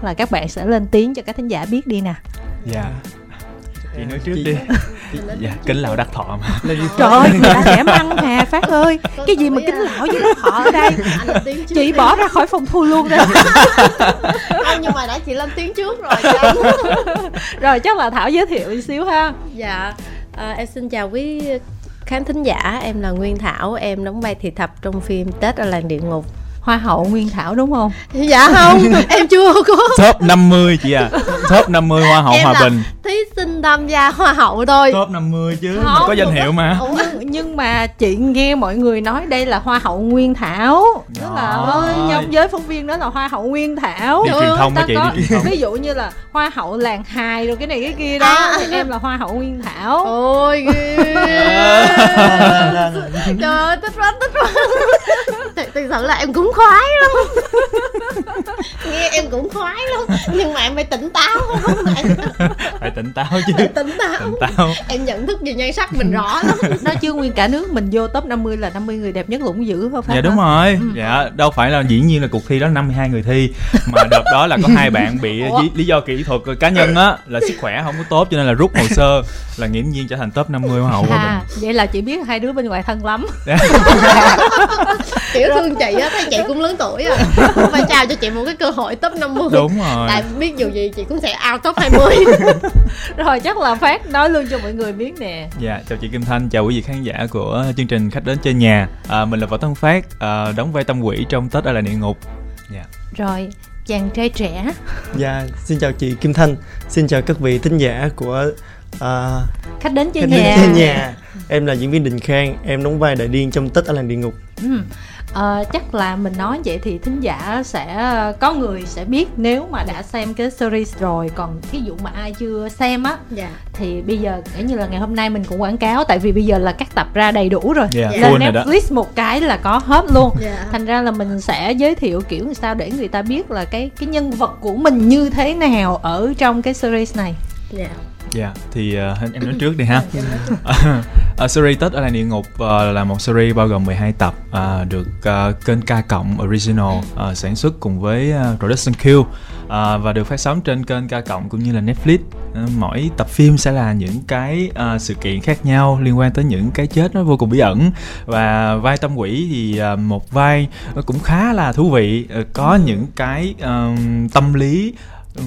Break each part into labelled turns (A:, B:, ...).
A: chắc là các bạn sẽ lên tiếng cho các thính giả biết đi nè.
B: Dạ. Chị nói trước đi. Dạ kính lão đắc thọ mà.
A: Trời ơi ta trẻ măng hà phát ơi. Cái gì mà kính lão với đắc thọ ở đây? Chị bỏ ra khỏi phòng thu luôn đó
C: không nhưng mà đã chị lên tiếng trước rồi
A: rồi chắc là thảo giới thiệu xíu ha.
C: Dạ à, em xin chào quý khán thính giả. Em là nguyên thảo em đóng vai thị thập trong phim tết ở làng địa ngục
A: hoa hậu nguyên thảo đúng không?
C: Dạ không em chưa có.
B: Top 50 chị à. Top 50 hoa hậu
C: em
B: hòa
C: là
B: bình.
C: thí sinh tham gia hoa hậu thôi.
B: Top 50 chứ.
A: Không,
B: có danh hiệu mà.
A: Nhưng, nhưng mà chị nghe mọi người nói đây là hoa hậu nguyên thảo. Tức là ơi trong giới phóng viên đó là hoa hậu nguyên thảo.
B: Đi truyền thông
A: ta
B: chị,
A: có-
B: đi truyền thông.
A: ví dụ như là hoa hậu làng hài rồi cái này cái kia đó
C: À.
A: thì em là hoa hậu nguyên thảo.
C: Ôi ghê. Trời ơi thích quá thích quá thật, thật sự là em cũng khoái lắm? Nghe em cũng khoái lắm. Nhưng mà em phải tỉnh táo không phải
B: phải tỉnh táo chứ.
C: Tỉnh táo.
B: Tỉnh táo.
C: Em nhận thức về nhan sắc mình rõ lắm.
A: Nói chứ nguyên cả nước mình vô top 50 là 50 người đẹp nhất lũng dữ phải không
B: dạ đúng rồi. Dạ đâu phải là dĩ nhiên là cuộc thi đó 52 người thi mà đợt đó là có hai bạn bị
A: Ủa?
B: lý, lý do kỹ thuật cá nhân á là sức khỏe không có tốt cho nên là rút hồ sơ là nghiễm nhiên trở thành top 50 hoa hậu
A: à
B: bình
A: vậy là chị biết hai đứa bên ngoài thân lắm.
C: Kiểu thương chị á thấy chị cũng lớn tuổi rồi. Phải trao cho chị một cái cơ hội top 50
B: đúng rồi.
C: Tại biết dù gì chị cũng sẽ out top 20
A: rồi chắc là phát nói luôn cho mọi người biết nè.
B: Dạ, chào chị Kim Thanh, chào quý vị khán giả của chương trình Khách đến chơi nhà à, Mình là Võ Tân Phát, à, đóng vai tâm quỷ trong Tết ở là địa ngục Dạ
A: rồi chàng trai trẻ
D: Dạ, xin chào chị Kim Thanh, xin chào các vị thính giả của uh,
A: khách đến chơi
D: Khách
A: nhà,
D: đến chơi nhà. Em là diễn viên Đình Khang, em đóng vai đại điên trong Tết ở làng địa ngục.
A: Ừ. Ờ, chắc là mình nói vậy thì thính giả sẽ có người sẽ biết nếu mà đã xem cái series rồi. Còn thí dụ mà ai chưa xem á
C: dạ.
A: thì bây giờ kể như là ngày hôm nay mình cũng quảng cáo tại vì bây giờ là các tập ra đầy đủ rồi.
B: Dạ,
A: lên
B: đó.
A: Netflix một cái là có hết luôn.
C: Dạ.
A: Thành ra là mình sẽ giới thiệu kiểu làm sao để người ta biết là cái cái nhân vật của mình như thế nào ở trong cái series này
C: dạ
B: Dạ, thì à, em nói trước đi ha. À, Series Tết ở là địa ngục à, là một series bao gồm 12 tập à, Được à, kênh K Cộng Original à, sản xuất cùng với à, Production Q à, Và được phát sóng trên kênh K Cộng cũng như là Netflix. À, Mỗi tập phim sẽ là những cái à, sự kiện khác nhau liên quan tới những cái chết nó vô cùng bí ẩn. Và vai tâm quỷ thì à, một vai cũng khá là thú vị à, Có những cái à, tâm lý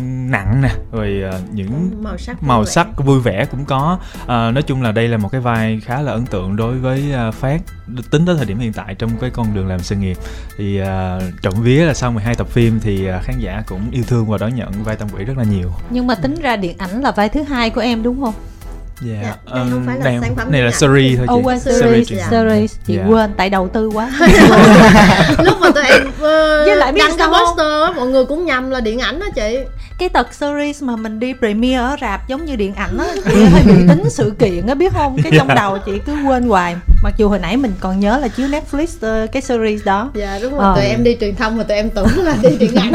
B: nặng nè rồi à, những
C: màu sắc
B: màu
C: vui vẻ.
B: sắc vui vẻ cũng có. À, nói chung là đây là một cái vai khá là ấn tượng đối với à, phát tính tới thời điểm hiện tại trong cái con đường làm sự nghiệp. Thì à, trộm vía là sau 12 tập phim thì khán giả cũng yêu thương và đón nhận vai tâm quỷ rất là nhiều.
A: Nhưng mà tính ra điện ảnh là vai thứ hai của em đúng không
B: dạ
C: Dạ, đây không phải là
B: này,
C: sản phẩm
B: này là series thôi
A: Ô
B: chị.
A: quên
C: Series,
A: series,
C: dạ.
A: series. Chị
B: Dạ.
A: quên tại đầu tư quá.
C: Lúc mà tụi em uh,
A: Với lại biết
C: đăng cái poster á, mọi người cũng nhầm là điện ảnh đó chị.
A: Cái tật series mà mình đi premiere ở rạp giống như điện ảnh á chị hơi bị tính sự kiện á biết không? Cái trong
B: Dạ.
A: đầu chị cứ quên hoài. Mặc dù hồi nãy mình còn nhớ là chiếu netflix ờ, cái series đó.
C: Dạ đúng rồi
A: Ờ.
C: tụi em đi truyền thông mà tụi em tưởng là đi điện ảnh.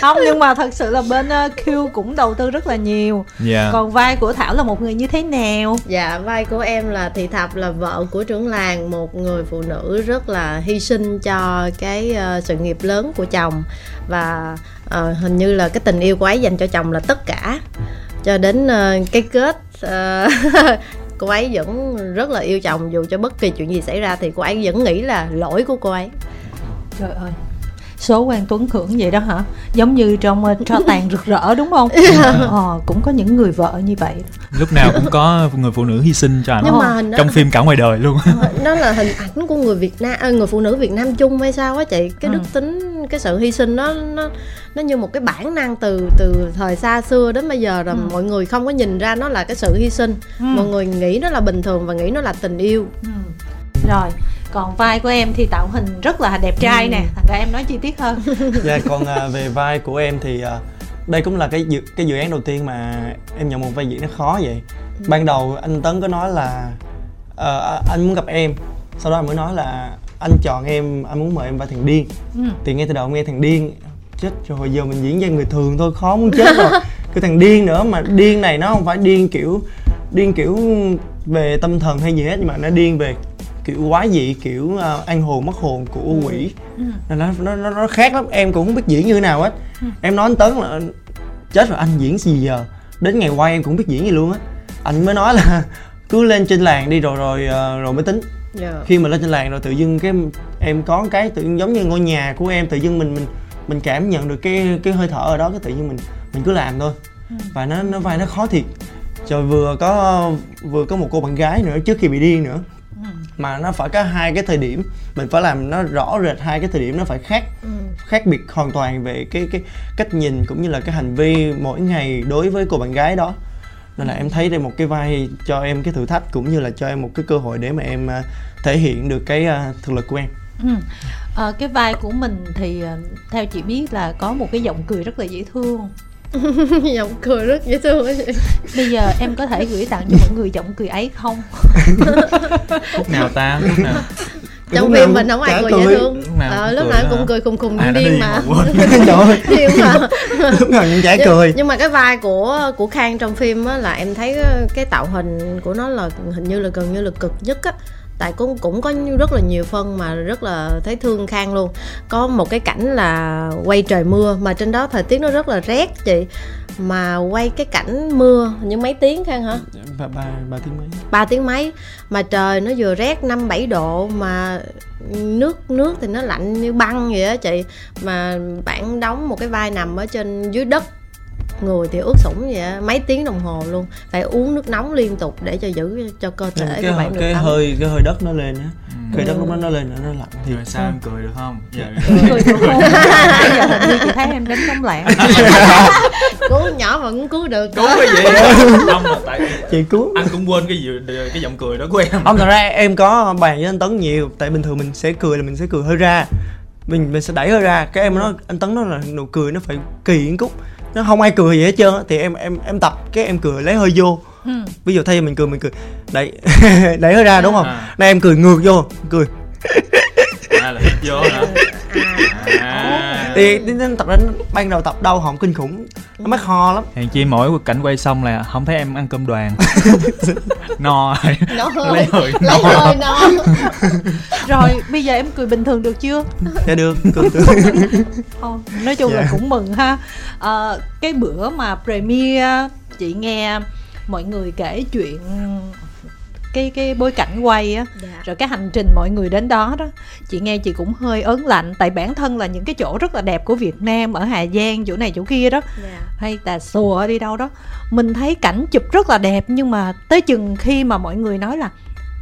A: Không nhưng mà thật sự là bên ờ, Q cũng đầu tư rất là nhiều.
B: Dạ.
A: Còn vai của thảo là một người như thế nào?
C: Dạ vai của em là thị thập là vợ của trưởng làng một người phụ nữ rất là hy sinh cho cái ờ, sự nghiệp lớn của chồng. Và ờ, hình như là cái tình yêu của ấy dành cho chồng là tất cả. Cho đến ờ, cái kết ờ, cô ấy vẫn rất là yêu chồng. Dù cho bất kỳ chuyện gì xảy ra thì cô ấy vẫn nghĩ là lỗi của cô ấy.
A: Trời ơi số quan tuấn khưởng vậy đó hả? Giống như trong ờ, tro tàn rực rỡ đúng không? Ờ, cũng có những người vợ như vậy.
B: Lúc nào cũng có người phụ nữ hy sinh cho ảnh
C: nhưng mà hình đó
B: trong phim cả ngoài đời luôn.
C: Nó là hình ảnh của người Việt Nam à, người phụ nữ Việt Nam chung hay sao á chị? Cái
A: Ừ.
C: đức tính cái sự hy sinh nó nó nó như một cái bản năng từ từ thời xa xưa đến bây giờ rồi
A: Ừ.
C: mọi người không có nhìn ra nó là cái sự hy sinh.
A: Ừ.
C: mọi người nghĩ nó là bình thường và nghĩ nó là tình yêu.
A: Ừ. rồi còn vai của em thì tạo hình rất là đẹp trai nè thành ra em nói chi tiết hơn
D: Dạ, còn à, về vai của em thì à, đây cũng là cái dự, cái dự án đầu tiên mà em nhận một vai diễn nó khó vậy. Ban đầu anh Tấn có nói là ờ, anh muốn gặp em, sau đó anh mới nói là anh chọn em, anh muốn mời em vai thằng điên.
A: ừ.
D: thì ngay từ đầu nghe thằng điên chết rồi giờ mình diễn vai người thường thôi khó muốn chết rồi cái thằng điên nữa mà điên này nó không phải điên kiểu điên kiểu về tâm thần hay gì hết nhưng mà nó điên về kiểu quái dị kiểu uh, ăn hồn mất hồn của
A: Ừ.
D: quỷ. Nên nó, nó nó nó khác lắm em cũng không biết diễn như thế nào hết. Em nói anh tấn là chết rồi anh diễn gì giờ? Đến ngày quay em cũng biết diễn gì luôn á. Anh mới nói là cứ lên trên làng đi rồi rồi ờ, rồi mới tính.
C: Dạ.
D: khi mà lên trên làng rồi tự dưng cái em có cái tự dưng giống như ngôi nhà của em tự dưng mình mình mình cảm nhận được cái cái hơi thở ở đó cái tự nhiên mình mình cứ làm thôi. Và nó nó vai nó khó thiệt. Rồi vừa có vừa có một cô bạn gái nữa trước khi bị điên nữa mà nó phải có hai cái thời điểm mình phải làm nó rõ rệt hai cái thời điểm nó phải khác
C: Ừ.
D: khác biệt hoàn toàn về cái cái cách nhìn cũng như là cái hành vi mỗi ngày đối với cô bạn gái đó nên là em thấy đây một cái vai cho em cái thử thách cũng như là cho em một cái cơ hội để mà em à, thể hiện được cái à, thực lực của em
A: Ừ. Ờ, cái vai của mình thì ờ, theo chị biết là có một cái giọng cười rất là dễ thương
C: giọng cười rất dễ thương á chị
A: bây giờ em có thể gửi tặng cho mọi người giọng cười ấy không?
B: Khúc nào ta? Khúc nào?
C: Trong
D: Lúc
C: phim mình không ai cười
D: cười.
C: dễ thương.
B: Lúc nào
C: ờ,
B: cũng
C: lúc
B: cười
C: nào cũng
B: hả?
C: cười khùng khùng
B: à
C: điên
B: đi
C: mà. điên mà.
D: Lúc nào cũng chả
C: nhưng,
D: cười.
C: nhưng mà cái vai của của khang trong phim á là em thấy ờ, cái tạo hình của nó là hình như là gần như là cực nhất á tại cũng cũng có rất là nhiều phân mà rất là thấy thương khang luôn. Có một cái cảnh là quay trời mưa mà trên đó thời tiết nó rất là rét chị. Mà quay cái cảnh mưa như mấy tiếng khang hả?
D: Ba ba ba tiếng mấy?
C: 3 tiếng mấy. Mà trời nó vừa rét 5 7 độ mà nước nước thì nó lạnh như băng vậy á chị. Mà bạn đóng một cái vai nằm ở trên dưới đất người thì ướt sũng vậy á mấy tiếng đồng hồ luôn. Phải uống nước nóng liên tục để cho giữ cho cơ thể
D: cái,
C: của bạn được
D: cái hơi cái hơi đất nó lên á.
B: Ừ.
D: hơi đất lúc đó nó lên nó lạnh thì
B: rồi sao em cười được không? Dạ.
A: Cười được không? Bây giờ hình như chị thấy em đánh trống lạng
C: cứu nhỏ mà cũng cứu được.
B: Đúng cái gì? Không là tại
D: chị cứu.
B: anh cũng quên cái gì cái giọng cười đó của em.
D: Không thật ra em có bàn với anh tấn nhiều. Tại bình thường mình sẽ cười là mình sẽ cười hơi ra. Mình mình sẽ đẩy hơi ra. Cái em nói anh tấn nói là nụ cười nó phải kỳ cúc nó không ai cười gì hết trơn á. thì em em em tập cái em cười lấy hơi vô
A: Ừ.
D: ví dụ thay vì mình cười mình cười đẩy đẩy hơi ra đúng không
B: À.
D: nay em cười ngược vô cười
B: à là hít vô hả
A: À.
B: à.
D: thì đến tập đến ban đầu tập đau họng kinh khủng nó mắc ho lắm
B: Hèn chi mỗi cảnh quay xong là không thấy em ăn cơm đoàn No rồi
C: nó
B: Lấy hơi no.
C: hơi nó
A: rồi bây giờ em cười bình thường được chưa
D: dạ được cười
A: Ồ, nói chung là
D: Dạ.
A: cũng mừng ha Ờ, cái bữa mà premiere chị nghe mọi người kể chuyện cái cái bối cảnh quay á.
C: Dạ.
A: rồi cái hành trình mọi người đến đó đó chị nghe chị cũng hơi ớn lạnh tại bản thân là những cái chỗ rất là đẹp của Việt Nam ở Hà Giang chỗ này chỗ kia đó.
C: Dạ.
A: hay Tà Xùa đi đâu đó. Mình thấy cảnh chụp rất là đẹp nhưng mà tới chừng khi mà mọi người nói là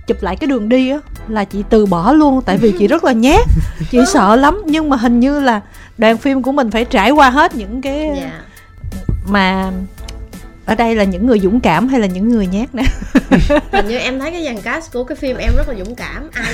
A: chụp lại cái đường đi á là chị từ bỏ luôn tại vì chị rất là nhát. Chị sợ lắm nhưng mà hình như là đoàn phim của mình phải trải qua hết những cái
C: dạ.
A: mà ở đây là những người dũng cảm hay là những người nhát nè?
C: Hình như em thấy cái dàn cast của cái phim em rất là dũng cảm. Ai?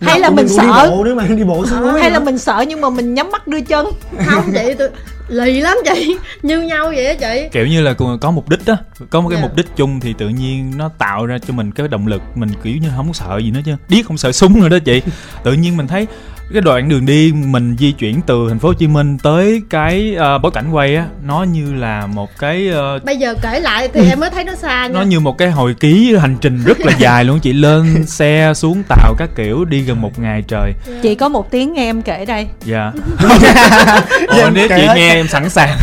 A: Hay là mình
D: đi
A: sợ?
D: bộ nữa mà đi bộ xuống núi
A: hay là mình sợ nhưng mà mình nhắm mắt đưa chân?
C: Không chị tôi lì lắm chị. Như nhau vậy á chị.
B: Kiểu như là có mục đích á. Có một cái
C: Dạ.
B: mục đích chung thì tự nhiên nó tạo ra cho mình cái động lực. Mình kiểu như không sợ gì nữa chứ. Điếc không sợ súng nữa đó chị. Tự nhiên mình thấy cái đoạn đường đi mình di chuyển từ thành phố Hồ Chí Minh tới cái ờ, bối cảnh quay á nó như là một cái ờ,
C: bây giờ kể lại thì em mới thấy nó xa nha.
B: Nó như một cái hồi ký hành trình rất là dài luôn chị lên xe xuống tàu các kiểu đi gần một ngày trời.
A: Chị có một tiếng nghe em kể đây.
B: Dạ.
D: Dạ,
B: Ồ, nếu
D: kể
B: chị nghe em sẵn sàng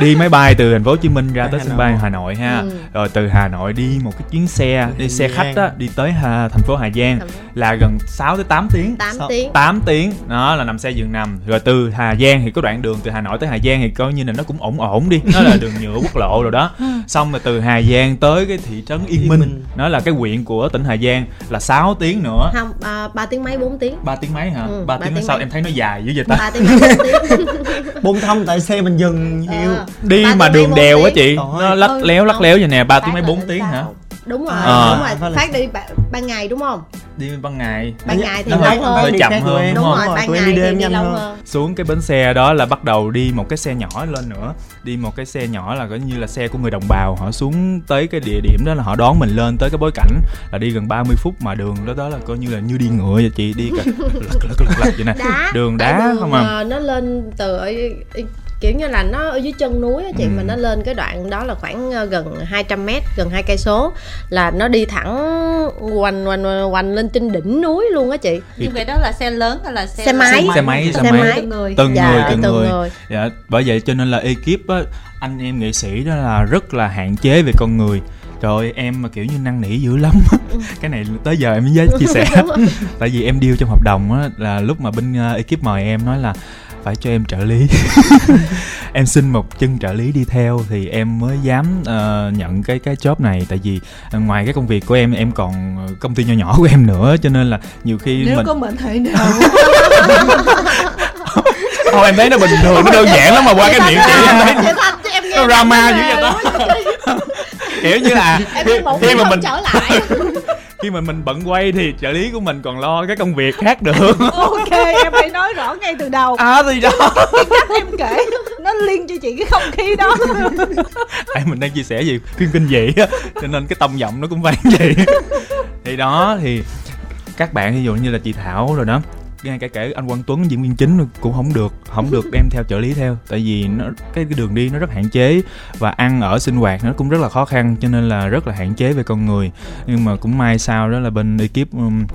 B: đi máy bay từ thành phố Hồ Chí Minh ra tới sân bay Hà Nội ha.
C: Ừ.
B: rồi từ Hà Nội đi một cái chuyến xe đi xe khách đó đi tới Hà, thành phố Hà Giang là gần 6 tới 8 tiếng.
C: 8
D: Sao?
C: tiếng.
B: 8 tiếng. Đó là nằm xe giường nằm. Rồi từ Hà Giang thì có đoạn đường từ Hà Nội tới Hà Giang thì coi như là nó cũng ổn ổn đi. Nó là đường nhựa quốc lộ rồi đó. Xong rồi từ Hà Giang tới cái thị trấn Yên Minh, nó là cái huyện của tỉnh Hà Giang là 6 tiếng nữa.
C: Không à, 3 tiếng mấy 4 tiếng?
B: 3 tiếng mấy hả?
C: Ừ,
B: 3
C: ba
B: tiếng
C: tiếng
B: sau
C: mấy.
B: em thấy nó dài dữ vậy ta.
C: 3 tiếng mấy 4 tiếng.
D: Bôn thông tại xe mình dừng nhiều.
C: Ờ,
B: đi
C: ba
B: mà đường
C: bốn
B: đèo á chị. Nó lắc léo lắc léo vậy nè 3 tiếng mấy
C: là
B: 4
C: đến
B: tiếng hả?
C: đúng rồi
B: Ờ.
C: đúng rồi
D: Phát
C: đi ban, ngày đúng không?
B: Đi ban ngày.
C: Ban ngày thì
B: nó
C: lâu
B: hơi,
C: hơn.
B: hơi chậm hơn đúng
C: đúng
B: không?
C: rồi
D: rồi,
C: ban
D: tụi em
C: ngày
D: đi đêm nhanh
C: lâu
D: hơn.
C: hơn.
B: Xuống cái bến xe đó là bắt đầu đi một cái xe nhỏ lên nữa. Đi một cái xe nhỏ là coi như là xe của người đồng bào. Họ xuống tới cái địa điểm đó là họ đón mình lên tới cái bối cảnh là đi gần 30 phút mà đường đó đó là coi như là như đi ngựa vậy chị đi cả lật lật lật lật vậy nè. Đường đá
C: đường,
B: không à.
C: ờ, nó lên từ ở kiểu như là nó ở dưới chân núi á chị
B: Ừ.
C: mà nó lên cái đoạn đó là khoảng ờ, gần 200 mét gần hai cây số là nó đi thẳng hoành hoành hoành, hoành lên trên đỉnh núi luôn á chị
A: nhưng vậy đó là xe lớn hay là xe
C: Xe máy.
B: xe máy xe
C: Xe
B: máy
C: máy.
A: từng người
B: từng
C: Dạ,
B: người từng
C: từng
B: người
C: người.
B: dạ bởi vậy cho nên là ekip á anh em nghệ sĩ đó là rất là hạn chế về con người trời ơi em mà kiểu như năn nỉ dữ lắm cái này tới giờ em mới chia sẻ tại vì em deal trong hợp đồng á là lúc mà bên uh, ekip mời em nói là phải cho em trợ lý. Em xin một chân trợ lý đi theo thì em mới dám ờ, nhận cái cái job này. Tại vì ờ, ngoài cái công việc của em em còn ờ, công ty nho nhỏ của em nữa. Cho nên là nhiều khi
A: nếu
B: mình
A: có mệnh hệ nào.
B: Thôi em thấy nó bình thường nó đơn giản lắm mà qua cái miệng chị em thấy
C: Chị em nghe
B: nó drama dữ vậy ta. kiểu như là
C: em
B: khi mà mình
C: trở lại
B: khi mà mình bận quay thì trợ lý của mình còn lo cái công việc khác được
A: ok em phải nói rõ ngay từ đầu.
B: À thì đó.
A: Cách em kể nó liên cho chị cái không khí đó.
B: Tại mình đang chia sẻ gì phim kinh dị á cho nên cái tông giọng nó cũng vang vậy. Thì đó thì các bạn ví dụ như là chị thảo rồi đó ngay cả kể anh Quang Tuấn diễn viên chính cũng không được không được đem theo trợ lý theo. Tại vì nó cái, cái đường đi nó rất hạn chế và ăn ở sinh hoạt nó cũng rất là khó khăn cho nên là rất là hạn chế về con người. Nhưng mà cũng may sao đó là bên ekip um,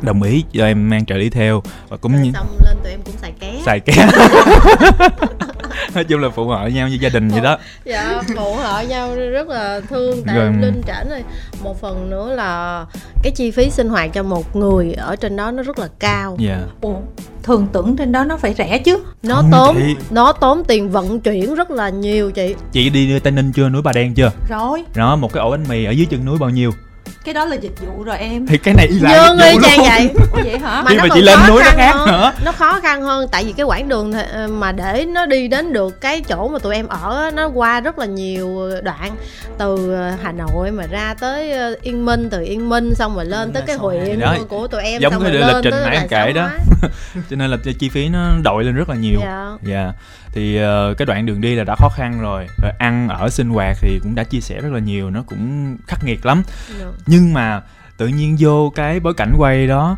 B: đồng ý cho em mang trợ lý theo và cũng như
C: xong lên tụi em cũng xài ké.
B: Xài ké nói chung là phụ trợ nhau như gia đình vậy đó.
C: Dạ phụ họ nhau rất là thương tại
B: Rồi.
C: linh trển rồi một phần nữa là cái chi phí sinh hoạt cho một người ở trên đó nó rất là cao.
B: Dạ.
A: Ủa, thường tưởng trên đó nó phải rẻ chứ?
C: Nó
B: Không
C: tốn
B: chị.
C: nó tốn tiền vận chuyển rất là nhiều chị.
B: Chị đi tây ninh chưa? Núi bà đen chưa?
A: Rồi.
B: Đó một cái ổ bánh mì ở dưới chân núi bao nhiêu
A: cái đó là dịch vụ rồi em
B: thì cái này y lại
C: dương chang
B: luôn.
C: vậy
A: Ủa vậy hả
C: nó
B: mà
C: còn
B: chị lên
C: khó
B: núi nó
C: khăn
B: khác
C: hơn.
B: nữa.
C: nó khó khăn hơn tại vì cái quãng đường th- mà để nó đi đến được cái chỗ mà tụi em ở á, nó qua rất là nhiều đoạn từ Hà Nội mà ra tới ờ, Yên Minh từ Yên Minh xong rồi lên tới cái huyện
B: Đó,
C: của tụi em
B: giống
C: xong
B: cái
C: rồi
B: lịch
C: lên
B: trình nãy em
C: là
B: kể đó. Cho nên là chi phí nó đội lên rất là nhiều
C: Dạ.
B: dạ thì ờ, cái đoạn đường đi là đã khó khăn rồi rồi ăn ở sinh hoạt thì cũng đã chia sẻ rất là nhiều nó cũng khắc nghiệt lắm
C: Dạ.
B: nhưng mà tự nhiên vô cái bối cảnh quay đó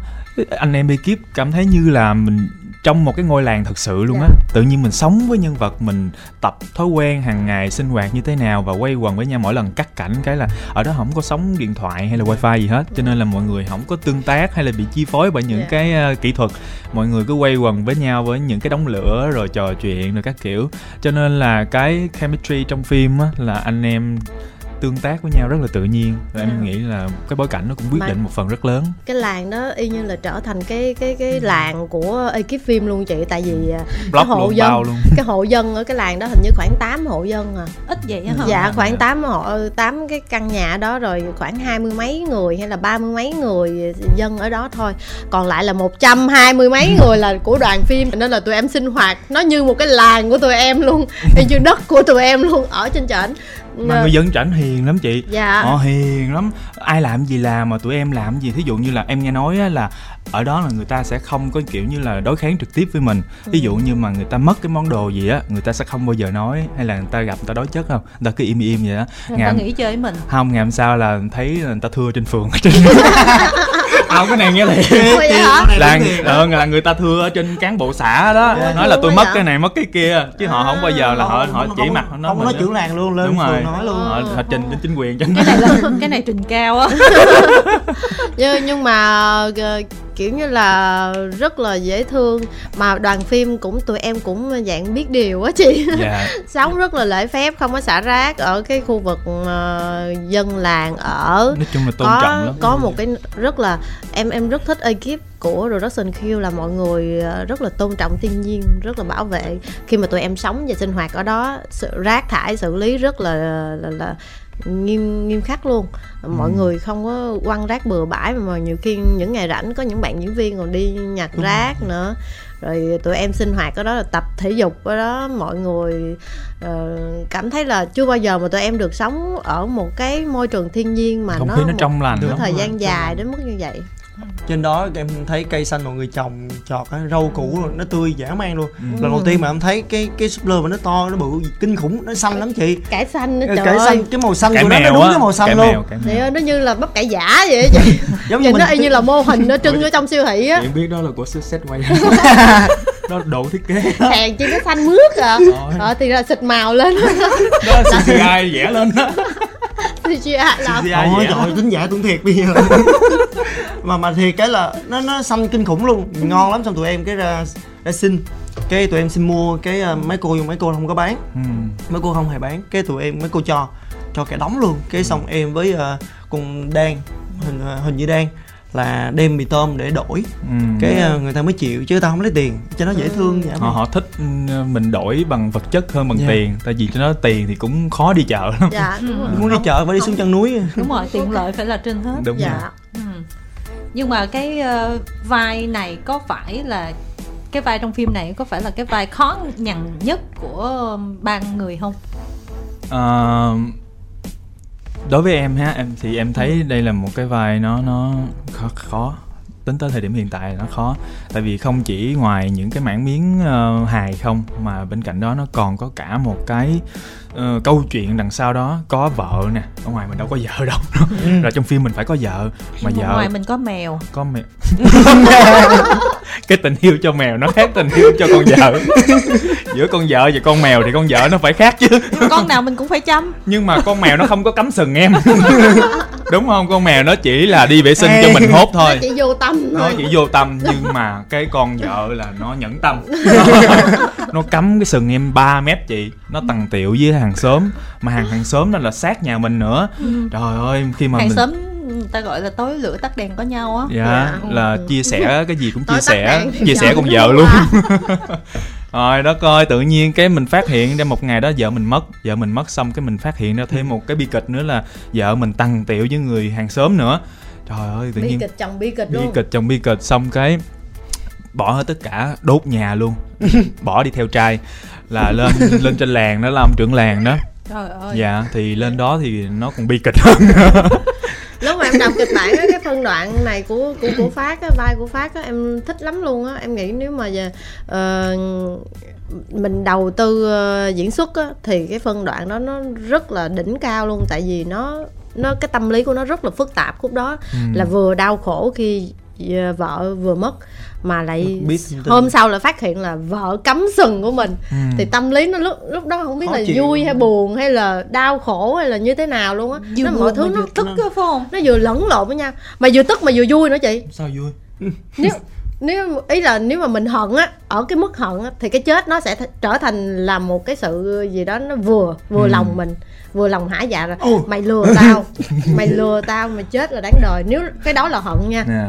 B: anh em ekip cảm thấy như là mình trong một cái ngôi làng thật sự luôn á
C: Dạ.
B: tự nhiên mình sống với nhân vật mình tập thói quen hàng ngày sinh hoạt như thế nào và quay quần với nhau mỗi lần cắt cảnh cái là ở đó không có sóng điện thoại hay là wifi gì hết cho nên là mọi người không có tương tác hay là bị chi phối bởi những
C: Dạ.
B: cái ờ, kỹ thuật mọi người cứ quay quần với nhau với những cái đống lửa rồi trò chuyện rồi các kiểu cho nên là cái chemistry trong phim á là anh em tương tác với nhau rất là tự nhiên. Và
C: Dạ.
B: em nghĩ là cái bối cảnh nó cũng quyết
C: Mà-
B: định một phần rất lớn.
C: cái làng đó y như là trở thành cái cái cái làng của ekip phim luôn chị tại vì à,
B: block
C: hộ
B: luôn
C: dân.
B: luôn.
C: cái hộ dân ở cái làng đó hình như khoảng 8 hộ dân à.
A: Ít vậy á hả?
C: Dạ khoảng
B: dạ.
C: 8 hộ 8 cái căn nhà đó rồi khoảng hai mươi mấy người hay là ba mươi mấy người dân ở đó thôi. Còn lại là một trăm hai mươi mấy người là của đoàn phim. Nên là tụi em sinh hoạt nó như một cái làng của tụi em luôn. Y như đất của tụi em luôn ở trên trển
B: mà người dân trảnh hiền lắm chị.
C: Dạ.
B: Họ hiền lắm. Ai làm gì làm mà tụi em làm gì. Thí dụ như là em nghe nói á, là ở đó là người ta sẽ không có kiểu như là đối kháng trực tiếp với mình. Ví dụ như mà người ta mất cái món đồ gì á người ta sẽ không bao giờ nói hay là người ta gặp người ta đối chất không? Người ta cứ im im vậy đó
A: người ta
B: ngày
A: nghĩ chơi với mình.
B: Không ngày hôm sau là thấy người ta thưa trên phường. trên không cái này nghe thiệt
C: hả?
B: là ờ, là người ta thưa ở trên cán bộ xã đó.
C: Ủa,
B: nói là tôi mất cái này mất cái kia. Chứ họ không bao giờ là họ họ chỉ mặt nói
D: không nói trưởng làng luôn lên
B: đúng rồi.
D: nói luôn.
B: Họ, họ trình đến chính quyền
A: cái này là cái này trình cao á.
C: Nhưng, nhưng mà ờ, kiểu như là rất là dễ thương. Mà đoàn phim cũng tụi em cũng dạng biết điều á chị.
B: Dạ.
C: Sống rất là lễ phép không có xả rác ở cái khu vực ờ, dân làng ở.
B: Nói chung là tôn
C: có
B: trọng lắm.
C: có một cái rất là em em rất thích ekip của Production Q là mọi người ờ, rất là tôn trọng thiên nhiên rất là bảo vệ. Khi mà tụi em sống và sinh hoạt ở đó sự rác thải xử lý rất là là, là nghiêm nghiêm khắc luôn. Mọi
B: Ừ.
C: người không có quăng rác bừa bãi mà nhiều khi những ngày rảnh có những bạn diễn viên còn đi nhặt rác nữa. Rồi tụi em sinh hoạt ở đó là tập thể dục ở đó. Mọi người ờ, cảm thấy là chưa bao giờ mà tụi em được sống ở một cái môi trường thiên nhiên mà
B: không
C: nó
B: khí nó
C: một
B: trong lành
C: một thời gian dài đến mức như vậy
D: trên đó em thấy cây xanh mọi người trồng trọt rau củ rồi, nó tươi dã man luôn.
B: Ừ.
D: lần đầu tiên mà em thấy cái cái súp lơ mà nó to nó bự kinh khủng nó xanh lắm chị.
C: Cải xanh nữa trời
D: cải
C: ơi.
D: xanh cái màu xanh
B: cải
D: của nó nó đúng
B: á.
D: cái màu xanh
B: cải
D: luôn.
C: ơi, nó như là bắp cải giả vậy á chị.
D: Giống như mình
C: nó y như là mô hình nó trưng ở trong siêu thị á.
B: em biết đó là của set quay. Đó độ thiết kế.
C: Hàng chi nó xanh mướt à. Ờ thì là xịt màu lên.
B: Đó là CGI vẽ lên đó
C: CGI làm
B: CGI
D: Ôi trời ơi, tính giả tưởng thiệt bây giờ. Mà mà thiệt cái là nó nó xanh kinh khủng luôn. Ngon lắm xong tụi em cái ra ra xin. Cái tụi em xin mua cái uh, mấy cô nhưng mấy cô không có bán.
B: Ừ.
D: mấy cô không hề bán. Cái tụi em mấy cô cho cho cả đống luôn. Cái xong em với uh, con đan hình uh, hình như đan là đem mì tôm để đổi.
B: Ừ.
D: cái uh, người ta mới chịu chứ tao không lấy tiền cho nó dễ thương vậy
B: họ họ thích ừ, mình đổi bằng vật chất hơn bằng
D: Dạ.
B: tiền tại vì cho nó tiền thì cũng khó đi chợ lắm.
C: Dạ đúng rồi.
D: Muốn đi chợ phải đi xuống chân núi.
A: đúng rồi tiện lợi phải là trên hết.
B: Đúng rồi.
C: Dạ.
A: Ừ. nhưng mà cái ờ, vai này có phải là cái vai trong phim này có phải là cái vai khó nhằn nhất của ba người không?
B: Ờ, đối với em ha em thì em thấy đây là một cái vai nó nó khó, khó tính tới thời điểm hiện tại nó khó. Tại vì không chỉ ngoài những cái mảng miếng ờ, hài không mà bên cạnh đó nó còn có cả một cái ờ, câu chuyện đằng sau đó có vợ nè ở ngoài mình đâu có vợ đâu. Rồi trong phim mình phải có vợ mà vợ
A: ngoài mình có mèo.
B: có mèo. Cái tình yêu cho mèo nó khác tình yêu cho con vợ. Giữa con vợ và con mèo thì con vợ nó phải khác chứ.
A: Con nào mình cũng phải chăm.
B: Nhưng mà con mèo nó không có cắm sừng em. Đúng không? Con mèo nó chỉ là đi vệ sinh cho mình hốt
C: Nó
B: thôi.
C: chỉ vô tâm
B: nó
C: thôi.
B: chỉ vô tâm nhưng mà cái con vợ là nó nhẫn tâm. Nó cắm cái sừng em 3 mét chị nó tầng tiệu với hàng xóm mà hàng hàng xóm đó là sát nhà mình nữa. Trời ơi khi mà
A: hàng
B: mình
A: xóm người ta gọi là tối lửa tắt đèn có nhau á.
B: Dạ
C: Dạ.
B: là chia sẻ cái gì cũng
C: Tối
B: chia sẻ chia sẻ
C: vợ
B: con
C: nó
B: vợ luôn. Rồi đó coi tự nhiên cái mình phát hiện ra một ngày đó vợ mình mất. Vợ mình mất xong cái mình phát hiện ra thêm một cái bi kịch nữa là vợ mình tăng tiệu với người hàng xóm nữa. Trời ơi tự
C: bi
B: nhiên
C: kịch chồng bi kịch
B: bi
C: luôn.
B: kịch chồng bi kịch xong cái bỏ hết tất cả đốt nhà luôn. Bỏ đi theo trai là lên lên trên làng đó là ông trưởng làng đó.
A: Trời ơi.
B: Dạ thì lên đó thì nó còn bi kịch hơn.
C: Lúc mà em đọc kịch bản á cái phân đoạn này của của của phát á vai của phát á em thích lắm luôn á. Em nghĩ nếu mà giờ ờ, mình đầu tư ờ, diễn xuất á thì cái phân đoạn đó nó rất là đỉnh cao luôn. Tại vì nó nó cái tâm lý của nó rất là phức tạp khúc đó.
B: Ừ.
C: là vừa đau khổ khi ờ, vợ vừa mất mà lại
D: Biết
C: hôm sau lại phát hiện là vợ cắm sừng của mình.
B: Ừ.
C: thì tâm lý nó lúc lúc đó không biết
D: Khó
C: là
D: chịu.
C: vui hay buồn hay là đau khổ hay là như thế nào luôn á. Nó
A: buồn
C: mọi thứ nó
A: tức á phải không
C: nó vừa lẫn lộn với nhau. Mà vừa tức mà vừa vui nữa chị.
D: Sao vui?
C: Nếu nếu ý là nếu mà mình hận á ở cái mức hận á thì cái chết nó sẽ th- trở thành là một cái sự gì đó nó vừa vừa
B: Ừ.
C: lòng mình vừa lòng hả? Dạ rồi.
D: Ồ.
C: mày lừa tao. Mày lừa tao mày chết là đáng đời. Nếu cái đó là hận nha.
B: Nè.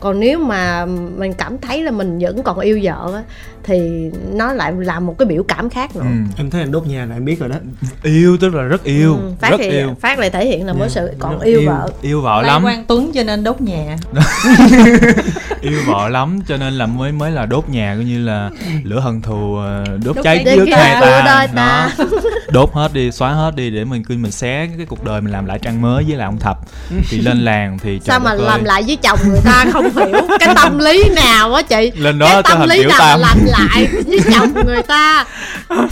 C: Còn nếu mà mình cảm thấy là mình vẫn còn yêu vợ á thì nó lại là một cái biểu cảm khác nữa
B: Ừ.
D: em thấy anh đốt nhà là em biết rồi đó
B: yêu tức là rất yêu
C: Ừ, phát
B: rất
C: thì
B: yêu
C: phát lại thể hiện là một
D: Dạ,
C: sự còn
D: rất
C: yêu,
D: yêu.
C: vợ
B: yêu vợ
A: Lại
B: lắm
A: Quang Tuấn cho nên đốt nhà
B: yêu vợ lắm cho nên là mới mới là đốt nhà coi như là lửa hận thù ờ, đốt,
A: Đốt
B: cháy
C: kia,
B: hai ta
C: ta.
B: Đó. Đốt hết đi xóa hết đi để mình cứ mình xé cái cuộc đời mình làm lại trang mới với lại ông thập. Thì lên làng thì
C: sao mà
B: ơi.
C: làm lại với chồng người ta không hiểu cái tâm lý nào á chị?
B: Lên đó
C: cái tâm lý nào mà
B: tam
C: làm lại với chồng người ta?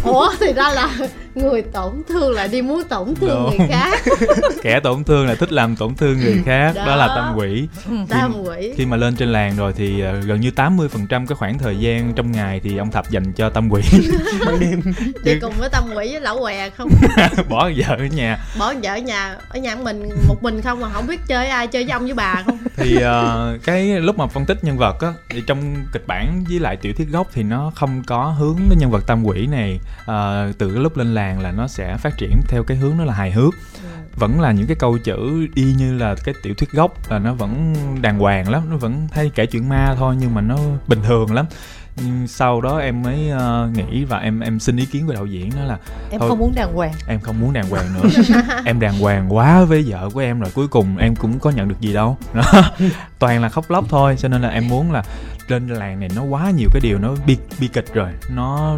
C: Ủa thì ra là người tổn thương lại đi muốn tổn thương
B: Đúng.
C: người khác.
B: Kẻ tổn thương là thích làm tổn thương người khác. Đó,
C: Đó.
B: là tâm quỷ.
C: Tam quỷ.
B: khi mà lên trên làng rồi thì ờ, gần như 80% cái khoảng thời gian trong ngày thì ông thập dành cho tâm quỷ.
D: Ban đêm.
C: Đi cùng với tâm quỷ với lão què không?
B: Bỏ vợ ở nhà.
C: Bỏ vợ ở nhà ở nhà mình một mình không mà không biết chơi ai chơi với ông với bà không?
B: Thì ờ, cái lúc mà phân tích nhân vật á thì trong kịch bản với lại tiểu thuyết gốc thì nó không có hướng cái nhân vật tam quỷ này ờ, từ cái lúc lên làng là nó sẽ phát triển theo cái hướng đó là hài hước. Vẫn là những cái câu chữ y như là cái tiểu thuyết gốc là nó vẫn đàng hoàng lắm nó vẫn hay kể chuyện ma thôi nhưng mà nó bình thường lắm. Nhưng sau đó em mới ờ, nghĩ và em em xin ý kiến của đạo diễn đó là
A: em
B: Thôi.
A: không muốn đàng hoàng.
B: em không muốn đàng hoàng nữa. Em đàng hoàng quá với vợ của em rồi cuối cùng em cũng có nhận được gì đâu. Toàn là khóc lóc thôi cho nên là em muốn là lên làng này nó quá nhiều cái điều nó bi bi kịch rồi. Nó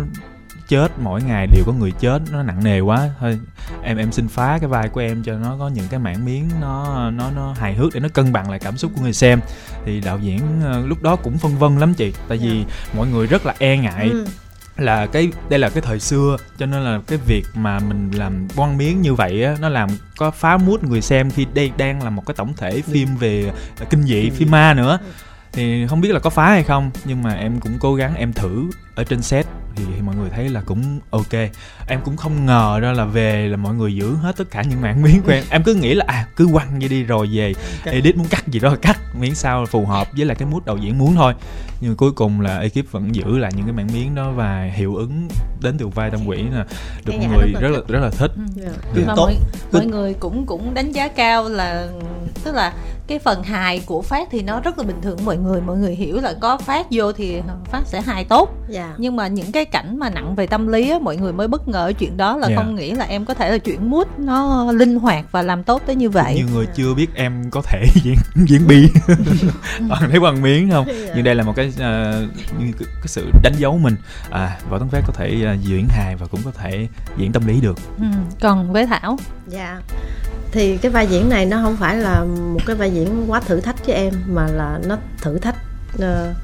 B: chết mỗi ngày đều có người chết nó nặng nề quá. Thôi em em xin phá cái vai của em cho nó có những cái mảng miếng nó nó nó hài hước để nó cân bằng lại cảm xúc của người xem. Thì đạo diễn uh, lúc đó cũng phân vân lắm chị tại vì yeah. mọi người rất là e ngại ừ. là cái đây là cái thời xưa cho nên là cái việc mà mình làm quăng miếng như vậy á nó làm có phá mút người xem khi đây đang là một cái tổng thể phim về kinh dị phim ma nữa. Thì không biết là có phá hay không nhưng mà em cũng cố gắng em thử ở trên set thì, thì mọi người thấy là cũng ok em cũng không ngờ ra là về là mọi người giữ hết tất cả những mảng miếng của em em cứ nghĩ là à cứ quăng như đi rồi về edit muốn cắt gì đó cắt miếng sao phù hợp với lại cái mút đạo diễn muốn thôi nhưng cuối cùng là ekip vẫn giữ lại những cái mảng miếng đó và hiệu ứng đến từ vai tâm quỷ là được mọi người rất là rất là thích
A: yeah. Dạ. Yeah. mọi, mọi người cũng cũng đánh giá cao là tức là cái phần hài của phát thì nó rất là bình thường mọi người mọi người hiểu là có phát vô thì phát sẽ hài tốt yeah. Dạ. nhưng mà những cái cảnh mà nặng về tâm lý á mọi người mới bất ngờ chuyện đó là yeah. Dạ. không nghĩ là em có thể là chuyển mood nó linh hoạt và làm tốt tới như vậy
B: nhiều người chưa biết em có thể diễn diễn bi toàn thấy bằng miếng không yeah. nhưng đây là một cái uh, cái sự đánh dấu mình à võ tấn phát có thể uh, diễn hài và cũng có thể diễn tâm lý được
A: ừ. còn với thảo
C: dạ yeah thì cái vai diễn này nó không phải là một cái vai diễn quá thử thách cho em mà là nó thử thách uh,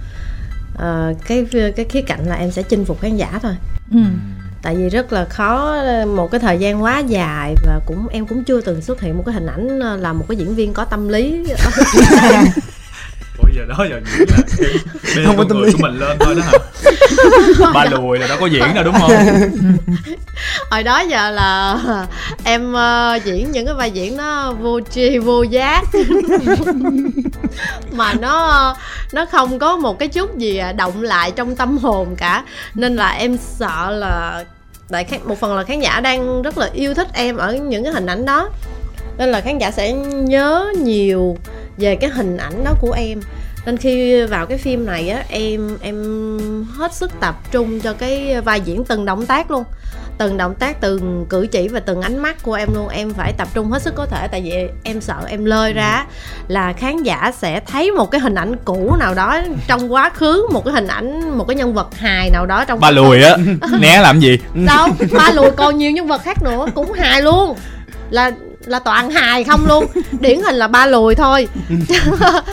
C: uh, cái cái khía cạnh là em sẽ chinh phục khán giả thôi ừ. tại vì rất là khó một cái thời gian quá dài và cũng em cũng chưa từng xuất hiện một cái hình ảnh là một cái diễn viên có tâm lý
B: Giờ đó giờ diễn là bê không có tâm lý. của mình lên thôi đó hả? Ba lùi là đâu có diễn đâu đúng không?
C: Hồi đó giờ là em uh, diễn những cái vai diễn nó vô tri vô giác. Mà nó nó không có một cái chút gì động lại trong tâm hồn cả. Nên là em sợ là tại một phần là khán giả đang rất là yêu thích em ở những cái hình ảnh đó. Nên là khán giả sẽ nhớ nhiều về cái hình ảnh đó của em nên khi vào cái phim này á em em hết sức tập trung cho cái vai diễn từng động tác luôn. Từng động tác từng cử chỉ và từng ánh mắt của em luôn. Em phải tập trung hết sức có thể tại vì em sợ em lơi ra là khán giả sẽ thấy một cái hình ảnh cũ nào đó trong quá khứ một cái hình ảnh một cái nhân vật hài nào đó trong
B: ba lùi á né làm gì?
C: Đâu ba lùi còn nhiều nhân vật khác nữa cũng hài luôn. Là là toàn hài không luôn. Điển hình là ba lùi thôi.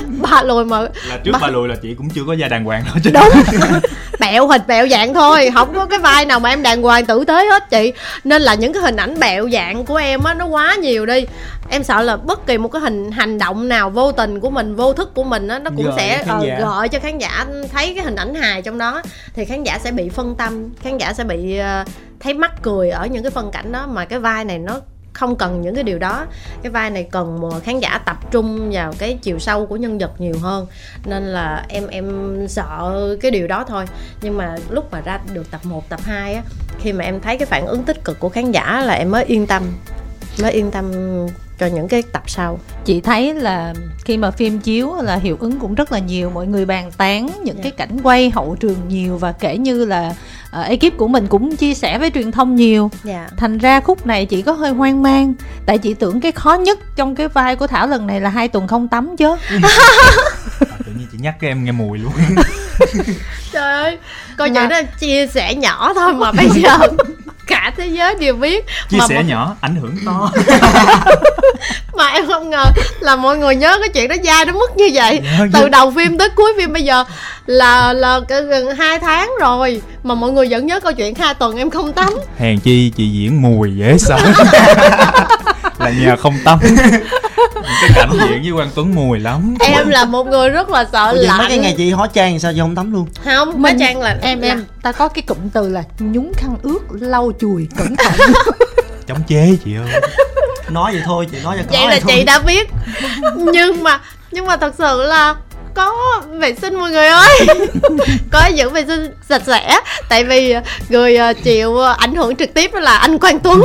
C: Ba lùi mà
B: là trước ba... ba lùi là chị cũng chưa có da đàng hoàng thôi chứ.
C: Đúng. Bẹo hình bẹo dạng thôi không có cái vai nào mà em đàng hoàng tử tế hết chị. Nên là những cái hình ảnh bẹo dạng của em á nó quá nhiều đi. Em sợ là bất kỳ một cái hình hành động nào vô tình của mình vô thức của mình á nó cũng gợi sẽ uh, gọi cho khán giả thấy cái hình ảnh hài trong đó. Thì khán giả sẽ bị phân tâm khán giả sẽ bị uh, thấy mắc cười ở những cái phân cảnh đó mà cái vai này nó không cần những cái điều đó. Cái vai này cần mà khán giả tập trung vào cái chiều sâu của nhân vật nhiều hơn. Nên là em em sợ cái điều đó thôi. Nhưng mà lúc mà ra được tập 1, tập 2 á khi mà em thấy cái phản ứng tích cực của khán giả là em mới yên tâm. Mới yên tâm cho những cái tập sau
A: chị thấy là khi mà phim chiếu là hiệu ứng cũng rất là nhiều mọi người bàn tán những yeah. cái dạ. cảnh quay hậu trường nhiều và kể như là uh, ekip của mình cũng chia sẻ với truyền thông nhiều yeah. Dạ. thành ra khúc này chị có hơi hoang mang tại chị tưởng cái khó nhất trong cái vai của thảo lần này là hai tuần không tắm chứ
B: à, tự nhiên chị nhắc cái em nghe mùi luôn
C: trời ơi câu chuyện đó chia sẻ nhỏ thôi mà bây giờ cả thế giới đều biết.
B: Chia
C: mà
B: sẻ một... nhỏ ảnh hưởng to.
C: Mà em không ngờ là mọi người nhớ cái chuyện đó dai đến mức như vậy. Từ đầu phim tới cuối phim bây giờ là là gần hai tháng rồi mà mọi người vẫn nhớ câu chuyện hai tuần em không tắm.
B: Hèn chi chị diễn mùi dễ sợ là nhờ không tắm. Cái cảnh diễn với quang tuấn mùi lắm.
C: Em là một người rất là sợ
D: lạnh mấy cái ngày chị hóa trang sao? Chị không tắm luôn.
C: Không hóa trang là
A: em em ta có cái cụm từ là nhúng khăn ướt lau chùi cẩn thận.
B: Chống chế chị ơi.
D: Nói vậy thôi chị nói cho
C: vậy là thôi. chị đã biết. Nhưng mà nhưng mà thật sự là có vệ sinh mọi người ơi. Có giữ vệ sinh sạch sẽ. Tại vì người ờ, chịu ảnh hưởng trực tiếp đó là anh quang tuấn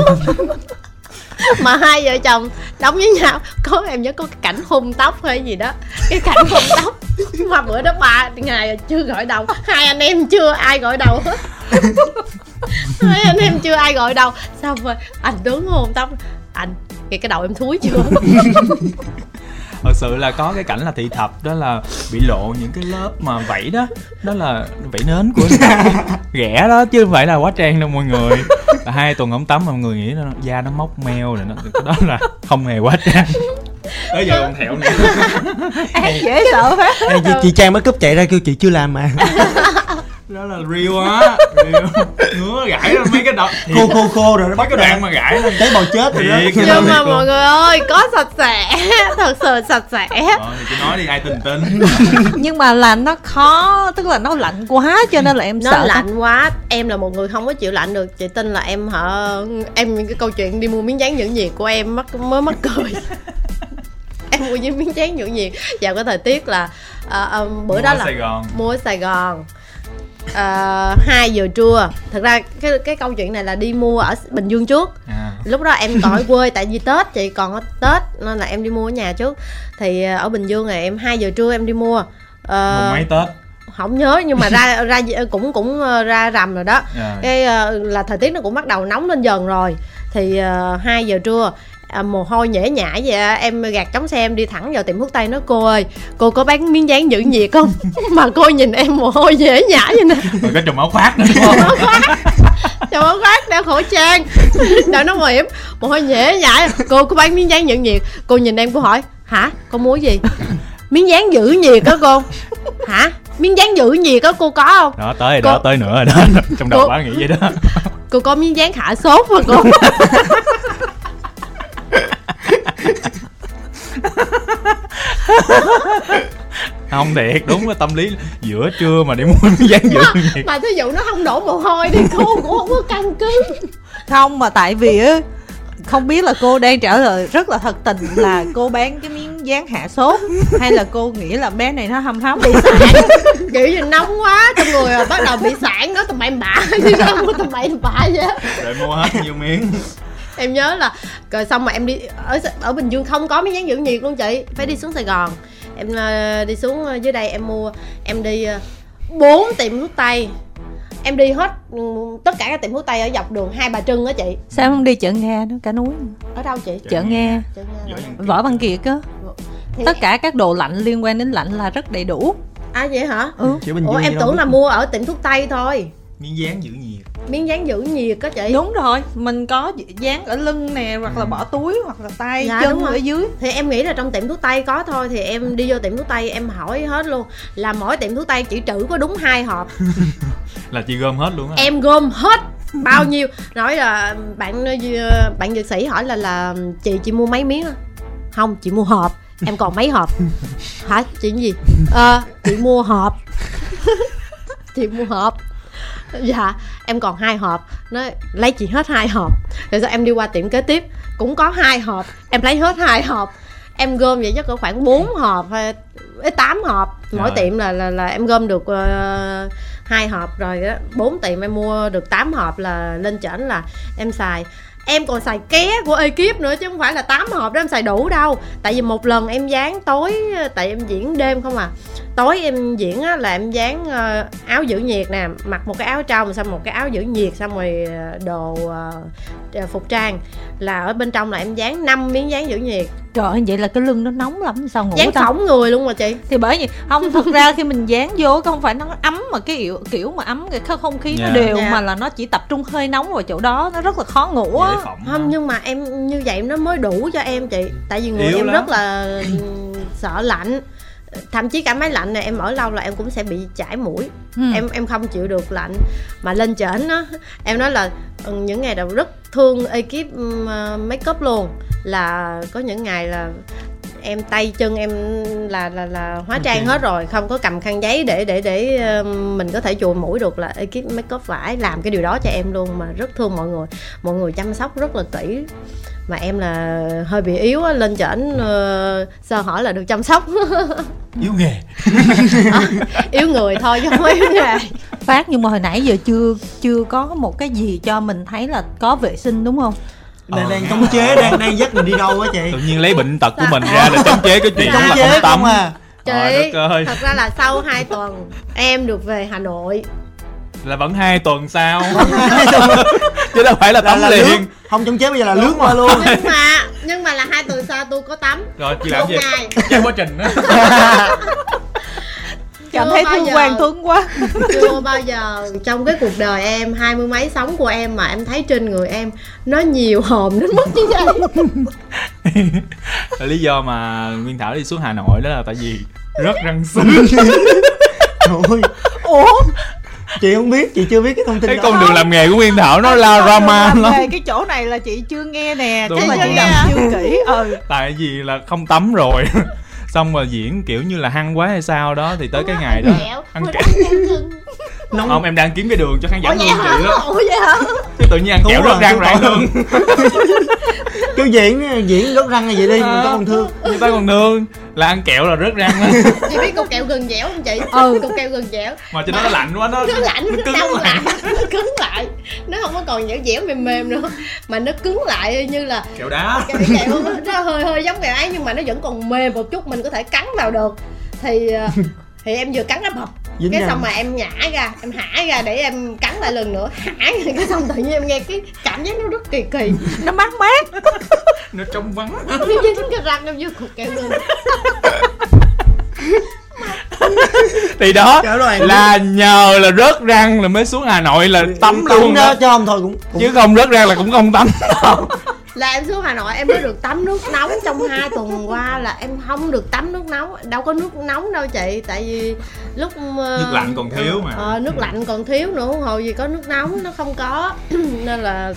C: mà hai vợ chồng đóng với nhau. Có em nhớ có cái cảnh hung tóc hay gì đó. Cái cảnh hung tóc. Mà bữa đó ba ngày chưa gọi đầu. Hai anh em chưa ai gọi đầu hết. Hai anh em chưa ai gọi đầu. Xong rồi, anh đứng hôn tóc. Anh, cái cái đầu em thúi chưa?
B: Thật sự là có cái cảnh là thị thập đó là bị lộ những cái lớp mà vảy đó. Đó là vảy nến của ghẻ đó chứ không phải là quá trang đâu mọi người. Là hai tuần không tắm mà mọi người nghĩ là da nó mốc meo rồi nó đó là không hề quá trang. Tới giờ còn thẹo nữa.
A: Dễ sợ
D: chị, chị trang mới cúp chạy ra kêu chị chưa làm mà
B: đó là real á. Real. Ngứa gãi ra mấy cái đợt
D: khô khô khô rồi nó
B: mấy
D: bắt
B: cái đoạn mà gãi lên
D: tế bào chết rồi đó.
C: Nhưng mà mọi người ơi có sạch sẽ. Thật sự sạch sẽ.
B: Ờ, thì chị nói đi ai tin tin.
A: Nhưng mà là nó khó tức là nó lạnh quá cho nên là em
C: nó
A: sợ
C: lạnh quá. Em là một người không có chịu lạnh được. Chị tin là em hả em cái câu chuyện đi mua miếng dán dưỡng nhiệt của em mắc mới mắc cười. Em mua những miếng dán dưỡng nhiệt. Vào cái thời tiết là à, à, bữa
B: Mua
C: đó
B: ở
C: là
B: Sài Gòn.
C: mua ở Sài Gòn à, 2 giờ trưa. Thật ra cái cái câu chuyện này là đi mua ở Bình Dương trước.
B: À.
C: lúc đó em còn ở quê tại vì tết chị còn ở tết nên là em đi mua ở nhà trước. Thì à, ở bình dương này em 2 giờ trưa em đi mua. Ờ,
B: mùng mấy tết?
C: không nhớ nhưng mà ra ra cũng cũng ờ, ra rằm rồi đó.
B: À.
C: cái ờ, là thời tiết nó cũng bắt đầu nóng lên dần rồi. Thì uh, 2 giờ trưa à, mồ hôi nhễ nhãi vậy em gạt chống xe em đi thẳng vào tiệm thuốc tây nói cô ơi cô có bán miếng dán giữ nhiệt không? Mà cô nhìn em mồ hôi nhễ nhãi vậy nè.
B: Rồi có trùm áo khoác nữa. Đúng không
C: Trời ơi khoác đeo khẩu trang. Đợi nó hiểm Mồ hôi nhễ nhãi Cô có bán miếng dán giữ nhiệt. Cô nhìn em cô hỏi Hả? Con mua gì? Miếng dán giữ nhiệt á cô. Hả? Miếng dán giữ nhiệt á cô có không?
B: Đó tới rồi đó
C: Cô-
B: tới nữa rồi đó. Trong đầu
C: Cô-
B: bà nghĩ vậy đó.
C: Cô có miếng dán hạ sốt mà cô
B: không thiệt đúng là tâm lý giữa trưa mà để mua miếng dán dự nhiệt
C: Mà thí dụ nó không đổ mồ hôi đi Cô cũng không có căn cứ.
A: Không mà tại vì á không biết là cô đang trả lời rất là thật tình là cô bán cái miếng dán hạ sốt hay là cô nghĩ là bé này nó hâm hóng bị
C: Kiểu như nóng quá Trong người rồi bắt đầu bị sản nó tầm bậy bạ Đi ra mua tầm bậy bạ vậy
B: rồi mua hết nhiêu miếng
C: em nhớ là rồi xong mà em đi ở ở bình dương không có miếng dán giữ nhiệt luôn chị phải đi xuống sài gòn. Em ờ, đi xuống ờ, dưới đây em mua em đi ờ, bốn tiệm thuốc tây em đi hết ừ, tất cả các tiệm thuốc tây ở dọc đường hai bà trưng á chị.
A: Sao không đi chợ nghe nữa cả núi?
C: Ở đâu chị?
A: Chợ nghe
C: Chợ
B: Giỏi
C: hả?
B: văn
A: võ văn kiệt á. Tất cả các đồ lạnh liên quan đến lạnh là rất đầy đủ.
C: À vậy hả?
A: Ừ.
C: Ủa em tưởng là mua ở tiệm thuốc tây thôi
B: miếng dán giữ nhiệt.
C: Miếng dán giữ nhiệt á chị?
A: Đúng rồi mình có dán ở lưng nè hoặc là bỏ túi hoặc là tay
C: Dạ,
A: chân ở dưới.
C: Thì em nghĩ là trong tiệm thuốc tây có thôi thì em đi vô tiệm thuốc tây em hỏi hết luôn là mỗi tiệm thuốc tây chỉ trữ có đúng hai hộp.
B: Là chị gom hết luôn á
C: em gom hết bao nhiêu? Nói là bạn ờ, bạn dược sĩ hỏi là là chị chị mua mấy miếng á? Không chị mua hộp. Em còn mấy hộp? Hả? Chị cái gì? Ờ chị mua hộp. Chị mua hộp dạ em còn hai hộp. Nói lấy chị hết hai hộp. Rồi sau em đi qua tiệm kế tiếp cũng có hai hộp. Em lấy hết hai hộp. Em gom vậy chắc cỡ khoảng 4 hộp hay 8 hộp. Mỗi
B: Rồi.
C: tiệm là là là em gom được ờ, hai hộp. Rồi đó bốn tiệm em mua được 8 hộp là lên trển là em xài em còn xài ké của ekip nữa chứ không phải là 8 hộp đó em xài đủ đâu. Tại vì một lần em dán tối tại em diễn đêm không à. Tối em diễn á, là em dán ờ, áo giữ nhiệt nè mặc một cái áo trong xong một cái áo giữ nhiệt xong rồi ờ, đồ ờ, phục trang. Là ở bên trong là em dán 5 miếng dán giữ nhiệt.
A: Trời ơi vậy là cái lưng nó nóng lắm sao ngủ
C: dán
A: ta?
C: phỏng người luôn mà chị.
A: Thì bởi vì không thật ra khi mình dán vô không phải nó ấm mà cái kiểu kiểu mà ấm cái không khí nó
B: Dạ.
A: đều
C: Dạ.
A: mà là nó chỉ tập trung hơi nóng vào chỗ đó nó rất là khó ngủ á
B: dễ phỏng
C: không nhưng mà em như vậy nó mới đủ cho em chị. Tại vì người
B: Yếu
C: em
B: lắm.
C: rất là sợ lạnh. Thậm chí cả máy lạnh này em ở lâu là em cũng sẽ bị chảy mũi.
A: Ừ.
C: em em không chịu được lạnh. Mà lên trển á em nói là ừ, những ngày đầu rất thương ekip um, make up luôn. Là có những ngày là em tay chân em là là là hóa trang hết rồi không có cầm khăn giấy để để để mình có thể chùi mũi được là ekip make up phải làm cái điều đó cho em luôn mà rất thương mọi người. Mọi người chăm sóc rất là kỹ. Mà em là hơi bị yếu á lên trển uh, sơ hỏi là được chăm sóc?
B: Yếu nghề.
C: Yếu người thôi chứ không phải yếu nghề.
A: Phát nhưng mà hồi nãy giờ chưa chưa có một cái gì cho mình thấy là có vệ sinh đúng không
D: đang
B: Ờ.
D: đang chống chế đang đang dắt mình đi đâu á chị?
B: Tự nhiên lấy bệnh tật của mình ra để chống chế cái chuyện là
D: chống chế
B: không tắm.
D: không à.
B: Trời
C: chị
B: đất ơi
C: thật ra là sau 2 tuần em được về hà nội.
B: Là vẫn hai tuần sau. Chứ đâu phải là
D: là,
B: tắm
D: là lướt
B: liền.
D: không chống chế bây giờ là lướt qua luôn.
C: Nhưng mà nhưng mà là hai tuần sau tôi có tắm.
B: Rồi chị làm
C: một
B: gì?
C: ngày.
B: Trong quá trình đó
A: cảm thấy
C: bao
A: thương
C: giờ.
A: quan tuấn quá.
C: Chưa bao giờ. Trong cái cuộc đời em hai mươi mấy sống của em mà em thấy trên người em nó nhiều hồn đến mức như vậy.
B: Lý do mà nguyên thảo đi xuống hà nội đó là tại vì rất răng sứ
D: Trời ơi.
A: Ủa?
D: Chị không biết chị chưa biết cái thông tin
B: cái
D: đó.
B: con đường làm nghề của nguyên thảo nó la drama
A: Làm
B: lắm.
A: nghề cái chỗ này là chị chưa nghe nè
B: Đúng
A: là
B: rồi.
A: chị chưa kỹ ừ.
B: Tại vì là không tắm rồi xong rồi diễn kiểu như là hăng quá hay sao đó thì tới cái ngày đó ăn kẹo.
D: Nóng.
B: Không em đang kiếm cái đường cho khán giả
C: ủa vậy
B: nuông
C: hả?
B: chị đó
C: ủa vậy hả?
B: Chứ tự nhiên ăn kẹo
D: rồi,
B: rớt răng
D: bảo
B: luôn.
D: Cứ diễn diễn rớt răng như vậy đi mình có còn thương.
B: Như ba còn nương là ăn kẹo là rớt răng á.
C: Chị biết cục kẹo gừng dẻo không chị?
A: Ừ.
C: cục kẹo gừng dẻo.
B: Mà cho nó lạnh quá nó
C: nó lạnh nó
B: cứng lại.
C: lại nó cứng lại. Nó không có còn dẻo dẻo mềm mềm nữa mà nó cứng lại như là
B: kẹo đá.
C: Cái kẹo nó hơi hơi giống kẹo ấy nhưng mà nó vẫn còn mềm một chút mình có thể cắn vào được. Thì ờ, thì em vừa cắn nó bập
D: dính
C: cái xong mà em nhả ra em hả ra để em cắn lại lần nữa hả ra, cái xong tự nhiên em nghe cái cảm giác nó rất kỳ kỳ.
A: Nó mát mát.
B: Nó trong vắng.
C: Nó dính cái răng em vô cục kẹo gừng
B: thì đó là nhờ là rớt răng là mới xuống hà nội là tắm luôn
D: đó
B: đó
D: cho không thôi cũng, cũng
B: chứ không rớt răng là cũng không tắm
C: là em xuống hà nội em mới được tắm nước nóng trong hai tuần qua là em không được tắm nước nóng đâu có nước nóng đâu chị. Tại vì lúc ờ,
B: Nước lạnh còn thiếu mà.
C: ờ, nước lạnh còn thiếu nữa hồi gì có nước nóng nó không có. Nên là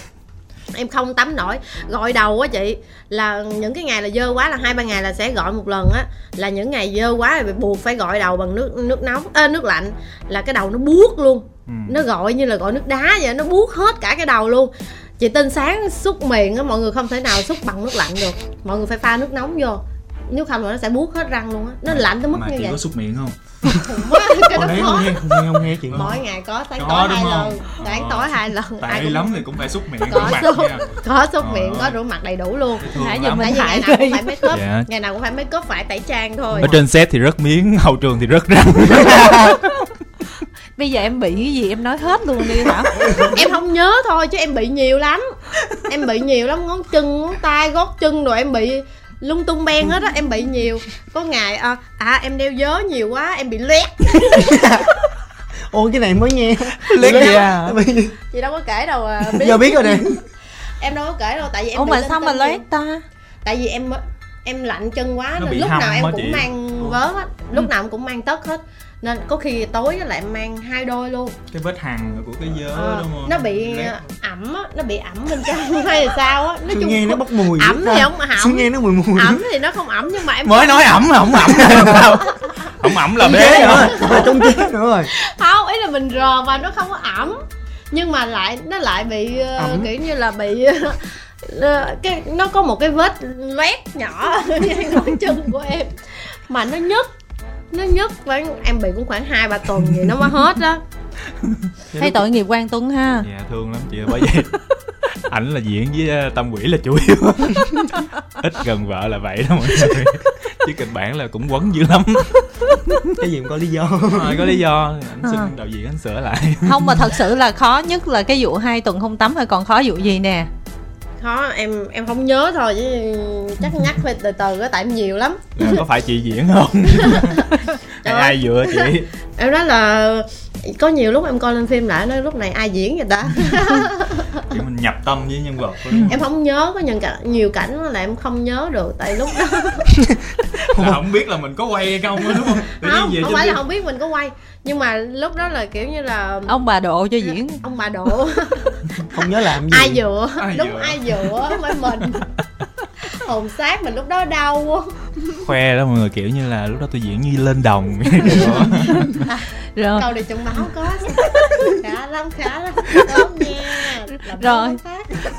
C: em không tắm nổi. Gội đầu á chị là những cái ngày là dơ quá là hai ba ngày là sẽ gội một lần á. Là những ngày dơ quá là buộc phải gội đầu bằng nước nước nóng ơ nước lạnh. Là cái đầu nó buốt luôn.
B: Ừ.
C: nó gọi như là gọi nước đá vậy nó buốt hết cả cái đầu luôn chị tin sáng xúc miệng á mọi người không thể nào xúc bằng nước lạnh được. Mọi người phải pha nước nóng vô. Nếu không là nó sẽ buốt hết răng luôn á. Nó lạnh tới mức
B: mà
C: như
B: chị
C: vậy.
B: có xúc miệng không?
C: Quá, cái đó khó
D: không nghe không nghe không nghe chuyện
C: mỗi ngày có sáng
B: Có,
C: tối hai
B: không?
C: lần. Sáng
B: Ờ.
C: tối hai lần.
B: Tại
C: ai cũng
B: lắm thì cũng phải xúc miệng
C: có xúc có xúc
B: Ờ.
C: miệng có rửa mặt đầy đủ luôn.
A: Giờ
B: lắm.
A: mình
C: tại vì ngày nào cũng phải make up.
B: Dạ.
C: ngày nào cũng phải make up phải tẩy trang thôi.
B: Ở trên set thì rất miếng hậu trường thì rất răng
A: bây giờ em bị cái gì em nói hết luôn đi hả?
C: Em không nhớ thôi chứ em bị nhiều lắm. Em bị nhiều lắm ngón chân ngón tay gót chân rồi em bị lung tung ben hết á em bị nhiều. Có ngày à, à em đeo vớ nhiều quá em bị loét.
D: Ôi cái này mới nghe.
B: Liếc gì à?
C: chị đâu có kể đâu à
D: giờ biết rồi nè.
C: Em đâu có kể đâu tại vì em
A: ủa mà sao mà loét ta?
C: Tại vì em em lạnh chân quá
B: Nó
C: nên lúc nào em cũng
B: chị.
C: mang vớ hết. Lúc nào em cũng mang tất hết nên có khi tối là em mang hai đôi luôn.
B: Cái vết hằn của cái vớ
C: Ờ,
B: đúng không?
C: nó bị
B: Lét.
C: ẩm á nó bị ẩm bên trong hay là sao á. Nói
D: Tôi
C: chung
D: nghe nó bốc mùi
C: ẩm thì không ẩm
D: Tôi nghe nó mùi mùi.
C: Ẩm thì nó không ẩm nhưng mà em
B: mới
C: không-
B: nói ẩm mà không ẩm. Không ẩm là bế
D: Chế
B: rồi.
D: Nữa rồi trong chế nữa rồi.
C: Không ý là mình rờ và nó không có ẩm. Nhưng mà lại nó lại bị ờ,
D: Ẩm.
C: kiểu như là bị ờ, cái nó có một cái vết loét nhỏ ngay ngón chân của em. Mà nó nhức nó nhức khoảng em bị cũng khoảng hai ba tuần gì nó mới hết đó
A: thấy tội nghiệp quan tuấn ha.
B: Dạ thương lắm chị ơi, bởi vậy ảnh là diễn với ờ, tâm quỷ là chủ yếu. Ít gần vợ là vậy đó mọi người. Chứ kịch bản là cũng quấn dữ lắm.
D: Cái gì cũng có lý do.
B: Rồi, có lý do. Ảnh xin
A: Ờ.
B: đạo diễn ảnh sửa lại.
A: Không mà thật sự là khó nhất là cái vụ hai tuần không tắm hay còn khó vụ gì nè
C: khó em em không nhớ thôi chứ chắc nhắc phải từ từ á tại em nhiều lắm.
B: Là có phải chị diễn không? Ai dựa chị?
C: Em nói là có nhiều lúc em coi lên phim lại nói lúc này ai diễn vậy ta?
B: Chị mình nhập tâm với nhân vật của
C: em không nhớ có những cảnh nhiều cảnh là em không nhớ được tại lúc đó.
B: Là không biết là mình có quay hay không đúng không? Tự
C: không không phải là không biết mình có quay nhưng mà lúc đó là kiểu như là
A: ông bà độ cho diễn.
C: Ông bà độ.
D: Không nhớ làm gì.
C: Ai dựa?
B: Ai
C: đúng
B: dựa?
C: ai dựa phải mình. Hồn xác mình lúc đó đau. Quá
B: khoe đó mọi người kiểu như là lúc đó tôi diễn như lên đồng
A: rồi.
C: Câu này trong máu có khá lắm khá lắm. Tốt nha. Làm
A: Rồi.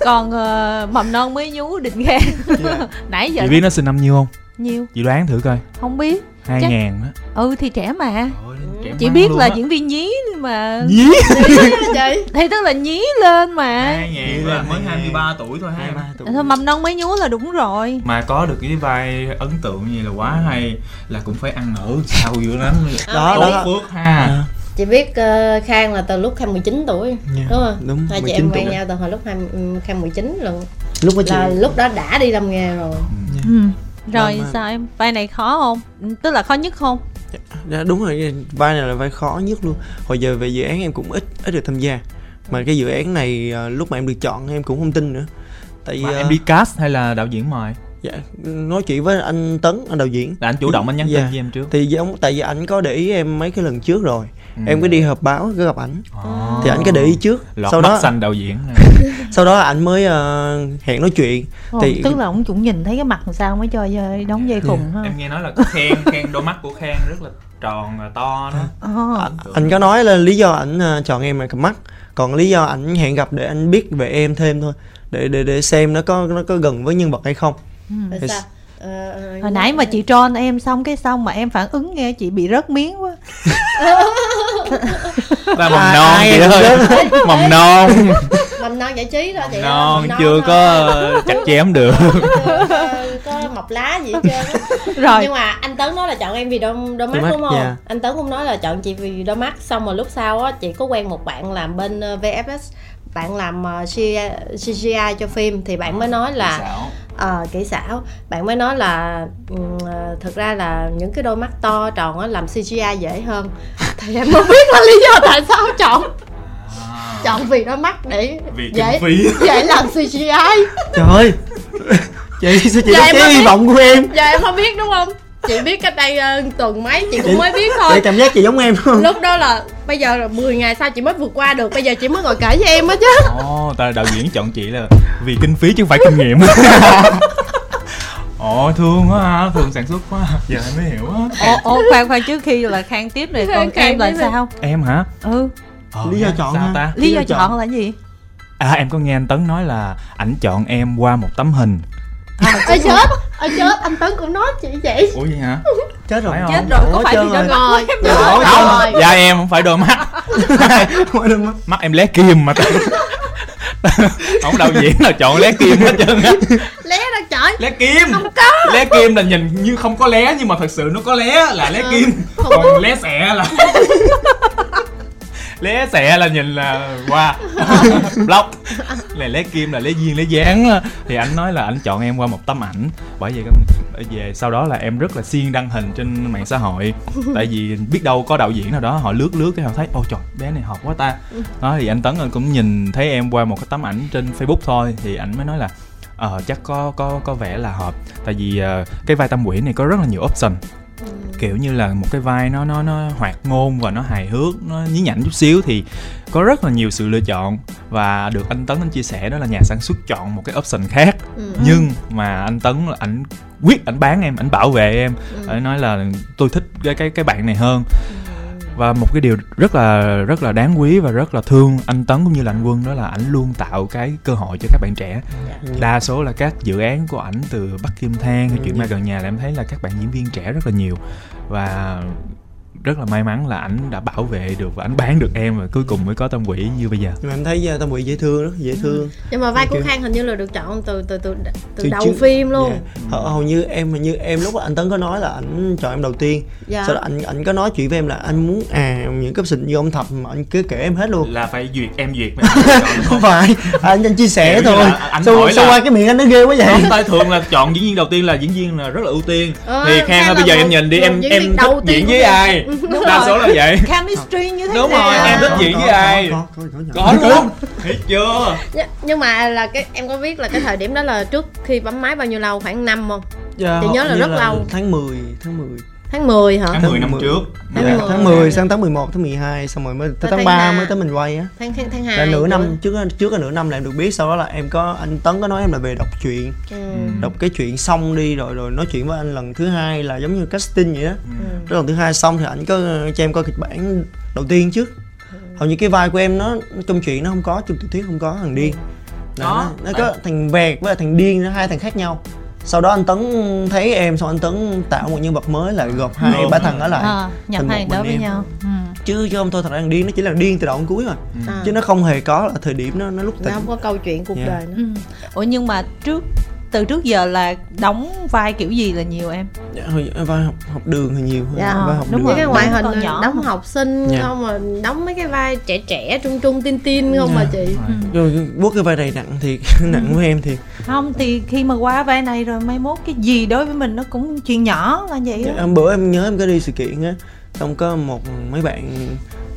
A: còn ờ, mầm non mới nhú định khen nãy giờ
B: chị biết nó sinh năm nhiêu không?
A: Nhiêu?
B: Chị đoán thử coi.
A: Không biết
B: hai
A: Chắc-
B: ngàn á.
A: Ừ thì trẻ mà.
B: Trời ơi, trẻ
A: chỉ
B: măng
A: biết
B: luôn
A: là
B: á.
A: diễn viên nhí mà.
B: Nhí?
C: Chị.
A: Thì tức là nhí lên mà.
B: Hai ngàn là mới
D: Hai
B: 23 tuổi thôi
D: hai
B: ha
D: ba tuổi.
A: Thôi mầm non mới nhú là đúng rồi.
B: Mà có được cái vai ấn tượng như là quá hay là cũng phải ăn ở sao dữ lắm
D: Đó,
B: tốt
D: đó.
B: phước ha.
C: Chị biết ờ, khang là từ lúc khang 19 tuổi
D: Dạ,
C: đúng không?
D: đúng
C: hai chị
D: 19
C: em quen nhau từ hồi lúc hai, khang 19 lần
D: lúc đó chị
C: là lúc đó đã đi làm nghề rồi.
D: Dạ.
A: ừ. Rồi
D: vâng.
A: sao em? Vai này khó không? Tức là khó nhất không?
D: Dạ, đúng rồi vai này là vai khó nhất luôn. Hồi giờ về dự án em cũng ít ít được tham gia. Mà cái dự án này à, lúc mà em được chọn em cũng không tin nữa. Tại vì
B: mà
D: à,
B: em đi cast hay là đạo diễn mời
D: dạ, nói chuyện với anh tấn anh đạo diễn.
B: Là anh chủ động anh nhắn tin
D: Dạ.
B: với em trước.
D: Thì giống tại vì anh có để ý em mấy cái lần trước rồi.
B: Ừ.
D: em có đi họp báo có gặp ảnh.
B: Ồ.
D: thì ảnh có để ý trước.
B: Lọt
D: sau
B: mắt
D: đó
B: xanh đạo diễn.
D: Sau đó ảnh mới ờ, hẹn nói chuyện.
A: Ồ,
D: thì
A: tức là ông cũng nhìn thấy cái mặt làm sao mới cho dây- đóng dây khùng ha
B: em nghe nói là có khen khen đôi mắt của khen rất là tròn và to đó.
A: Ờ.
D: anh, anh có nói là lý do ảnh ờ, chọn em là cặp mắt. Còn lý do ảnh hẹn gặp để anh biết về em thêm thôi. Để để để xem nó có nó có gần với nhân vật hay không Thì-
C: sao? Ờ, ờ,
A: hồi nãy mà chị tròn em xong cái xong mà em phản ứng nghe chị bị rớt miếng quá.
B: Là mầm non chị ơi mầm non.
C: Mầm non giải trí đó chị
B: non chưa
C: thôi.
B: có chặt chém được.
C: Có, mọc lá gì hết trơn á.
A: rồi.
C: Nhưng mà anh tấn nói là chọn em vì đôi, đôi mắt
D: mắt,
C: đúng không?
D: dạ.
C: anh tấn cũng nói là chọn chị vì đôi mắt xong rồi lúc sau á chị có quen một bạn làm bên ờ, VFX bạn làm ờ, CGI CGI cho phim thì bạn mới nói là ờ kỹ xảo. Bạn mới nói là ờ, thực ra là những cái đôi mắt to tròn á làm CGI dễ hơn. Thì em không biết là lý do tại sao chọn
B: À.
C: chọn vì đôi mắt để
B: vì
C: dễ
B: phí.
C: dễ làm CGI
D: trời ơi chị sao chị
C: Dạ,
D: đáp
C: em
D: cái
C: có
D: hy vọng của em.
C: Giờ em không biết đúng không chị biết cách đây ờ, tuần mấy chị cũng mới biết
D: để
C: thôi
D: cảm giác chị giống em không?
C: Lúc đó là bây giờ là 10 ngày sau chị mới vượt qua được bây giờ chị mới ngồi kể với em á chứ.
B: Ồ tại đạo diễn chọn chị là vì kinh phí chứ không phải kinh nghiệm. Ồ thương quá ha thương sản xuất quá. Giờ em mới hiểu á.
A: Ồ, ồ khoan khoan trước khi là khang tiếp này còn
C: Khang
A: em là sao?
B: Em hả?
A: Ừ.
B: Ờ,
D: Lý do chọn
B: sao
D: ha?
B: ta?
A: Lý do
D: Lý do
A: chọn.
D: chọn.
A: là gì?
B: À em có nghe anh tấn nói là ảnh chọn em qua một tấm hình
C: ơi chết. ơi chết. Anh tấn cũng nói chị vậy.
B: Ủa vậy hả?
D: Chết rồi.
B: Phải không?
A: chết rồi có phải đôi
D: rồi.
A: mắt
C: rồi.
B: không
C: rồi.
B: Dạ em không phải đôi mắt.
D: Mất.
B: mắt. Em lé kim mà. Không đạo diễn là chọn lé kim hết trơn á.
C: Lé ra trời.
B: Lé kim. Lé kim là nhìn như không có lé nhưng mà thật sự nó có lé là lé kim. Còn lé xẹ là lé xẹ là nhìn là qua block. Là lé kim là lé duyên lé dáng thì anh nói là anh chọn em qua một tấm ảnh. Bởi vậy bởi về sau đó là em rất là siêng đăng hình trên mạng xã hội. Tại vì biết đâu có đạo diễn nào đó họ lướt lướt cái họ thấy ôi trời bé này hợp quá ta. Đó thì anh tấn cũng nhìn thấy em qua một cái tấm ảnh trên facebook thôi. Thì anh mới nói là ờ chắc có có có vẻ là hợp. Tại vì ờ, cái vai tâm quỷ này có rất là nhiều option kiểu như là một cái vai nó nó nó hoạt ngôn và nó hài hước nó nhí nhảnh chút xíu thì có rất là nhiều sự lựa chọn và được anh tấn anh chia sẻ đó là nhà sản xuất chọn một cái option khác
C: Ừ.
B: nhưng mà anh tấn là ảnh quyết ảnh bán em ảnh bảo vệ em
C: Ừ.
B: ảnh nói là tôi thích cái cái cái bạn này hơn và một cái điều rất là rất là đáng quý và rất là thương anh tấn cũng như là anh quân đó là ảnh luôn tạo cái cơ hội cho các bạn trẻ. Đa số là các dự án của ảnh từ bắc kim thang hay chuyện ma gần nhà là em thấy là các bạn diễn viên trẻ rất là nhiều. Và rất là may mắn là ảnh đã bảo vệ được và ảnh bán được em và cuối cùng mới có tâm quỷ như bây giờ.
D: Nhưng mà em thấy uh, tâm quỷ dễ thương rất dễ thương.
C: Nhưng mà vai của
D: Kiểu-
C: khang hình như là được chọn từ từ từ từ
D: Từ
C: đầu phim luôn.
D: Dạ. Hầu, hầu như em hình như em lúc đó anh tấn có nói là ảnh chọn em đầu tiên.
C: Dạ.
D: Sau đó anh anh có nói chuyện với em là anh muốn à những cái option như ông thập mà anh cứ kể em hết luôn.
B: Là phải duyệt em duyệt
D: không phải anh anh chia sẻ
B: Kiểu
D: thôi.
B: là anh
D: sao,
B: hỏi
D: sao
B: là-
D: qua cái miệng anh nó ghê quá vậy?
B: Không tay thường là chọn diễn viên đầu tiên là diễn viên là rất là ưu tiên.
C: Ờ,
B: thì khang
C: là
B: bây giờ
C: một-
B: em nhìn đi em em thích diễn với ai?
C: Đúng
B: đa
C: rồi.
B: số là vậy.
A: Chemistry như thế
B: Đúng rồi, em thích diễn với ai?
D: có
B: luôn thấy chưa?
C: Nh- nhưng mà là cái em có biết là cái thời điểm đó là trước khi bấm máy bao nhiêu lâu? Khoảng năm không?
D: Dạ,
C: Chị nhớ là rất lâu.
D: tháng 10 tháng 10
C: tháng 10 hả?
B: Tháng 10 năm trước.
C: Tháng
D: Dạ,
C: 10.
D: tháng 10 sang tháng 11 tháng 12 xong rồi mới tới tháng
C: tháng
D: 3
C: hai.
D: mới tới mình quay á.
C: Tháng tháng tháng hai
D: là nửa năm trước trước là nửa năm là em được biết sau đó là em có anh Tấn có nói em là về đọc truyện.
C: Ừ.
D: đọc cái chuyện xong đi rồi rồi nói chuyện với anh lần thứ hai là giống như casting vậy đó
C: Ừ.
D: Lần thứ hai xong thì ảnh có cho em coi kịch bản đầu tiên trước hầu như cái vai của em nó trong chuyện nó không có trong tiểu thuyết không có thằng điên Là
B: Có.
D: nó, nó có thằng vẹt với lại thằng điên nó hai thằng khác nhau sau đó anh tấn thấy em xong anh tấn tạo một nhân vật mới là gộp hai ba thằng ở lại
A: à, nhập
D: thành một
A: hai đó với
D: em.
A: nhau ừ.
D: chứ chứ không thôi thằng điên nó chỉ là điên từ đầu đến cuối rồi
C: À.
D: chứ nó không hề có là thời điểm nó nó lúc
C: nó
D: tỉnh
C: không có câu chuyện cuộc
D: Dạ.
C: đời nữa
A: Ừ. ủa nhưng mà trước từ trước giờ là đóng vai kiểu gì là nhiều em
D: dạ, hồi vai học học đường thì nhiều hơn
C: Dạ,
D: vai học
A: đúng
D: đường
C: những cái
A: rồi.
C: ngoại hình
A: nhỏ
C: đóng học sinh
D: Dạ.
C: không mà đóng mấy cái vai trẻ trẻ trung trung tin tin không
D: Dạ.
C: mà chị
D: rồi bút cái vai này nặng thì nặng với em thì
A: không thì khi mà qua vai này rồi mai mốt cái gì đối với mình nó cũng chuyện nhỏ là vậy
D: Dạ, hôm bữa em nhớ em có đi sự kiện á xong có một mấy bạn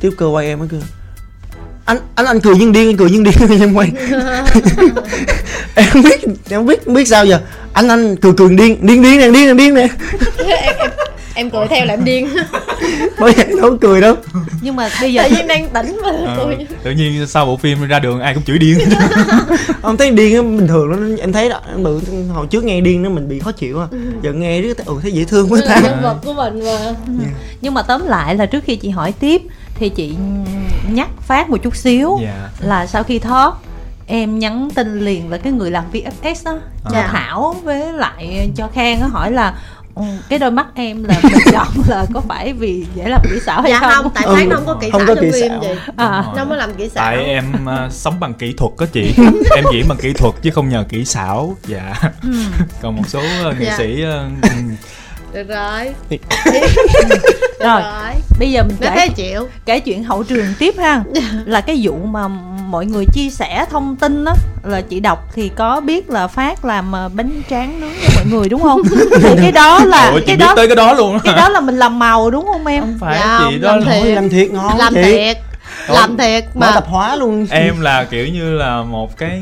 D: tiếp cơ quay em á kêu anh anh anh cười như điên anh cười như điên em quay. Em không biết em không biết không biết sao giờ. Anh anh cười cười điên điên điên nè điên nè điên nè.
C: Em cười theo là em điên.
D: Bởi vậy đâu có cười đâu.
A: Nhưng mà bây giờ
C: tự nhiên đang tỉnh mà cười
B: tự nhiên sau bộ phim ra đường ai cũng chửi điên.
D: Ông thấy điên á bình thường lắm. Em thấy đó em bự hồi trước nghe điên nó mình bị khó chịu à giờ nghe riết ừ thấy dễ thương quá ta.
C: Nhân vật của mình mà.
A: Nhưng mà tóm lại là trước khi chị hỏi tiếp thì chị nhắc phát một chút xíu
B: dạ
A: là sau khi thoát em nhắn tin liền với cái người làm VFX đó cho
C: Dạ.
A: Thảo với lại cho Khang á hỏi là "Ừ, cái đôi mắt em là mình chọn là có phải vì dễ làm kỹ xảo hay
C: dạ
A: không,
C: không tại
D: Ừ,
C: nó không có kỹ
D: không
C: xảo
D: có
C: trong
D: kỹ
C: phim
D: xảo.
C: chị
A: À.
C: nó mới làm kỹ xảo
B: tại em ờ, sống bằng kỹ thuật đó chị em diễn bằng kỹ thuật chứ không nhờ kỹ xảo dạ
A: Ừ.
B: còn một số ờ, nghệ
C: Dạ.
B: sĩ ờ,
C: được rồi. Được
A: Rồi. bây giờ mình kể
C: thế chịu.
A: kể chuyện hậu trường tiếp ha. Là cái vụ mà mọi người chia sẻ thông tin á là chị đọc thì có biết là phát làm ờ, bánh tráng nướng cho mọi người đúng không? Thì cái đó là
B: Ủa, chị
A: cái
B: biết
A: đó
B: tới cái đó luôn
A: cái đó là mình làm màu đúng không em?
B: Không phải
C: Dạ,
B: chị đó
C: làm
B: là-
C: thiệt.
D: Làm thiệt ngon
C: làm
D: chị
C: thiệt. Làm thiệt mà.
D: tập hóa luôn.
B: em là kiểu như là một cái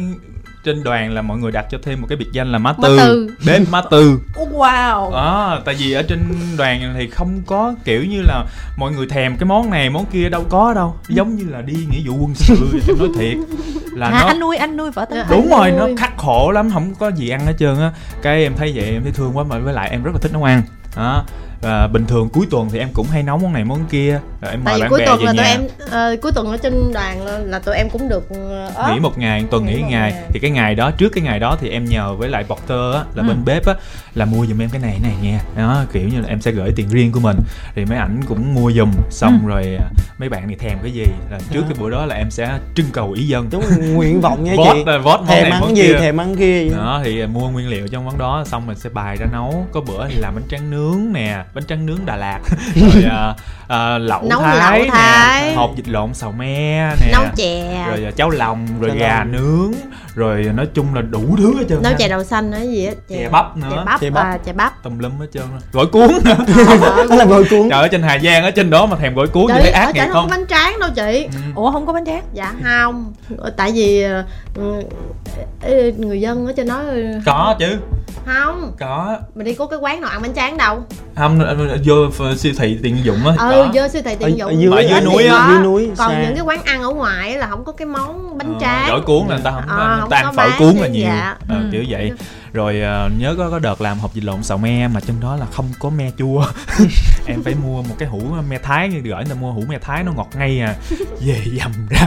B: trên đoàn là mọi người đặt cho thêm một cái biệt danh là má
C: Má
B: tư. Bếp má tư.
A: Wow.
B: Đó tại vì ở trên đoàn thì không có kiểu như là mọi người thèm cái món này món kia đâu có đâu. Giống như là đi nghĩa vụ quân sự em nói thiệt là
A: à,
B: nó
A: anh nuôi anh nuôi vợ
C: Dạ.
B: đúng rồi nó
C: nuôi.
B: khắc khổ lắm không có gì ăn hết trơn á. Cái em thấy vậy em thấy thương quá mà với lại em rất là thích nấu ăn. Đó và bình thường cuối tuần thì em cũng hay nấu món này món kia rồi em
C: tại
B: mời
C: vì
B: bạn
C: cuối
B: bè
C: tuần
B: về
C: là tụi
B: nhà
C: em ờ, cuối tuần ở trên đoàn là, là tụi em cũng được off.
B: nghỉ một ngày tuần nghỉ
C: Nghỉ một
B: ngày
C: ngày.
B: thì cái ngày đó trước cái ngày đó thì em nhờ với lại porter á là
A: Ừ.
B: bên bếp á là mua giùm em cái này này nha đó kiểu như là em sẽ gửi tiền riêng của mình thì mấy ảnh cũng mua giùm xong
A: Ừ.
B: rồi à, mấy bạn thì thèm cái gì là trước
D: Đó.
B: cái bữa đó là em sẽ trưng cầu ý dân
D: đúng là nguyện vọng nha
B: vote
D: chị
B: là vote món
D: thèm
B: này
D: ăn
B: món
D: gì
B: kia
D: thèm ăn kia vậy.
B: đó thì mua nguyên liệu trong món đó xong mình sẽ bài ra nấu có bữa thì làm bánh tráng nướng nè bánh tráng nướng Đà Lạt. Rồi à, à, lẩu
C: Nấu
B: thái
C: lẩu
B: nè
C: Thái.
B: hộp vịt lộn xào me nè
C: nấu chè.
B: rồi à, cháo lòng rồi
D: Cháo
B: gà nướng rồi nói chung là đủ thứ hết trơn
C: nấu chè đậu xanh hay gì á?
B: Chè bắp nữa.
C: chè bắp
D: Chè bắp.
C: và chè bắp.
B: Tùm lum hết trơn á. gỏi cuốn nữa.
D: Đó là gỏi cuốn.
B: Trời ở trên Hà Giang ở trên đó mà thèm gỏi cuốn
C: Chị,
B: thấy
C: ở
B: ác
C: trên
B: nghiệt
C: không
B: không?
C: có bánh tráng đâu chị.
B: Ừ.
A: ủa không có bánh tráng?
C: Dạ không. Tại vì ờ, ừ, ê, người dân ở trên đó ừ,
B: có chứ.
C: Không.
B: Có.
C: Mình đi có cái quán nào ăn bánh tráng đâu.
B: Không vô ph- siêu thị tiện dụng á.
C: Ừ
B: có.
C: vô siêu thị tiện
D: Ở-
C: dụng
D: ở dưới-
B: ở dưới núi á.
C: có.
D: Dưới núi,
C: còn
D: xa.
C: những cái quán ăn ở ngoài là không có cái món bánh
B: Ờ,
C: tráng.
B: gỏi cuốn là người ta không có
C: Ờ,
B: người
C: không
B: ta ăn
C: có
B: phở
C: bán
B: cuốn là nhiều.
C: dạ.
B: Ờ,
A: Ừ.
B: kiểu vậy. Rồi ờ, nhớ có có đợt làm hộp vịt lộn xào me mà trong đó là không có me chua. Em phải mua một cái hũ me thái như gửi người ta mua hũ me thái nó ngọt ngay à về dầm ra.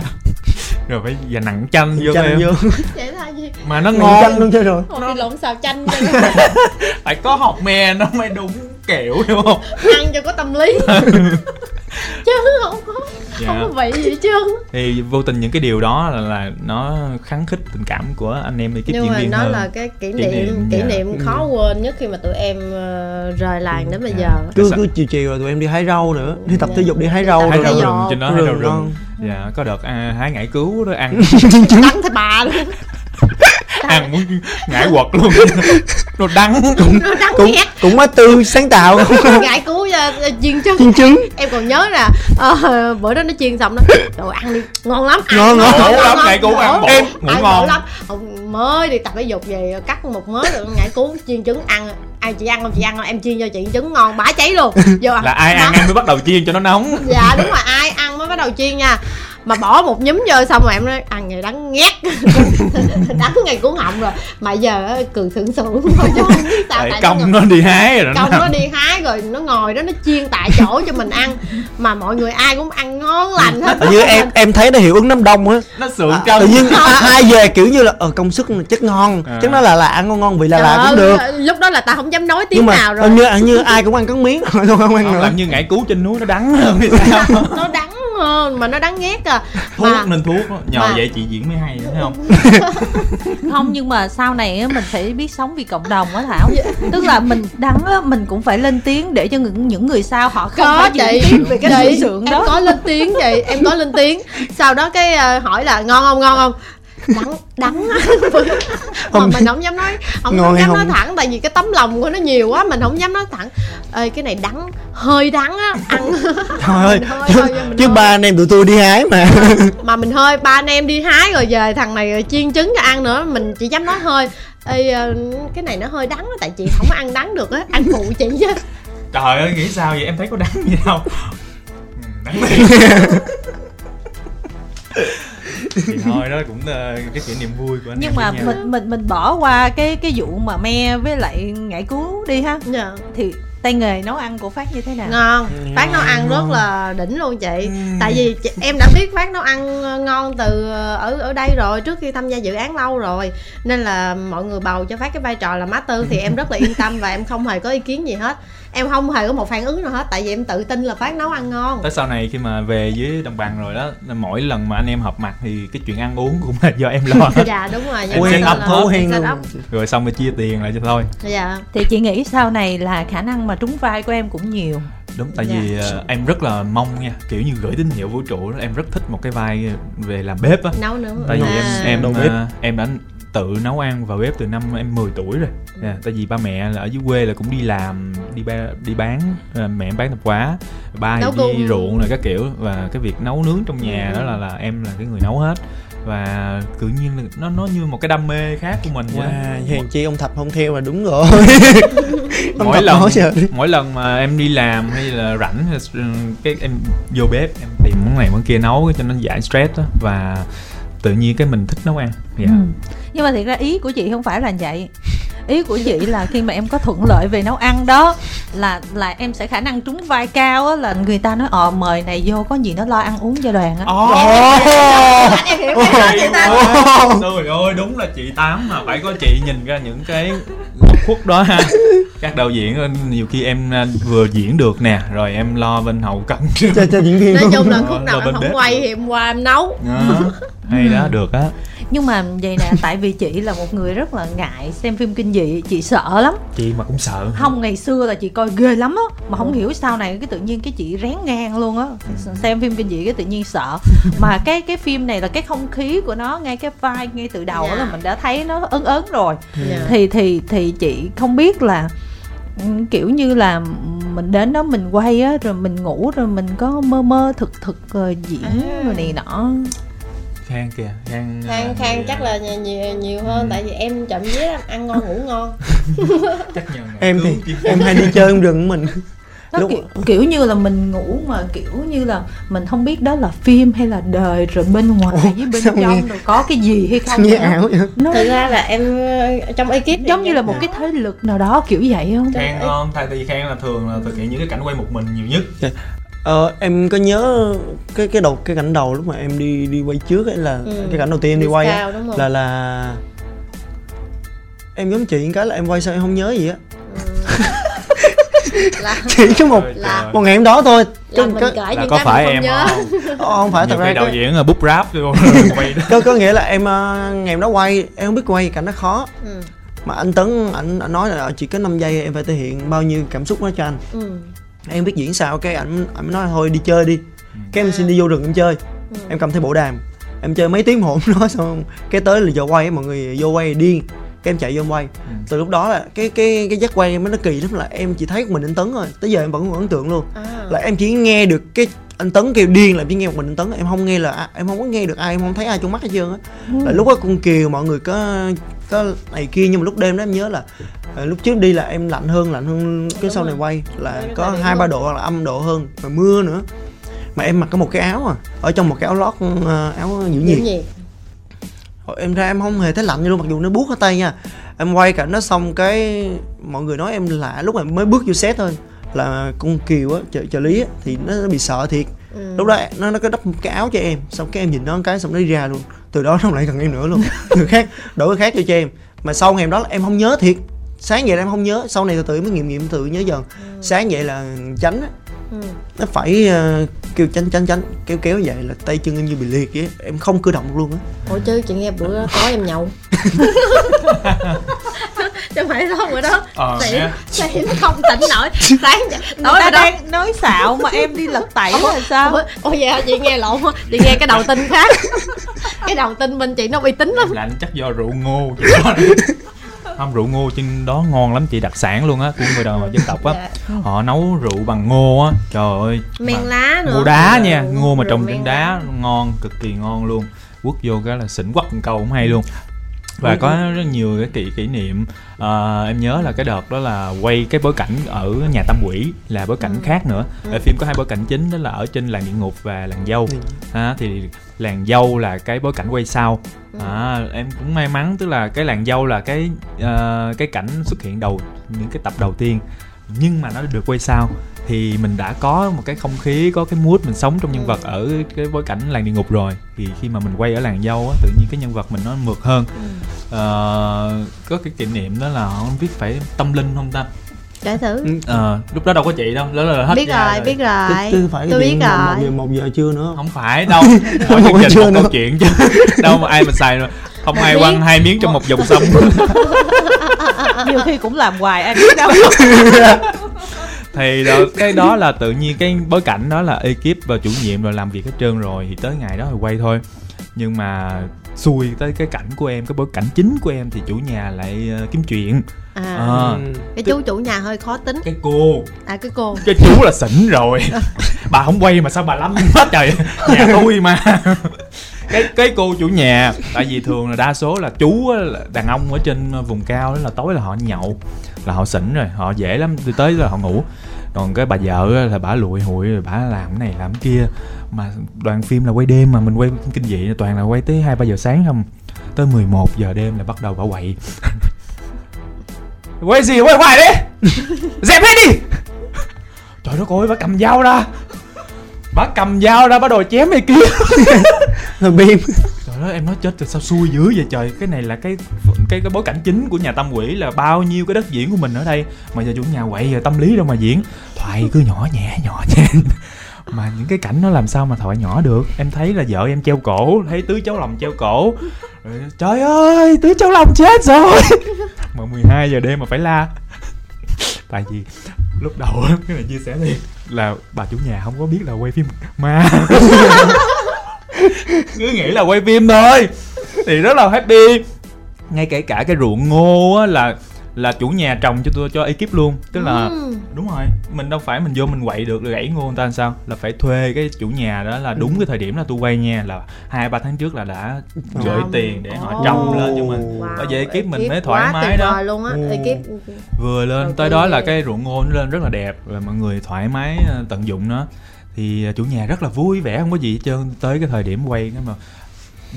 B: Rồi phải và nặng chanh vô
D: chanh
B: em
D: vô.
C: Là
B: mà nó
D: ngon. chanh luôn chứ rồi.
C: Hột vịt lộn xào chanh
B: phải có hột me nó mới đúng kiểu đúng không?
C: Ăn cho có tâm lý chứ không có
B: Dạ.
C: không có vị gì hết trơn.
B: Thì vô tình những cái điều đó là, là nó kháng khích tình cảm của anh em ekip
C: nhưng
B: diễn
C: mà
B: viên
C: nó
B: hơn.
C: là cái kỷ
B: Kỷ
C: niệm
B: niệm,
C: kỷ
B: dạ.
C: niệm khó quên nhất khi mà tụi em ờ, rời làng đến bây
B: Dạ.
C: giờ.
D: Cứ cứ chiều chiều rồi tụi em đi hái rau nữa đi tập
C: Dạ.
D: thể dục đi hái rau
C: thể
B: rau rừng trên đó hai rau
D: Rừng. Ngon.
B: dạ có đợt à, hái ngải cứu đó ăn.
C: Đắng thấy bà luôn.
B: Ăn muốn ngải quật luôn. Nó đắng.
C: Nó đắng
D: cũng
C: nghét
D: cũng má tư sáng tạo.
C: Ngại cứu uh, chiên trứng.
D: Chiên trứng.
C: Em còn nhớ là ờ, bữa đó nó chiên xong nó đồ ăn đi ngon lắm. Ăn
D: Ngon, ngon.
B: Ngộ lắm, ngải cứu ăn bổ,
C: em
B: ngủ ngon.
C: lắm. Mới đi tập thể dục về cắt một mớ rồi ngải cứu chiên trứng ăn. Ai chị ăn không chị ăn không em chiên cho chị trứng ngon bả cháy luôn. Vô ăn.
B: Là ai ăn
C: Đó.
B: em mới bắt đầu chiên cho nó nóng.
C: Dạ đúng rồi ai ăn mới bắt đầu chiên nha mà bỏ một nhúm vô xong rồi em nói ăn ngày đắng nghét đắng ngày cuốn họng rồi. Mà giờ á, cười sượng sượng thôi chứ không biết sao
B: tại công
C: nó
B: nó đi hái rồi
C: công
B: nó
C: nó đi hái rồi nó ngồi đó nó chiên tại chỗ cho mình ăn. Mà mọi người ai cũng ăn ngon lành hết.
D: Tự nhiên em em thấy nó hiệu ứng đám đông á.
B: Nó sượng
D: À,
B: trong.
D: tự nhiên ai, ai về kiểu như là ờ công sức chất ngon
B: À.
D: chắc nó là là ăn ngon ngon vị là
C: Trời
D: là cũng được.
C: lúc đó là ta không dám nói
D: nhưng
C: tiếng
D: mà
C: nào rồi.
D: hình như như ai cũng ăn cắn miếng. Thôi không ăn nữa.
B: làm như ngải cứu trên núi nó đắng hơn sao?
C: Nó đắng hơn mà nó đáng ghét à.
B: Thuốc
C: mà
B: nên thuốc đó. nhờ
C: mà-
B: vậy chị diễn mới hay thấy không?
A: Không nhưng mà sau này á, mình phải biết sống vì cộng đồng á thảo. Tức là mình đắng á, mình cũng phải lên tiếng để cho những những người sau họ không
C: có
A: phải
C: chị.
A: về cái
C: chị
A: sự
C: em
A: đó.
C: có lên tiếng chị em có lên tiếng. Sau đó cái ờ, hỏi là ngon không ngon không đắng đắng mà mình không dám nói không,
D: Ngon
C: không dám nói
D: không?
C: thẳng tại vì cái tấm lòng của nó nhiều quá mình không dám nói thẳng. Ê cái này đắng hơi đắng á ăn.
D: Ơi
C: hơi
D: chứ,
C: thôi,
D: chứ ba anh em tụi tôi đi hái mà.
C: Mà mình hơi ba anh em đi hái rồi về thằng này chiên trứng cho ăn nữa mình chỉ dám nói hơi. Ê ờ, cái này nó hơi đắng á tại chị không có ăn đắng được á ăn phụ chị chứ.
B: Trời ơi nghĩ sao vậy? Em thấy có đắng gì đâu. Ừ, đắng thì thôi đó cũng ờ, cái kỷ niệm vui của anh
A: nhưng mà mình mình mình bỏ qua cái cái vụ mà me với lại ngải cứu đi ha.
C: Dạ.
A: Thì tay nghề nấu ăn của phát như thế nào?
C: Ngon. Phát nấu ăn rất là đỉnh luôn chị.
D: Ừ.
C: tại vì chị- em đã biết phát nấu ăn ờ, ngon từ ờ, ở ở đây rồi trước khi tham gia dự án lâu rồi. Nên là mọi người bầu cho phát cái vai trò là master thì em rất là yên tâm và em không hề có ý kiến gì hết. Em không hề có một phản ứng nào hết tại vì em tự tin là phát nấu ăn ngon.
B: Tới sau này khi mà về với đồng bằng rồi đó mỗi lần mà anh em họp mặt thì cái chuyện ăn uống cũng là do em lo hết.
C: Dạ đúng rồi
B: Em set up
D: hen
C: set
D: luôn
B: rồi xong rồi chia tiền lại cho thôi.
C: Dạ.
A: Thì chị nghĩ sau này là khả năng mà trúng vai của em cũng nhiều
B: đúng tại
C: Dạ.
B: vì ờ, em rất là mong nha kiểu như gửi tín hiệu vũ trụ đó em rất thích một cái vai về làm bếp á
C: nấu nữa
B: tại vì
C: À.
B: em em
D: bếp.
B: ờ, em đã tự nấu ăn vào bếp từ năm em 10 tuổi rồi yeah, tại vì ba mẹ là ở dưới quê là cũng đi làm đi ba, đi bán ờ, mẹ em bán tạp hóa ba
C: Nấu
B: đi
C: cùng.
B: ruộng rồi các kiểu và cái việc nấu nướng trong nhà
C: Ừ.
B: đó là là em là cái người nấu hết và tự nhiên là nó nó như một cái đam mê khác của mình vậy.
D: Wow, hèn chi ông thạch không theo là đúng rồi.
B: Mỗi lần mỗi lần mà em đi làm hay là rảnh hay là cái em vô bếp em tìm món này món kia nấu cho nó giải stress đó và tự nhiên cái mình thích nấu ăn. Dạ.
A: Ừ. nhưng mà thiệt ra ý của chị không phải là vậy ý của chị là khi mà em có thuận lợi về nấu ăn đó là là em sẽ khả năng trúng vai cao á là người ta nói ờ mời này vô có gì nó lo ăn uống cho đoàn á. Em hiểu cái đó chị ta
B: Trời ơi đúng là chị Tám mà phải có chị nhìn ra những cái góc khuất đó ha. Các đạo diễn ờ, nhiều khi em à, vừa diễn được nè Rồi em lo bên hậu cận
D: cho cho diễn viên
C: nói chung là
B: Ờ,
C: khúc nào em không
B: bếp.
C: quay thì em qua em nấu.
B: Đó, Hay đó được á
A: nhưng mà vậy nè tại vì chị là một người rất là ngại xem phim kinh dị chị sợ lắm
B: Chị mà cũng sợ
A: không ngày xưa là chị coi ghê lắm á mà không hiểu sau này cái tự nhiên cái chị rén ngang luôn á xem phim kinh dị cái tự nhiên sợ mà cái cái phim này là cái không khí của nó ngay cái vai ngay từ đầu á
C: Dạ.
A: là mình đã thấy nó ớn ớn rồi
C: Dạ.
A: thì thì thì chị không biết là kiểu như là mình đến đó mình quay á rồi mình ngủ rồi mình có mơ mơ thực thực rồi diễn
C: À.
A: rồi này nọ
B: Khang kìa Khang
C: khang
B: à,
C: khang
B: thì,
C: chắc
B: à,
C: là nhiều, nhiều, hơn tại vì em chậm vía lắm ăn ngon ngủ ngon.
B: Chắc nhờ ngày
D: em thì em hay đi chơi trong rừng của mình.
A: Nó
D: Lúc-
A: kiểu, kiểu như là mình ngủ mà kiểu như là mình không biết đó là phim hay là đời rồi bên ngoài
D: Ủa,
A: với bên trong
D: nghe-
A: rồi có cái gì hay không
D: nghe ảo vậy?
A: Nó
C: thực ra là em ờ, trong ekip
A: giống như là một
C: em-
A: cái thế lực nào đó kiểu vậy không
B: Khang ngon Tại vì Khang là thường là thực hiện những cái cảnh quay một mình nhiều nhất
D: ờ em có nhớ cái cái đầu cái cảnh đầu lúc mà em đi đi quay trước ấy là
C: Ừ.
D: cái cảnh đầu tiên em đi quay á
C: scout, đúng không?
D: là là em giống chị cái là em quay sao em không nhớ gì á
C: là
D: chỉ có một
C: là-
D: một ngày hôm đó thôi
C: là
D: có,
C: mình
D: có,
B: là
C: những
B: có
C: cái
B: phải em
C: không
B: không
D: Ờ, không phải thật ra
B: đạo
D: cái-
B: diễn là bút rap luôn quay
D: có có nghĩa là em ờ, ngày hôm đó quay em không biết quay cảnh nó khó
C: ừ.
D: mà anh tấn anh, anh nói là "Ờ, chỉ có 5 giây em phải thể hiện bao nhiêu cảm xúc đó cho anh
C: Ừ.
D: em biết diễn sao cái anh mới nói thôi đi chơi đi. Cái em xin đi vô rừng em chơi.
C: Ừ.
D: em cầm theo bộ đàm. Em chơi mấy tiếng một nói xong cái tới là giờ quay á, mọi người vô quay điên. Cái em chạy vô em quay.
B: Ừ.
D: từ lúc đó là cái cái cái giác quay em nó kỳ lắm là em chỉ thấy một mình anh tấn rồi tới giờ em vẫn còn ấn tượng luôn.
C: À.
D: là em chỉ nghe được cái anh tấn kêu điên là em chỉ nghe một mình anh tấn. Em không nghe là em không có nghe được ai em không thấy ai trong mắt hết trơn á. Là lúc đó con kiều mọi người có có này kia. Nhưng mà lúc đêm đó em nhớ là ờ, lúc trước đi là em lạnh hơn lạnh hơn cái sau này quay là có hai ba độ hoặc là âm độ hơn và mưa nữa. Mà em mặc có một cái áo à ở trong một cái áo lót ờ, áo giữ nhiệt Hồi em ra em không hề thấy lạnh gì luôn mặc dù nó buốt ở tay nha. Em quay cảnh nó xong cái mọi người nói em lạ lúc mà mới bước vô set thôi là con kiều á trợ, trợ lý á, thì nó bị sợ thiệt.
C: Ừ.
D: lúc đó nó nó có đắp một cái áo cho em xong cái em nhìn nó một cái xong nó đi ra luôn từ đó nó không lại gần em nữa luôn. Người khác đổi cái khác cho cho em. Mà sau ngày hôm đó là em không nhớ thiệt. Sáng vậy là em không nhớ. Sau này từ từ mới nghiệm nghiệm tự nhớ dần. Sáng vậy là tránh á.
C: Ừ.
D: nó phải uh, kêu tránh tránh tránh kéo kéo vậy là tay chân em như bị liệt vậy em không cử động luôn á.
C: Ủa chứ chị nghe bữa đó có em nhậu chứ không phải đâu rồi đó.
B: Ờ,
C: xỉn xỉn không tỉnh nổi. Sáng tối
A: ta
C: rồi đó
A: đang nói xạo mà em đi lật tẩy là sao?
C: vậy hả? Chị nghe lộn chị nghe cái đầu tin khác. Cái đầu tin bên chị nó uy tín lắm.
B: Là anh chắc do rượu ngô chị nói. không rượu ngô trên đó ngon lắm chị đặc sản luôn á của người đồng dân tộc á.
C: Dạ.
B: họ nấu rượu bằng ngô á. Trời ơi.
C: Men lá nữa.
B: ngô đá nha ngô mà trồng trên đá ngon cực kỳ ngon luôn. Quất vô cái là xỉn quất một câu cũng hay luôn và có rất nhiều cái kỷ kỷ niệm. Ờ, em nhớ là cái đợt đó là quay cái bối cảnh ở nhà tam quỷ là bối cảnh
C: Ừ.
B: khác nữa. Ở phim có hai bối cảnh chính đó là ở trên làng địa ngục và làng dâu. Ha thì làng dâu là cái bối cảnh quay sau.
C: Ừ.
B: à, em cũng may mắn tức là cái làng dâu là cái ờ, cái cảnh xuất hiện đầu những cái tập đầu tiên nhưng mà nó được quay sau thì mình đã có một cái không khí có cái mood mình sống trong nhân vật ở cái bối cảnh làng địa ngục rồi. Thì khi mà mình quay ở làng dâu á tự nhiên cái nhân vật mình nó mượt hơn. Ờ, có cái kỷ niệm đó là không biết phải tâm linh không ta?
C: Để thử
D: Ừ.
B: Ờ, lúc đó đâu có chị đâu đó là hết
C: biết
B: ra
C: rồi biết rồi.
D: Chứ- chứ phải
C: tôi biết
D: điện một-
C: rồi
D: giờ một giờ trưa nữa.
B: Không phải đâu.
D: Một
B: chương trình một
D: nữa.
B: câu chuyện chứ. Đâu mà ai mà xài rồi. Không ai quăng hai miếng trong một dòng sông.
A: Nhiều khi cũng làm hoài ai biết đâu
B: thì đó, cái đó là tự nhiên cái bối cảnh đó là ekip và chủ nhiệm rồi làm việc hết trơn rồi thì tới ngày đó thì quay thôi. Nhưng mà xui tới cái cảnh của em cái bối cảnh chính của em thì chủ nhà lại ờ, kiếm chuyện.
C: À.
D: Ừ.
C: cái chú chủ nhà hơi khó tính.
B: Cái cô.
C: À cái cô.
B: Cái chú là xỉn rồi. Bà không quay mà sao bà lắm hết trời. Nhà tôi mà. Cái cái cô chủ nhà tại vì thường là đa số là chú là đàn ông ở trên vùng cao đó là tối là họ nhậu là họ xỉn rồi họ dễ lắm đi tới là họ ngủ. Còn cái bà vợ là bà lụi hụi rồi bà làm cái này làm cái kia. Mà đoàn phim là quay đêm mà mình quay kinh dị toàn là quay tới hai ba giờ sáng không. Tới 11 giờ đêm là bắt đầu bà quậy. Quay gì quay hoài đi. Dẹp hết đi. Trời đất ơi bà cầm dao ra. Bà cầm dao ra bắt đầu chém này kia.
D: Rồi bim
B: trời ơi em nói chết rồi sao xui dữ vậy trời? Cái này là cái cái cái bối cảnh chính của nhà tâm quỷ là bao nhiêu cái đất diễn của mình ở đây. Mà giờ chủ nhà quậy giờ tâm lý đâu mà diễn. Thoại cứ nhỏ nhẹ nhỏ nhẹ. Mà những cái cảnh nó làm sao mà thoại nhỏ được? Em thấy là vợ em treo cổ thấy tứ cháu lòng treo cổ. Rồi, trời ơi tứ cháu lòng chết rồi. Mà 12 giờ đêm mà phải la. Tại vì lúc đầu cái này chia sẻ đi là bà chủ nhà không có biết là quay phim ma. cứ nghĩ là quay phim thôi thì rất là happy ngay kể cả cái ruộng ngô á là là chủ nhà trồng cho tôi cho ekip luôn tức là
C: Ừ.
B: đúng rồi mình đâu phải mình vô mình quậy được rồi gãy ngô người ta làm sao là phải thuê cái chủ nhà đó là đúng cái thời điểm là tôi quay nha là hai ba tháng trước là đã gửi
C: Trồng.
B: tiền để họ
C: Ồ.
B: trồng lên cho mình
C: Wow,
B: Bởi vậy ekip mình mới thoải
C: quá
B: mái đó.
C: luôn á
D: Ừ.
C: ekip
B: vừa lên
C: Đầu
B: tới đó là cái ruộng ngô nó lên rất là đẹp và mọi người thoải mái ờ, tận dụng nó thì à, chủ nhà rất là vui vẻ, không có gì hết trơn. Tới cái thời điểm quay cái mà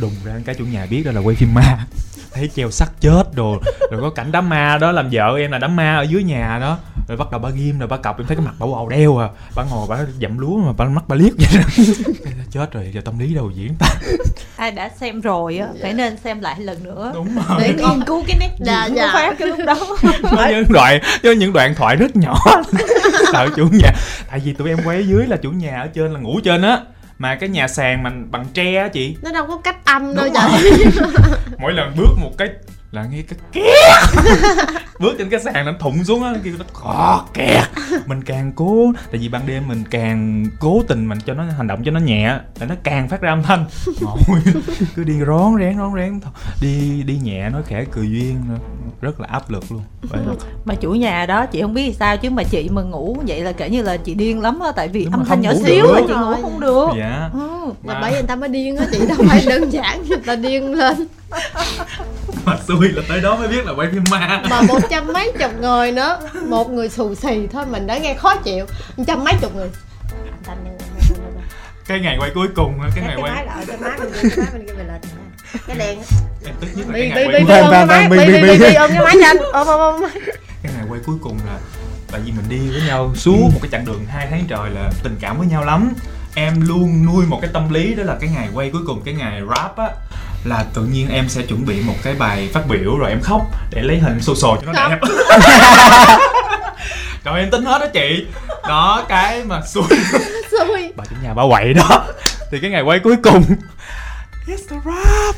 B: đùng ra cái chủ nhà biết đó là quay phim ma thấy treo sắt chết đồ. Rồi có cảnh đám ma đó làm vợ em là đám ma ở dưới nhà đó. Rồi bắt đầu bà ghim rồi bà cọc em thấy cái mặt bà bầu đeo à. Bà ngồi bà dậm lúa mà bà mắt bà liếc vậy đó. Chết rồi giờ tâm lý đâu diễn ta.
A: Ai đã xem rồi á phải nên xem lại lần nữa.
B: Đúng rồi.
A: để nghiên cứu cái nét
C: Dạ, dạ.
A: của phát cái lúc đó.
B: Có những đoạn có những đoạn thoại rất nhỏ. Sợ chủ nhà tại vì tụi em quay ở dưới là chủ nhà ở trên là ngủ trên á mà cái nhà sàn mà bằng tre á chị.
C: Nó đâu có cách âm đâu trời.
B: mỗi lần bước một cái là nghe cái két bước trên cái sàn nó thụng xuống á kêu nó khó kẹt mình càng cố tại vì ban đêm mình càng cố tình mình cho nó hành động cho nó nhẹ là nó càng phát ra âm thanh. Ngồi cứ đi rón rén rón rén đi đi nhẹ nói khẽ cười duyên rất là áp lực luôn. Vậy là
A: mà chủ nhà đó chị không biết vì sao chứ mà chị mà ngủ vậy là kể như là chị điên lắm á tại vì
B: Đúng
A: âm thanh nhỏ xíu mà chị ngủ không được
B: dạ.
A: Ừ.
C: là
B: Mà-
C: bởi vì người ta mới điên á chị đâu phải đơn giản người ta điên lên
B: mà xui là tới đó mới biết là quay phim ma.
C: Mà một trăm mấy chục người nữa. Một người xù xì thôi mình đã nghe khó chịu. Một trăm mấy chục người.
B: Cái ngày quay cuối cùng á, cái
C: cái
B: ngày
C: cái
B: quay
C: máy lại cái máy kia cái máy kia về lên. Cái đèn.
B: Em tức nhất là cái ngày quay
C: ôm cái máy
D: Bi,
C: bi
D: bi,
C: bi
D: bi.
C: bi ôm cái máy cho anh. Ôm ôm ôm.
B: Cái ngày quay cuối cùng là tại vì mình đi với nhau suốt một cái chặng đường hai tháng trời là tình cảm với nhau lắm. Em luôn nuôi một cái tâm lý đó là cái ngày quay cuối cùng cái ngày rap á là tự nhiên em sẽ chuẩn bị một cái bài phát biểu rồi em khóc để lấy hình xô xồ cho nó đẹp. Rồi em tính hết đó chị. Đó cái mà xui.
C: Xui.
B: Bà chủ nhà bà quậy đó. Thì cái ngày quay cuối cùng. It's the rap.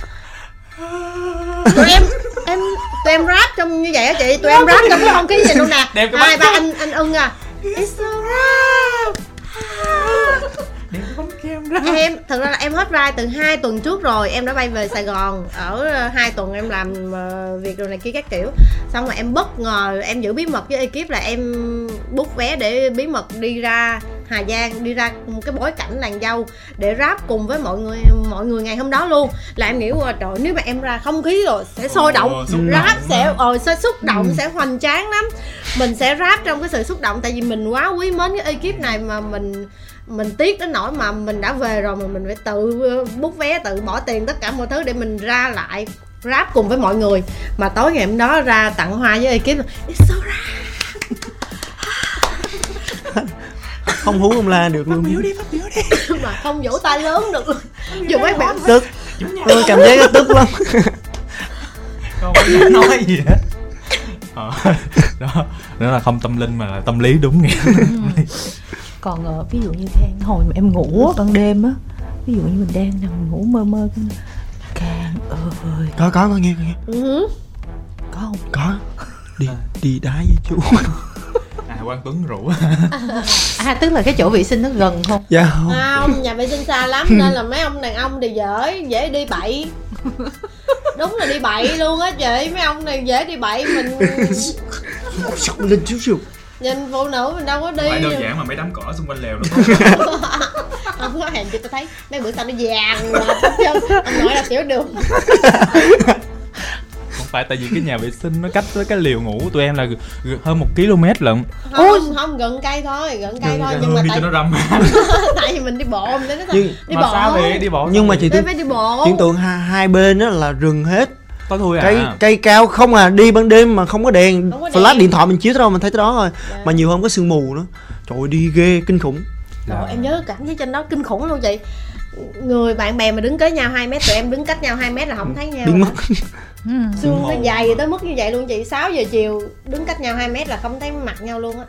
C: Tụi em em tụi em rap trong như vậy á chị? Tụi em rap trong cái không khí gì luôn nè. Hai ba anh anh ưng à? It's a rap
B: kem ra.
C: Em thật ra là em hết vai từ hai tuần trước rồi em đã bay về sài gòn. Ở ờ, hai tuần em làm ờ, việc rồi này kia các kiểu. Xong rồi em bất ngờ em giữ bí mật với ekip là em book vé để bí mật đi ra Hà Giang đi ra một cái bối cảnh làng dâu để rap cùng với mọi người mọi người ngày hôm đó luôn. Là em nghĩ qua trời nếu mà em ra không khí rồi sẽ sôi động rap
B: động
C: sẽ ờ sẽ xúc động sẽ hoành tráng lắm. Mình sẽ rap trong cái sự xúc động tại vì mình quá quý mến cái ekip này mà mình mình tiếc đến nỗi mà mình đã về rồi mà mình phải tự ờ, bút vé tự bỏ tiền tất cả mọi thứ để mình ra lại rap cùng với mọi người. Mà tối ngày hôm đó ra tặng hoa với ekip là, It's so rap.
D: Không hú không la được luôn.
C: mà không vỗ tay lớn được. Luôn dùng mấy bạn
D: tức. Tôi cảm giác tức lắm.
B: Không có nói gì hết. Ờ, đó đó là không tâm linh mà là tâm lý đúng nghĩa
A: còn ờ, ví dụ như Khang hồi mà em ngủ á, ban đêm á. ví dụ như mình đang nằm ngủ mơ mơ cái Khang ơi.
D: Có có có nghe có nghe.
C: Ừ.
A: có không?
D: Có. Đi đi đá với chú.
B: À quang tuấn rủ.
A: À tức là cái chỗ vệ sinh nó gần không?
D: Dạ không.
C: Không nhà vệ sinh xa lắm nên là mấy ông đàn ông thì dễ dễ đi bậy. Đúng là đi bậy luôn á chị mấy ông này dễ đi bậy mình
D: lên chút xíu
C: nhìn phụ nữ mình đâu có đi.
B: Phải đơn giản mà mấy đám cỏ xung quanh lèo đó
C: không? Có hèn chị tôi thấy mấy bữa sau nó vàng trơn ông nói là tiểu đường.
B: Không phải tại vì cái nhà vệ sinh nó cách với cái liều ngủ của tụi em là g- g- hơn một km lận.
C: Không không gần cây thôi gần cây
D: Gần
C: thôi
D: cây.
C: nhưng mà
B: đi
C: tại,
B: cho nó râm.
C: tại vì mình đi bộ mình đến
D: Nhưng-
C: đi
B: mà
C: bộ.
B: sao vậy? Đi bộ
D: nhưng mà chị
C: Tôi
D: tưởng
C: phải đi bộ.
D: tưởng tượng hai, hai bên đó là rừng hết
B: có thui à?
D: Cây cây cao không à đi ban đêm mà không có đèn.
C: Không có
D: flash
C: đèn.
D: điện thoại mình chiếu tới đâu mình thấy tới đó thôi.
C: Dạ.
D: mà nhiều hôm có sương mù nữa. Trời ơi, đi ghê kinh khủng.
C: Trời, em nhớ cảnh với trên đó kinh khủng luôn chị. Người bạn bè mà đứng kế nhau 2 mét tụi em đứng cách nhau 2 mét là không thấy nhau
D: biến mất.
A: Ừ.
C: xương nó dày tới mức như vậy luôn chị. 6 giờ chiều đứng cách nhau 2 mét là không thấy mặt nhau luôn á.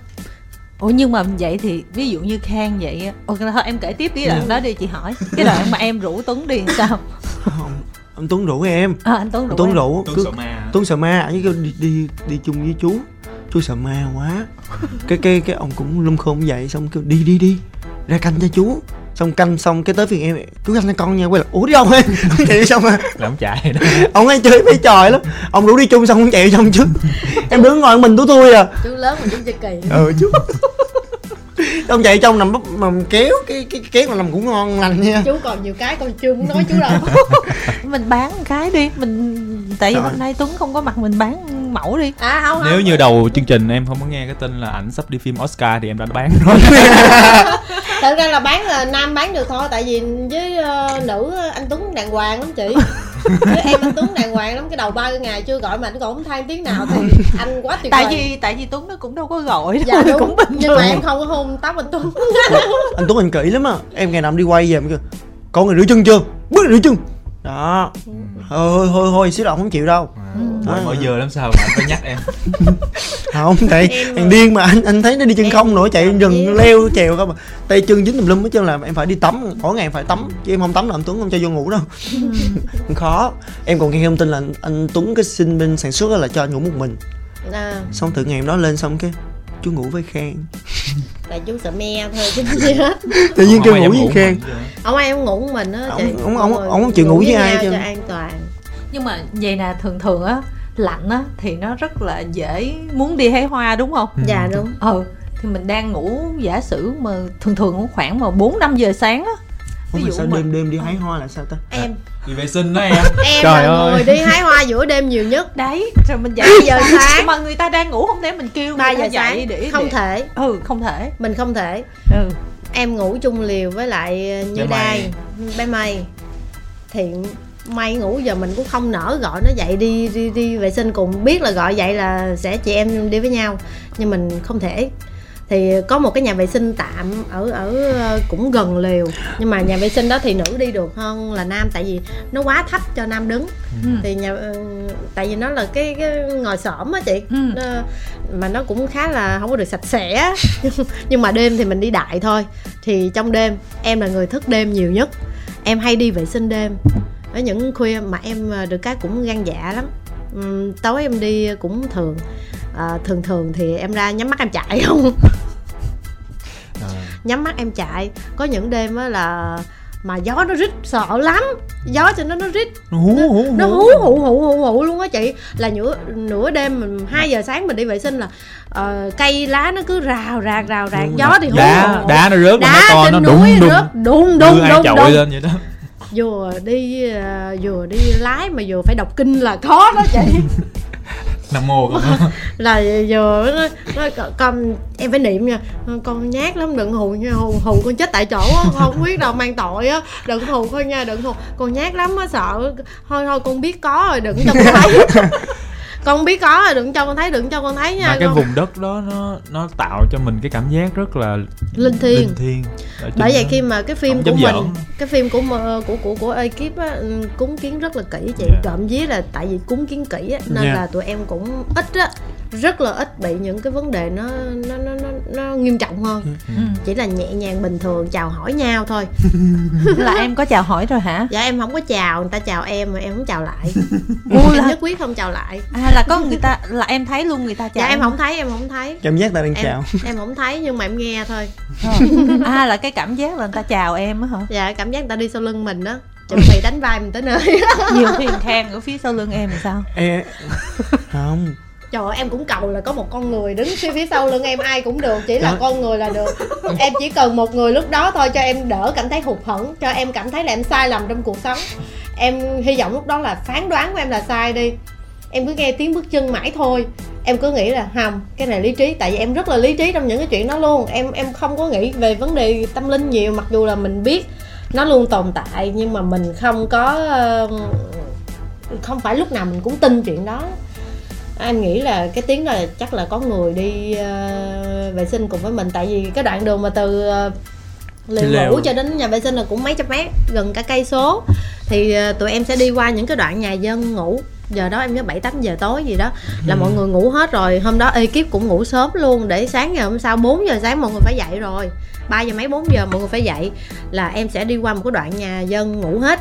A: Ủa nhưng mà vậy thì ví dụ như Khang vậy á. Ok thôi em kể tiếp cái đoạn đó đi chị hỏi. Cái đoạn mà em rủ Tuấn đi sao?
D: Không anh Tuấn rủ em.
A: À, anh Tuấn rủ
D: anh Tuấn
A: em.
D: rủ.
B: Tuấn sợ ma
D: Tuấn sợ ma anh kêu đi đi đi chung với chú. Chú sợ ma quá. Cái cái cái ông cũng lâm khôn vậy xong kêu đi đi đi. Ra canh cho chú. Xong canh xong cái tới phiên em chú canh cho con nha quay lại ủa đi ông ơi. Chạy đi xong à
B: làm chạy đó.
D: Ông ấy chơi mấy trò lắm. Ông rủ đi chung xong ông chạy trong trước em đứng ngồi mình tú tui à.
C: Chú lớn mà chú chơi kỳ.
D: Ừ chú ông chạy trong nằm bắp mà kéo cái cái kéo mà làm cũng ngon lành nha.
C: Chú còn nhiều cái con chưa muốn nói chú đâu.
A: Mình bán một cái đi mình tại vì hôm nay Tuấn không có mặt mình bán mẫu đi.
C: À không
B: nếu
C: không
B: như đầu chương trình em không có nghe cái tin là ảnh sắp đi phim Oscar thì em đã bán rồi.
C: Thật ra là bán là nam bán được thôi tại vì với ờ, nữ anh tuấn đàng hoàng lắm chị em anh tuấn đàng hoàng lắm cái đầu ba cái ngày chưa gọi mà anh còn không than tiếng nào thì anh quá tuyệt vời.
A: tại vì tại vì Tuấn nó cũng đâu có gọi
C: dạ
A: đâu,
C: đúng
A: cũng bình
C: nhưng mà em không có hôn tóc anh tuấn.
D: Anh tuấn anh kỹ lắm á. Em ngày nào em đi quay về em kêu con người rửa chân chưa? Bước rửa chân đó. Thôi thôi thôi xíu đầu không chịu đâu.
B: Mỗi mỗi giờ lắm sao mà anh phải nhắc em?
D: Không tại
C: Em
D: thằng điên mà anh anh thấy nó đi chân
C: Em
D: không nữa chạy rừng leo trèo không mà. Tay chân dính tùm lum hết trơn là em phải đi tắm mỗi ngày em phải tắm chứ em không tắm là anh tuấn không cho vô ngủ đâu. Khó. Em còn nghe thông tin là anh, anh tuấn cái xin bên sản xuất á là cho anh ngủ một mình.
C: À,
D: xong từ ngày hôm đó lên xong cái chú ngủ với khang.
C: Tại chú sợ me thôi chứ gì hết.
D: Tự nhiên kêu ngủ với khang.
C: ông ai em ngủ mình á chị.
D: Ông- ông- ông- ông không chịu ngủ với ai
C: cho an toàn.
A: Nhưng mà vậy nè thường thường á lạnh á thì nó rất là dễ muốn đi hái hoa đúng không?
B: Ừ.
C: dạ đúng.
A: Ừ thì mình đang ngủ giả sử mà thường thường cũng khoảng mà bốn năm giờ sáng á ví dụ
D: sao
A: mà
D: đêm đêm đi hái hoa là sao ta?
C: Em.
B: Đi vệ sinh đó em.
C: Em
B: Trời
C: là
B: ơi.
C: người đi hái hoa giữa đêm nhiều nhất.
A: Đấy rồi mình dậy
C: Ba giờ sáng.
A: mà người ta đang ngủ không thể mình kêu
C: 3
A: người ta
C: giờ
A: dậy
C: sáng
A: để
C: không
A: để-
C: thể.
A: Ừ không thể.
C: Mình không thể.
A: Ừ.
C: Em ngủ chung liều với lại như đai bé mây thiện may ngủ giờ mình cũng không nỡ gọi nó dậy đi đi đi vệ sinh cùng. Biết là gọi vậy là sẽ chị em đi với nhau. Nhưng mình không thể thì có một cái nhà vệ sinh tạm ở ở ờ, cũng gần lều. Nhưng mà nhà vệ sinh đó thì nữ đi được hơn là nam tại vì nó quá thấp cho nam đứng.
A: Ừ.
C: thì nhà ờ, tại vì nó là cái, cái ngồi xổm á chị.
A: Ừ.
C: nó, mà nó cũng khá là không có được sạch sẽ. Nhưng mà đêm thì mình đi đại thôi. Thì trong đêm em là người thức đêm nhiều nhất. Em hay đi vệ sinh đêm. Ở những khuya mà em ờ, được cái cũng gan dạ lắm. Tối em đi cũng thường à, thường thường thì em ra nhắm mắt em chạy không?
B: À,
C: nhắm mắt em chạy. Có những đêm á là mà gió nó rít sợ lắm. Gió cho nó nó rít.
B: Nó hú hú
C: nó hú hụ hụ hụ hụ luôn á chị. Là nửa nửa đêm mình 2 giờ sáng mình đi vệ sinh là ờ, cây lá nó cứ rào rạc rào rạc. Gió thì hú.
B: Đá
C: hụ
B: đá nó rớt
C: đá
B: mà to nó như
C: đùng
B: ai
C: đùng
B: chọi
C: đùng.
B: lên vậy đó.
C: Vừa đi ờ, vừa đi lái mà vừa phải đọc kinh là khó đó chị
B: nam mô
C: là vừa nó, nó con em phải niệm nha. Con nhát lắm đừng hù nha. Hù hù con chết tại chỗ á. Không biết đâu mang tội á. Đừng hù con nha đừng hù. Con nhát lắm á sợ. Thôi thôi con biết có rồi đừng cho con thấy con biết có rồi đừng cho con thấy đừng cho con thấy nha
B: mà cái
C: con.
B: vùng đất đó nó nó tạo cho mình cái cảm giác rất là
C: linh thiêng
B: linh thiêng
C: bởi vậy khi mà cái phim của mình
B: giỡn.
C: cái phim của mà- của của của ekip á ừ, cúng kiến rất là kỹ chị
B: Dạ.
C: trộm vía là tại vì cúng kiến kỹ á nên
D: Dạ.
C: là tụi em cũng ít á rất là ít bị những cái vấn đề nó nó nó nó, nó nghiêm trọng hơn.
A: Ừ.
C: chỉ là nhẹ nhàng bình thường chào hỏi nhau thôi.
A: Là em có chào hỏi rồi hả?
C: Dạ em không có chào người ta chào em mà em không chào lại. Em
A: là,
C: nhất quyết không chào lại.
A: À, là có người ta là em thấy luôn người ta chào
C: dạ em không thấy em không thấy.
D: Cảm giác ta đang
C: em
D: chào.
C: em không thấy nhưng mà em nghe thôi.
A: Ờ. à là cái cảm giác là người ta chào em á hả?
C: Dạ cảm giác người ta đi sau lưng mình đó chuẩn bị đánh vai mình tới nơi.
A: Nhiều khi khen ở phía sau lưng em thì sao?
D: Ê, không
C: Trời ơi, em cũng cầu là có một con người đứng phía sau lưng em ai cũng được Chỉ là
D: Đó.
C: con người là được. Em chỉ cần một người lúc đó thôi cho em đỡ cảm thấy hụt hẫng Cho em cảm thấy là em sai lầm trong cuộc sống. Em hy vọng lúc đó là phán đoán của em là sai đi. Em cứ nghe tiếng bước chân mãi thôi. Em cứ nghĩ là không, cái này lý trí Tại vì em rất là lý trí trong những cái chuyện đó luôn. Em em không có nghĩ về vấn đề tâm linh nhiều Mặc dù là mình biết nó luôn tồn tại Nhưng mà mình không có Không phải lúc nào mình cũng tin chuyện đó anh nghĩ là cái tiếng là chắc là có người đi ờ, vệ sinh cùng với mình. Tại vì cái đoạn đường mà từ uh,
D: Lều.
C: ngủ cho đến nhà vệ sinh là cũng mấy trăm mét gần cả cây số. Thì ờ, tụi em sẽ đi qua những cái đoạn nhà dân ngủ. Giờ đó em nhớ bảy tám giờ tối gì đó là mọi người ngủ hết rồi. Hôm đó ekip cũng ngủ sớm luôn. Để sáng ngày hôm sau 4 giờ sáng mọi người phải dậy rồi. 3 giờ mấy 4 giờ mọi người phải dậy là em sẽ đi qua một cái đoạn nhà dân ngủ hết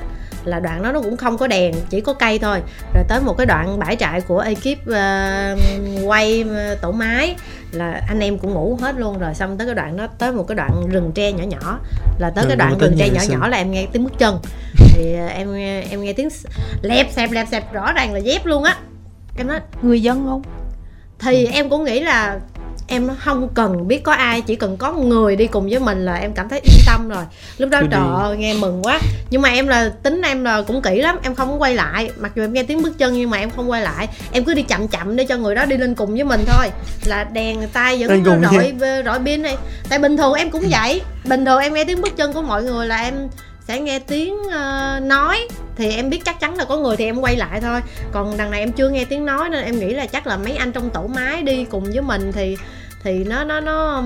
C: là đoạn đó nó cũng không có đèn chỉ có cây thôi. Rồi tới một cái đoạn bãi trại của ekip ờ, quay ờ, tổ máy là anh em cũng ngủ hết luôn rồi. Xong tới cái đoạn đó tới một cái đoạn rừng tre nhỏ nhỏ. Là tới
D: Rồi
C: cái đoạn rừng tre nhỏ
D: sinh.
C: nhỏ là em nghe tiếng bước chân. Thì ờ, em em nghe tiếng lẹp xẹp lẹp xẹp rõ ràng là dép luôn á. Em nói
A: người dân không?
C: Thì em cũng nghĩ là em nó không cần biết có ai chỉ cần có người đi cùng với mình là em cảm thấy yên tâm rồi. Lúc đó trời ơi nghe mừng quá. Nhưng mà em là tính em là cũng kỹ lắm em không quay lại. Mặc dù em nghe tiếng bước chân nhưng mà em không quay lại. Em cứ đi chậm chậm để cho người đó đi lên cùng với mình thôi. Là đèn tay vẫn rọi rọi pin này tại bình thường em cũng vậy. Bình thường em nghe tiếng bước chân của mọi người là em sẽ nghe tiếng ờ, nói. Thì em biết chắc chắn là có người thì em quay lại thôi. Còn đằng này em chưa nghe tiếng nói nên em nghĩ là chắc là mấy anh trong tổ máy đi cùng với mình thì thì nó nó nó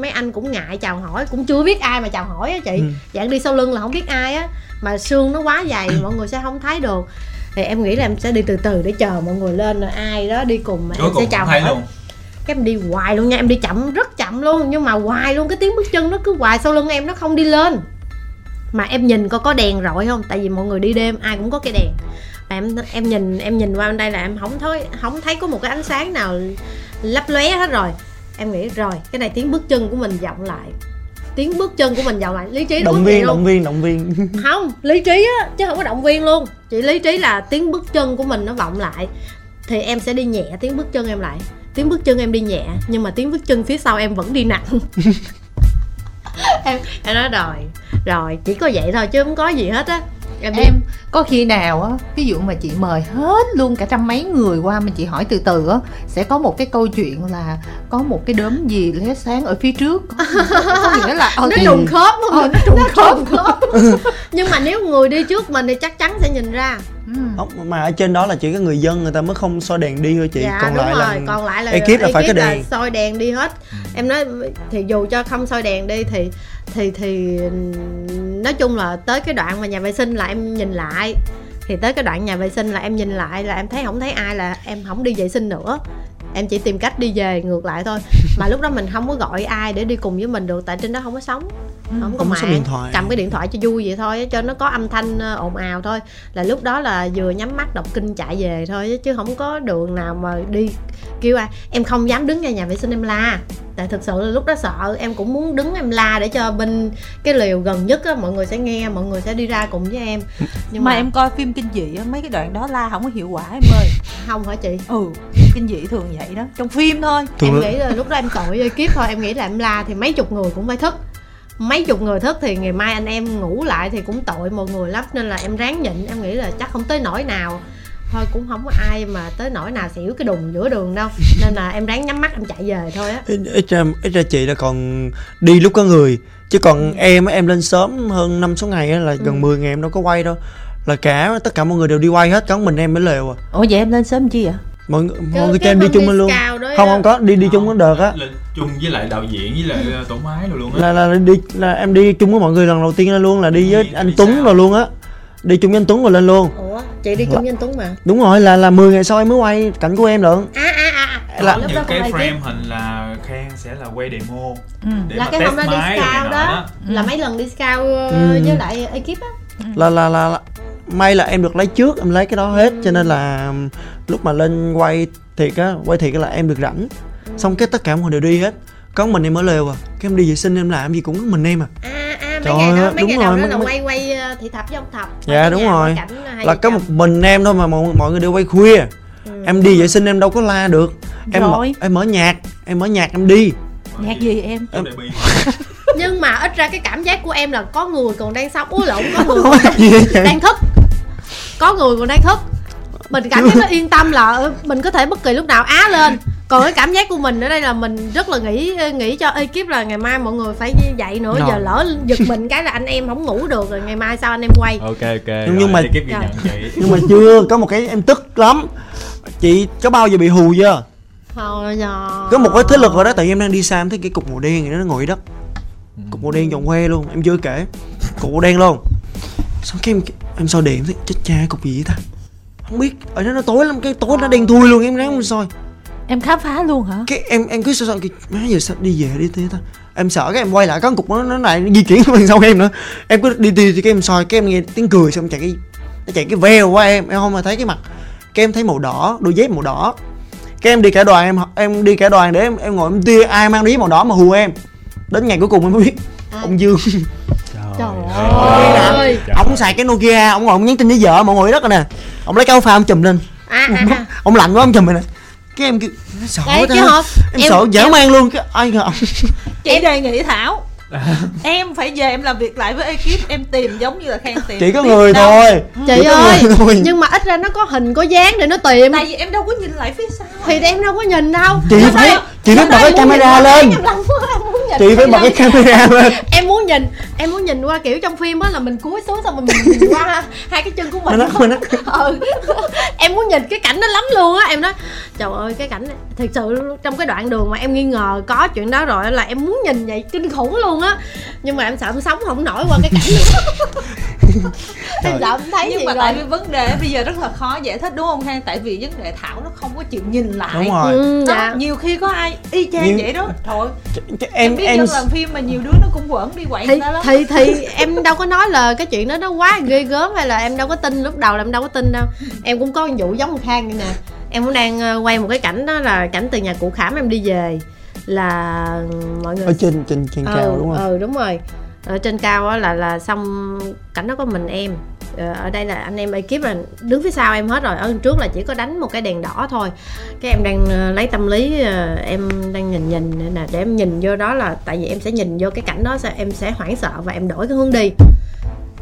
C: mấy anh cũng ngại chào hỏi cũng chưa biết ai mà chào hỏi á chị.
D: Ừ.
C: dạng đi sau lưng là không biết ai á mà xương nó quá dày mọi người sẽ không thấy được. Thì em nghĩ là em sẽ đi từ từ để chờ mọi người lên rồi ai đó đi cùng mà em sẽ chào hỏi. cái em đi hoài luôn nha em đi chậm rất chậm luôn nhưng mà hoài luôn cái tiếng bước chân nó cứ hoài sau lưng em nó không đi lên. Mà em nhìn coi có đèn rọi không? Tại vì mọi người đi đêm ai cũng có cái đèn. Và em em nhìn em nhìn qua bên đây là em không thấy không thấy có một cái ánh sáng nào lấp lóe hết rồi. Em nghĩ rồi cái này tiếng bước chân của mình vọng lại. Tiếng bước chân của mình vọng lại. Lý trí
D: động viên động viên động viên.
C: Không lý trí á chứ không có động viên luôn. Chỉ lý trí là tiếng bước chân của mình nó vọng lại. Thì em sẽ đi nhẹ tiếng bước chân em lại. Tiếng bước chân em đi nhẹ nhưng mà tiếng bước chân phía sau em vẫn đi nặng. Em em nói rồi rồi chỉ có vậy thôi chứ không có gì hết á em đi
A: em có khi nào á ví dụ mà chị mời hết luôn cả trăm mấy người qua mà chị hỏi từ từ á sẽ có một cái câu chuyện là có một cái đốm gì lóe sáng ở phía trước. Có, nghĩa là ờ,
C: nó
A: thì-
C: trùng khớp không
A: Ờ,
C: nó trùng khớp. Nhưng mà nếu người đi trước mình thì chắc chắn sẽ nhìn ra
A: Ừ.
D: Không, mà ở trên đó là chỉ có người dân người ta mới không soi đèn đi thôi chị.
C: Dạ
D: còn lại
C: rồi
D: là
C: còn lại là
D: ekip là phải cái đèn.
C: soi đèn đi hết.
B: Ừ.
C: em nói thì dù cho không soi đèn đi thì thì thì nói chung là tới cái đoạn mà nhà vệ sinh là em nhìn lại. Thì tới cái đoạn nhà vệ sinh là em nhìn lại là em thấy không thấy ai là em không đi vệ sinh nữa em chỉ tìm cách đi về ngược lại thôi. Mà lúc đó mình không có gọi ai để đi cùng với mình được tại trên đó không có sóng không có
D: Không có
C: mạng. cầm cái điện thoại cho vui vậy thôi cho nó có âm thanh ờ, ồn ào thôi. Là lúc đó là vừa nhắm mắt đọc kinh chạy về thôi chứ không có đường nào mà đi kêu ai. Em không dám đứng ngay nhà vệ sinh em la tại thực sự là lúc đó sợ em cũng muốn đứng em la để cho bên cái liều gần nhất á mọi người sẽ nghe mọi người sẽ đi ra cùng với em. Nhưng
A: mà
C: mà,
A: em coi phim kinh dị á mấy cái đoạn đó la không có hiệu quả em ơi.
C: Không hả chị?
A: Ừ phim kinh dị thường vậy đó trong phim thôi.
D: Thường
C: em nghĩ là lúc đó em tội ekip thôi em nghĩ là em la thì mấy chục người cũng phải thức. Mấy chục người thức thì ngày mai anh em ngủ lại thì cũng tội mọi người lắm nên là em ráng nhịn em nghĩ là chắc không tới nỗi nào thôi cũng không có ai mà tới nỗi nào xỉu cái đùng giữa đường đâu. Nên là em ráng nhắm mắt em chạy về thôi á.
D: Ít, ra ít ra chị là còn đi lúc có người. Chứ còn em á, em lên sớm hơn năm sáu ngày á, là gần 10 ngày em đâu có quay đâu. Là cả tất cả mọi người đều đi quay hết có mình em mới lều à.
A: Ủa vậy em lên sớm chi vậy?
D: Mọi người
C: Cái-
D: mọi người cho em đi chung lên luôn. không
C: á.
D: không có đi đi chung có đợt á.
B: Là chung với lại đạo diễn với lại ờ, tổ máy rồi luôn á.
D: Là là đi là em đi chung với mọi người lần đầu tiên lên luôn là đi với anh Tuấn rồi luôn á. Đi chung với anh Tuấn rồi lên luôn.
C: Ủa chị đi chung với anh Tuấn mà.
D: Đúng rồi là là 10 ngày sau em mới quay cảnh của em lận.
C: À à à, à.
D: Là-
C: lúc đó
B: những cái frame hình là Khang sẽ là quay demo
A: ừ.
B: để
C: là
B: mà
C: cái
B: test
C: hôm đó đi scout đó
B: đó.
C: là mấy lần đi scout ờ,
D: Ừ.
C: với lại ekip á.
D: Là, là là là may là em được lấy trước em lấy cái đó hết cho nên là lúc mà lên quay thiệt á quay thiệt là em được rảnh. Xong cái tất cả mọi người đều đi hết có mình em ở lều à. Cái em đi vệ sinh em làm gì cũng có mình em à.
C: À à mấy
D: Trời
C: ngày đó mấy
D: đúng
C: ngày đầu
D: rồi,
C: đó là
D: mấy-
C: quay quay ờ, thị thập với ông thập.
D: Dạ, đúng
C: nhà,
D: rồi. là có một mình em thôi mà mọi, mọi người đều quay khuya.
C: Ừ.
D: em đi vệ sinh em đâu có la được. Em mở,
A: Rồi.
D: em mở nhạc em mở nhạc em đi.
A: Nhạc gì em?
C: Nhưng mà ít ra cái cảm giác của em là có người còn đang sống. Úi lộn có người còn đang thức. Có người còn đang thức mình cảm giác nó yên tâm là ừ, mình có thể bất kỳ lúc nào á lên. Còn cái cảm giác của mình ở đây là mình rất là nghĩ nghĩ cho ekip là ngày mai mọi người phải dậy nữa.
D: Rồi.
C: giờ lỡ giật mình cái là anh em không ngủ được rồi ngày mai sao anh em quay?
B: Ok ok.
D: Nhưng
B: rồi,
D: mà-
B: ekip ghi nhận chị
D: nhưng mà chưa có một cái em tức lắm. Chị có bao giờ bị hù chưa?
C: Thôi giờ.
D: Có một cái thế lực rồi đó tại vì em đang đi xa em thấy cái cục màu đen đó nó ngồi đất cục màu đen tròn que luôn em chưa kể. Cục màu đen luôn. Xong cái em em soi điện thấy chết cha cục gì vậy ta không biết. Ở đó nó tối lắm cái tối nó đen thui luôn em ráng em soi
A: em khám phá luôn hả?
D: Cái em em cứ soi soi cái má giờ sao đi về đi thế ta em sợ cái em quay lại có cục nó nó lại di chuyển bên sau em nữa. Em cứ đi đi thì cái em soi cái em nghe tiếng cười xong chạy cái nó chạy cái veo qua em. Em không mà thấy cái mặt. Cái em thấy màu đỏ đôi dép màu đỏ. Cái em đi cả đoàn em em đi cả đoàn để em em ngồi em tia ai mang đôi dép màu đỏ mà hù em. Đến ngày cuối cùng em mới biết.
C: Ai?
D: ông dương
C: Trời
B: ơi.
C: ơi.
D: ông xài cái nokia ông ngồi ông nhắn tin với vợ mọi người đất rồi nè ông lấy cái áo phao ông chùm lên
C: à, à, à.
D: ông lạnh quá ông chùm này nè cái em kêu sợ ta
C: chứ hả?
D: em,
C: Em-
D: sợ dã man luôn cái ai ngờ ông
A: chị đề nghị thảo em phải về em làm việc lại với ekip em tìm giống như là khen tìm
D: chỉ có người
A: đâu.
D: thôi
C: chị
D: Chỉ
C: ơi
D: người thôi.
C: nhưng mà ít ra nó có hình có dáng để nó tìm
A: tại vì em đâu có nhìn lại phía sau
C: thì em đâu có nhìn đâu
D: chị
C: Lúc
D: phải chị
C: lúc
D: bật cái
C: em
D: camera lên
C: nhìn
D: chị phải bật cái camera lên.
C: Em muốn nhìn em muốn nhìn qua kiểu trong phim á là mình cúi xuống xong mình nhìn qua hai cái chân của mình.
D: Mình nói- mình
C: ừ. em muốn nhìn cái cảnh đó lắm luôn á em nói trời ơi cái cảnh này, thật sự trong cái đoạn đường mà em nghi ngờ có chuyện đó rồi là em muốn nhìn vậy kinh khủng luôn á. Nhưng mà em sợ em sống không nổi qua cái cảnh em sợ em thấy
A: nhưng
C: gì
A: mà
C: rồi.
A: tại vì vấn đề bây giờ rất là khó giải thích đúng không? Khang tại vì vấn đề thảo nó không có chịu nhìn lại.
D: Đúng rồi.
C: Ừ,
A: Đó,
C: dạ.
A: nhiều khi có ai y chang
D: Nhưng-
A: vậy đó. Thôi.
D: Ch- ch-
A: em,
D: em
A: biết
D: em
A: làm phim mà nhiều đứa nó cũng quẩn đi quậy
C: thì,
A: ra lắm.
C: thì thì em đâu có nói là cái chuyện đó nó quá ghê gớm hay là em đâu có tin lúc đầu là em đâu có tin đâu. Em cũng có vụ giống khang như nè. Em cũng đang ờ, quay một cái cảnh đó là cảnh từ nhà cụ khảm em đi về là mọi người
D: ở trên trên trên cao đúng không?
C: ừ đúng rồi ở trên cao á là là xong cảnh đó có mình em. Ờ, ở đây là anh em ekip là đứng phía sau em hết rồi. Ở trước là chỉ có đánh một cái đèn đỏ thôi. Cái em đang ờ, lấy tâm lý ờ, em đang nhìn nhìn nè để em nhìn vô đó là tại vì em sẽ nhìn vô cái cảnh đó sao em sẽ hoảng sợ và em đổi cái hướng đi.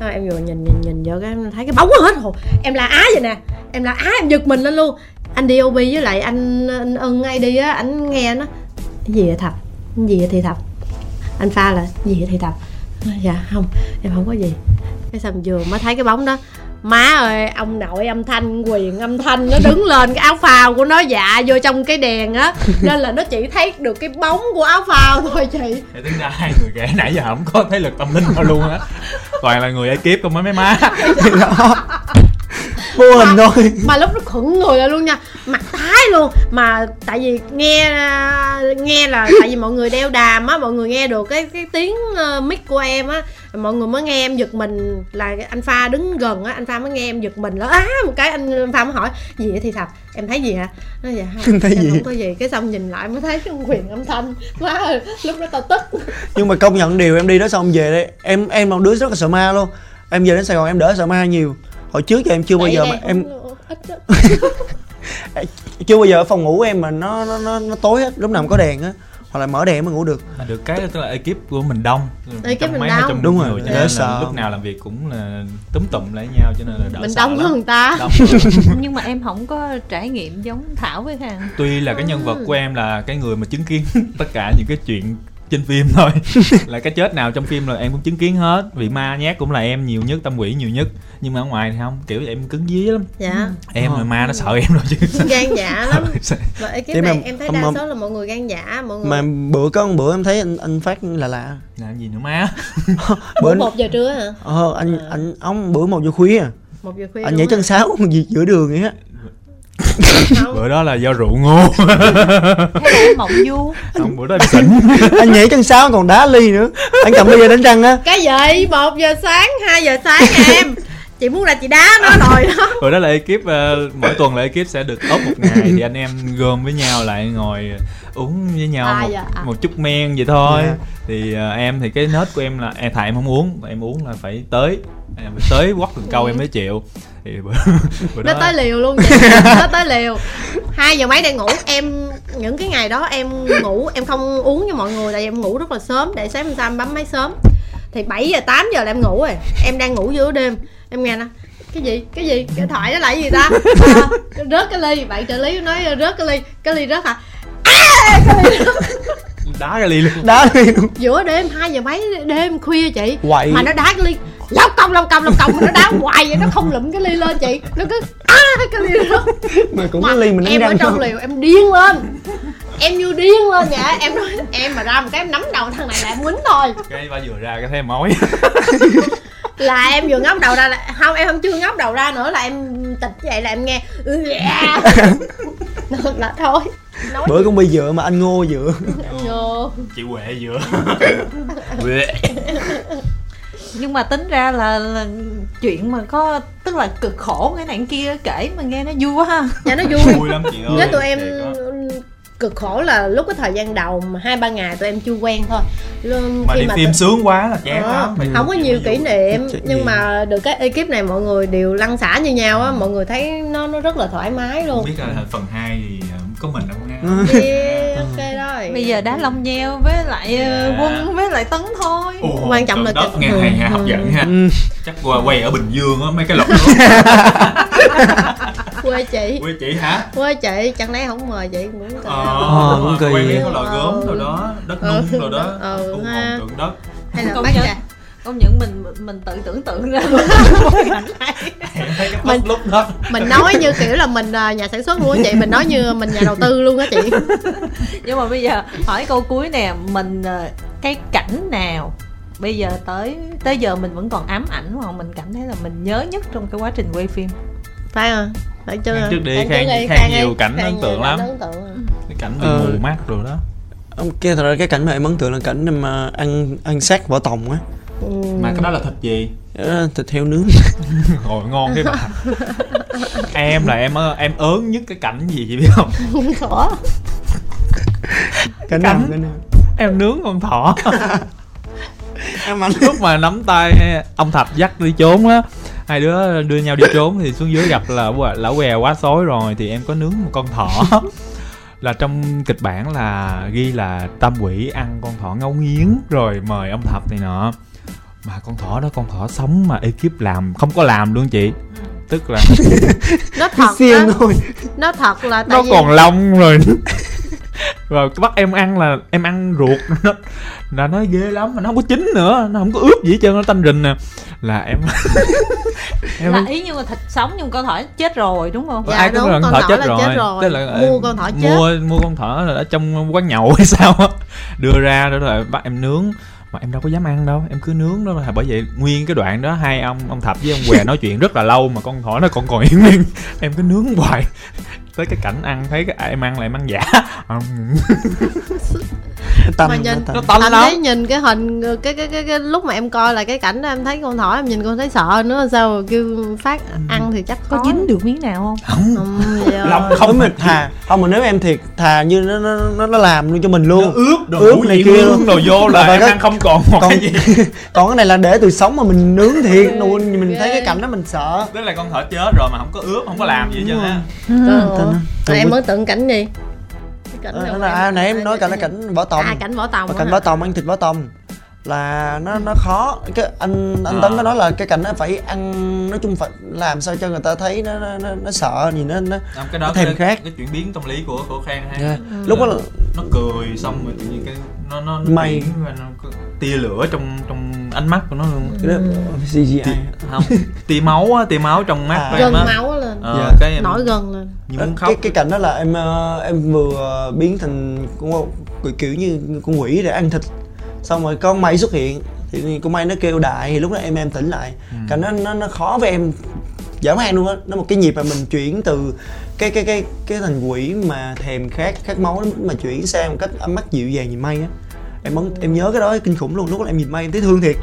C: Thôi em vừa nhìn nhìn nhìn vô cái em thấy cái bóng hết hồn. Em là á vậy nè. Em là á em giật mình lên luôn. Anh DOB với lại anh, anh ưng ngay đi á anh nghe nó gì vậy thập? Gì vậy thì thập? Anh pha là gì vậy thì thập? Dạ không em không có gì. Cái xong vừa mới thấy cái bóng đó má ơi ông nội âm thanh quyền âm thanh nó đứng lên cái áo phao của nó dạ vô trong cái đèn á. Nên là nó chỉ thấy được cái bóng của áo phao thôi chị.
B: Thì tính ra hai người kể nãy giờ không có thấy lực tâm linh nào luôn á. Toàn là người ekip không mấy mấy má.
D: Đó vô hình thôi.
C: mà lúc nó khựng người lại luôn nha. Mặt tái luôn. Mà tại vì nghe nghe là tại vì mọi người đeo đàm á mọi người nghe được cái cái tiếng uh, mic của em á mọi người mới nghe em giật mình. Là anh pha đứng gần á anh pha mới nghe em giật mình là á một cái anh pha mới hỏi gì vậy? Thì thật em thấy gì hả? Nó dạ không
D: thấy gì?
C: không có gì? Cái xong nhìn lại mới thấy cái quyền âm thanh. Má ơi lúc đó tao tức.
D: Nhưng mà công nhận điều em đi đó xong về đây em em là đứa rất là sợ ma luôn. Em về đến sài gòn em đỡ sợ ma nhiều hồi trước giờ em chưa bao giờ mà em chưa bao giờ ở phòng ngủ em mà nó nó nó, nó tối hết lúc nào có đèn á hoặc là mở đèn mới ngủ được
B: mà được cái tức là ekip của mình đông
C: Ekip mình
B: mấy,
C: đông.
D: Đúng rồi,
B: cho
D: dễ
B: nên là
D: sợ.
B: lúc nào làm việc cũng là túm tụm lại nhau cho nên là đỡ
C: mình
B: sợ
C: đông hơn người ta
B: Đông hơn.
A: nhưng mà em không có trải nghiệm giống thảo với hàng
B: tuy là cái nhân vật
C: Ừ.
B: của em là cái người mà chứng kiến tất cả những cái chuyện trên phim thôi. Là cái chết nào trong phim là em cũng chứng kiến hết vị ma nhát cũng là em nhiều nhất tâm quỷ nhiều nhất. Nhưng mà ở ngoài thì không kiểu em cứng dí lắm.
C: Dạ.
B: Em
D: Ờ.
B: là ma nó sợ em rồi chứ.
C: Gan dạ lắm. Và
D: mà-
C: này em thấy đa số là mọi người gan dạ mọi người
D: mà bữa có một bữa em thấy anh anh phát là lạ.
B: Làm gì nữa má?
C: Bữa một giờ trưa hả?
D: Ờ anh
C: À.
D: anh ông bữa một giờ khuya à?
C: Một giờ khuya
D: anh nhảy
C: hả?
D: chân sáo gì giữa đường vậy á
B: bữa đó là do rượu ngô
A: hay là em mộng du.
B: Không bữa đó em xỉn
D: anh nhảy chân sáo còn đá ly nữa. Anh cầm ly ra đánh răng á.
C: Cái gì? Một giờ sáng hai giờ sáng em. Chị muốn là chị đá nó rồi đó.
B: Bữa đó là ekip ờ, mỗi tuần là ekip sẽ được ốp một ngày. Thì anh em gom với nhau lại ngồi uống với nhau
C: À,
B: một,
C: dạ, à.
B: một chút men vậy thôi.
D: Dạ.
B: thì ờ, em thì cái nết của em là em thà em không uống em uống là phải tới em phải tới quắt từng câu em mới chịu. Thì bữa, bữa
C: nó
B: đó
C: tới liều luôn chị. Nó tới liều. Hai giờ mấy đang ngủ? Em những cái ngày đó em ngủ em không uống như mọi người tại vì em ngủ rất là sớm. Để sáng hôm sau em bấm máy sớm. Thì 7 giờ 8 giờ là em ngủ rồi. Em đang ngủ giữa đêm. Em nghe nó cái gì? Cái gì? Cái thoại là cái gì ta? À, rớt cái ly. Bạn trợ lý nói rớt cái ly. Cái ly rớt hả? À, cái ly rớt.
B: đá cái ly luôn.
D: Đá ly luôn
C: giữa đêm hai giờ mấy đêm khuya chị
D: quậy.
C: mà nó đá cái ly. Lóc cong lóc cong lóc cong mà nó đá hoài vậy nó không lụm cái ly lên chị. Nó cứ á cái ly rớt.
D: Mà cũng
C: mà
D: có ly mình
C: em ở trong liều em điên lên. Em như điên lên vậy em nói em mà ra một cái em nắm đầu thằng này là em quýnh thôi.
B: Cái ba vừa ra cái thấy mói
C: là em vừa ngóc đầu ra là không em không chưa ngóc đầu ra nữa là em tịch vậy là em nghe "Ừ, dạ." là thôi. Nói
D: bữa cũng bị dựa mà anh ngô dựa
C: ngô.
B: Chị huệ vừa Huệ.
A: nhưng mà tính ra là, là chuyện mà có tức là cực khổ cái này cái kia kể mà nghe nó vui quá ha.
C: Dạ nó vui.
B: Vui lắm chị ơi
C: với tụi em. Cực khổ là lúc cái thời gian đầu mà hai ba ngày tụi em chưa quen thôi. Luôn
B: mà
C: khi
B: đi
C: mà
B: phim
C: tụi-
B: sướng quá là chán
C: Ờ,
B: lắm.
C: không có nhiều kỷ niệm nhưng
D: gì?
C: mà được cái ekip này mọi người đều lăn xả như nhau á mọi người thấy nó nó rất là thoải mái
B: không
C: luôn
B: biết là phần 2 thì ờ, có mình đâu nha
C: yeah, ok rồi.
A: Bây giờ đá lông nheo với lại ờ,
B: Dạ.
A: quân với lại tấn thôi.
B: Ồ,
C: Quan trọng là
B: đất
C: cái-
B: nghe
C: ừ,
B: hay ha hấp
C: ừ.
B: dẫn ha.
D: Ừ.
B: chắc qua quay ở bình dương á mấy cái lọc
C: quê chị.
B: Quê chị hả?
C: Quê chị chẳng lẽ không mời chị cũng cần
D: Ờ,
B: đúng
D: cũng
B: rồi,
D: kỳ vậy.
B: cái lò gốm rồi đó đất
C: Ừ.
B: nung rồi đó
C: Ừ, ha.
B: tượng đất.
C: Hay là bác
A: nhận.
C: trà
A: công nhận mình mình tự tưởng tượng ra.
C: Mình-
B: lúc đó.
C: mình nói như kiểu là mình à, nhà sản xuất luôn á chị. Mình nói như mình nhà đầu tư luôn á chị.
A: Nhưng mà bây giờ hỏi câu cuối nè. Mình ờ, cái cảnh nào bây giờ tới tới giờ mình vẫn còn ám ảnh hoặc mình cảm thấy là mình nhớ nhất trong cái quá trình quay phim?
C: Phải không phải chưa
B: Khang trước đi,
C: Khang
B: Khang-
C: đi,
B: Khang
C: đi.
B: nhiều cảnh
C: Khang
B: ấn tượng
C: nhiều
B: lắm.
C: cảnh ấn tượng.
B: cái cảnh bị
D: Ờ.
B: mù mắt rồi đó
D: ông kia thật ra cái cảnh mà em ấn tượng là cảnh mà ăn ăn xác vỏ tòng á
C: Ừ.
B: mà cái đó là thịt gì
D: Đó, thịt heo nướng
B: Ôi ngon cái bà Em là em em ớn nhất cái cảnh gì chị biết không
C: Ủa?
D: cảnh
B: Cảnh.
D: cảnh nào
B: Em nướng con thỏ
D: em ăn
B: Lúc mà nắm tay ông Thạch dắt đi trốn á Hai đứa đưa nhau đi trốn thì xuống dưới gặp là lão què quá xối rồi Thì em có nướng một con thỏ. Là trong kịch bản là ghi là tam quỷ ăn con thỏ ngấu nghiến rồi mời ông thạch này nọ. Mà con thỏ đó con thỏ sống mà ekip làm không có làm luôn chị. Tức là
C: nó thật
D: thôi.
C: Nó thật là tại
B: nó
C: vì
B: còn lông rồi và bắt em ăn là em ăn ruột. Nó là nó ghê lắm mà nó không có chín nữa nó không có ướp gì hết trơn nó tanh rình nè. Là em em
A: là ý như là thịt sống nhưng con thỏ chết rồi đúng không?
C: Dạ,
B: ai có
C: đúng,
B: con
C: con
B: thỏ
C: thỏ
B: chết rồi,
C: chết rồi.
B: Tức là
C: Mua con thỏ chết.
B: mua mua con thỏ là ở trong quán nhậu hay sao á. Đưa ra đó là bắt em nướng mà em đâu có dám ăn đâu em cứ nướng đó là bởi vậy nguyên cái đoạn đó hai ông ông thập với ông què nói chuyện rất là lâu mà con thỏ nó còn còn yên nguyên em cứ nướng hoài tới cái cảnh ăn thấy cái em ăn em ăn giả
D: tanh
C: mà nhìn
D: nó
B: nó
C: anh
B: lắm.
C: thấy nhìn cái hình cái, cái cái cái lúc mà em coi là cái cảnh đó em thấy con thỏ em nhìn con thấy sợ nữa sao mà kêu phát ăn thì chắc
A: có dính được miếng nào không?
B: Không.
C: Không
B: lòng
D: không
B: không
D: mình thà không mà nếu em thiệt thà như nó nó nó, nó làm luôn cho mình
B: nó
D: luôn
B: ướp đồ
D: ướp này kia.
B: nướng đồ vô là em ăn không còn một
D: còn
B: cái gì.
D: còn cái này là để từ sống mà mình nướng thiệt luôn mình thấy cái cảnh đó mình sợ.
B: Tức là con thỏ chết rồi mà không có ướp không có làm gì hết trơn á.
C: Rồi. Em mới tưởng cảnh gì cảnh
D: Ờ, đó là
C: em-
D: à, nãy em nói cảnh là cảnh vỏ tòng.
C: À cảnh vỏ tòng á
D: cảnh
C: hả?
D: vỏ tòng ăn thịt vỏ tòng là nó nó khó. Cái anh anh tấn
B: À.
D: có nói là cái cảnh nó phải ăn nói chung phải làm sao cho người ta thấy nó nó nó, nó sợ gì nó nó
B: Không, cái đó
D: Nó thèm
B: cái,
D: khát.
B: cái chuyển biến tâm lý của của khang ha
D: Yeah. lúc đó là
B: nó cười xong rồi tự nhiên cái nó nó, nó chuyển và nó tia lửa trong trong ánh mắt của nó luôn.
D: Cái đó CGI
B: Tia- không tia máu á tia máu trong mắt
D: À.
C: gần
B: á.
C: máu lên.
B: Ờ,
D: Dạ.
B: cái em
C: nổi gần lên.
B: Như muốn khóc.
D: cái cái cảnh đó là em ờ, em vừa biến thành kiểu như con quỷ để ăn thịt xong rồi con mây xuất hiện thì con mây nó kêu đại thì lúc đó em em tỉnh lại.
B: Ừ.
D: cảnh đó nó nó khó với em dã man luôn á. Nó một cái nhịp mà mình chuyển từ cái cái cái cái thành quỷ mà thèm khát khát máu mà chuyển sang một cách ánh mắt dịu dàng như mây á. Em ấn em nhớ cái đó kinh khủng luôn. Lúc đó em nhìn mây em thấy thương thiệt.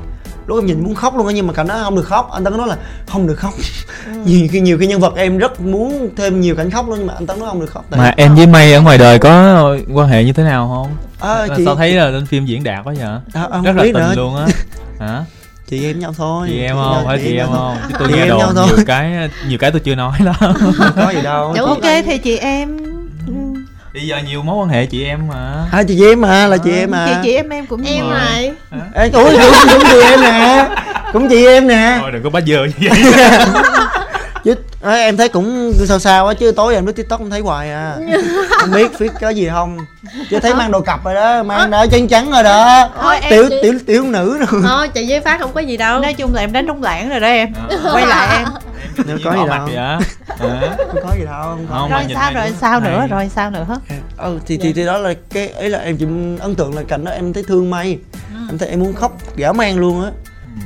D: Lúc em nhìn muốn khóc luôn á nhưng mà cảnh đó không được khóc. Anh tấn nói là không được khóc. Nhiều khi nhiều khi nhân vật em rất muốn thêm nhiều cảnh khóc luôn nhưng mà anh tấn nói không được khóc. Tại
B: mà em với mây ở ngoài đời có quan hệ như thế nào không
D: à, chị
B: sao thấy là lên phim diễn đạt quá vậy?
D: À, à,
B: rất là
D: biết
B: tình
D: nữa.
B: luôn á. Hả?
D: Chị em nhau thôi.
B: Chị em không? phải chị em không? Chứ tôi
D: Chị
B: nghe đồn
D: thôi.
B: nhiều cái nhiều cái tôi chưa nói đó
D: có gì đâu
A: ok thì chị em
B: bây giờ nhiều mối quan hệ chị em mà.
D: À chị em mà là chị em mà.
A: Chị chị em em cũng
C: em này
D: Ê, ủa cũng, cũng chị em nè. Cũng chị em nè.
B: Thôi đừng có bá dơ như vậy.
D: Chứ à, em thấy cũng sao sao á chứ tối em lướt tiktok em thấy hoài à. Không biết biết có gì không chứ thấy mang đồ cặp rồi đó mang đó trắng trắng rồi đó.
C: Thôi, em
D: tiểu
C: chỉ-
D: tiểu tiểu nữ rồi.
C: Thôi chị với phát không có gì đâu.
A: Nói chung là em đánh trống lãng rồi đó em.
B: Ờ.
A: quay lại em.
D: Nếu
B: có
D: gì đâu. không có gì đâu không có
B: Không,
A: rồi sao
B: này
A: rồi sao nữa? rồi sao nữa?
D: Ừ thì, thì thì đó là cái ấy là em chỉ ấn tượng là cảnh đó em thấy thương mây em thấy em muốn khóc dã man luôn á.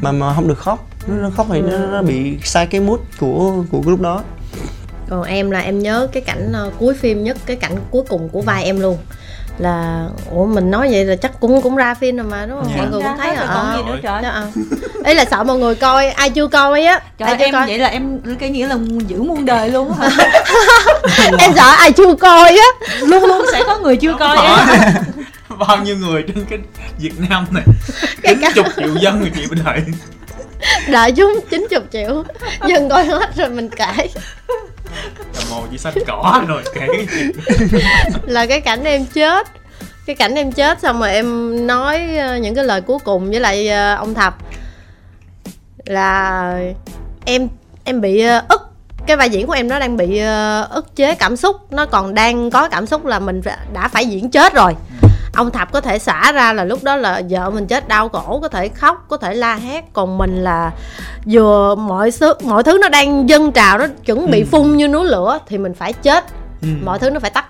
D: Mà mà không được khóc. Nó, nó khóc thì nó, nó bị sai cái mood của của cái lúc đó.
C: Còn em là em nhớ cái cảnh ờ, cuối phim nhất cái cảnh cuối cùng của vai em luôn là ủa mình nói vậy là chắc cũng cũng ra phim rồi mà đúng không?
D: Dạ.
C: mọi người cũng thấy
A: rồi còn gì nữa trời?
C: Đó, à. ý là sợ mọi người coi ai chưa coi á.
A: Trời
C: ai chưa
A: em
C: coi?
A: vậy là em cái nghĩa là giữ muôn đời luôn á hả?
C: Em sợ ai chưa coi á.
A: Luôn luôn sẽ có người chưa coi em.
B: Bao nhiêu người trên cái Việt Nam này?
C: Cái
B: chín chục triệu dân người chịu đợi
C: đợi chúng 90 triệu. Dần coi hết rồi mình kể
B: mồ chỉ xanh cỏ rồi kể cái gì.
C: Là cái cảnh em chết. Cái cảnh em chết xong rồi em nói ờ, những cái lời cuối cùng với lại ờ, ông thập. Là em em bị ờ, ức. Cái vai diễn của em nó đang bị ức chế cảm xúc. Nó còn đang có cảm xúc là mình đã phải diễn chết rồi ông thập có thể xả ra là lúc đó là vợ mình chết đau khổ có thể khóc có thể la hét. Còn mình là vừa mọi thứ mọi thứ nó đang dâng trào nó chuẩn bị phun như núi lửa thì mình phải chết.
D: Ừ.
C: mọi thứ nó phải tắt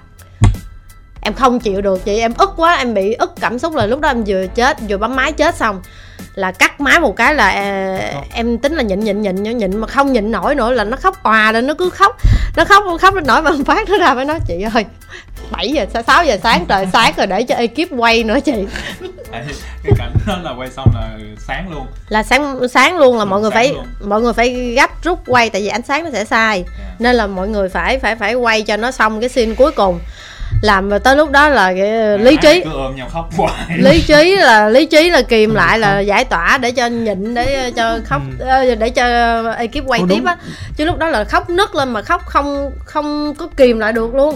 C: em không chịu được chị em ức quá em bị ức cảm xúc là lúc đó em vừa chết vừa bấm máy chết xong. Là cắt máy một cái là à, em tính là nhịn nhịn nhịn nhịn nhịn mà không nhịn nổi nữa là nó khóc òa lên nó cứ khóc. Nó khóc khóc đến nỗi mà phát nó ra phải nói chị ơi 7 giờ 6 giờ sáng trời sáng rồi để cho ekip quay nữa chị.
B: Cái cảnh đó là quay xong là sáng luôn.
C: Là sáng sáng luôn là mọi người phải
B: luôn.
C: mọi người phải gấp rút quay tại vì ánh sáng nó sẽ sai. Nên là mọi người phải phải phải quay cho nó xong cái scene cuối cùng làm rồi tới lúc đó là cái lý trí.
B: cứ ôm nhau khóc hoài.
C: Lý trí là lý trí là kìm lại là giải tỏa để cho nhịn để cho khóc ờ, để cho ekip quay
D: Ồ,
C: tiếp
D: đúng.
C: á. Chứ lúc đó là khóc nức lên mà khóc không không có kìm lại được luôn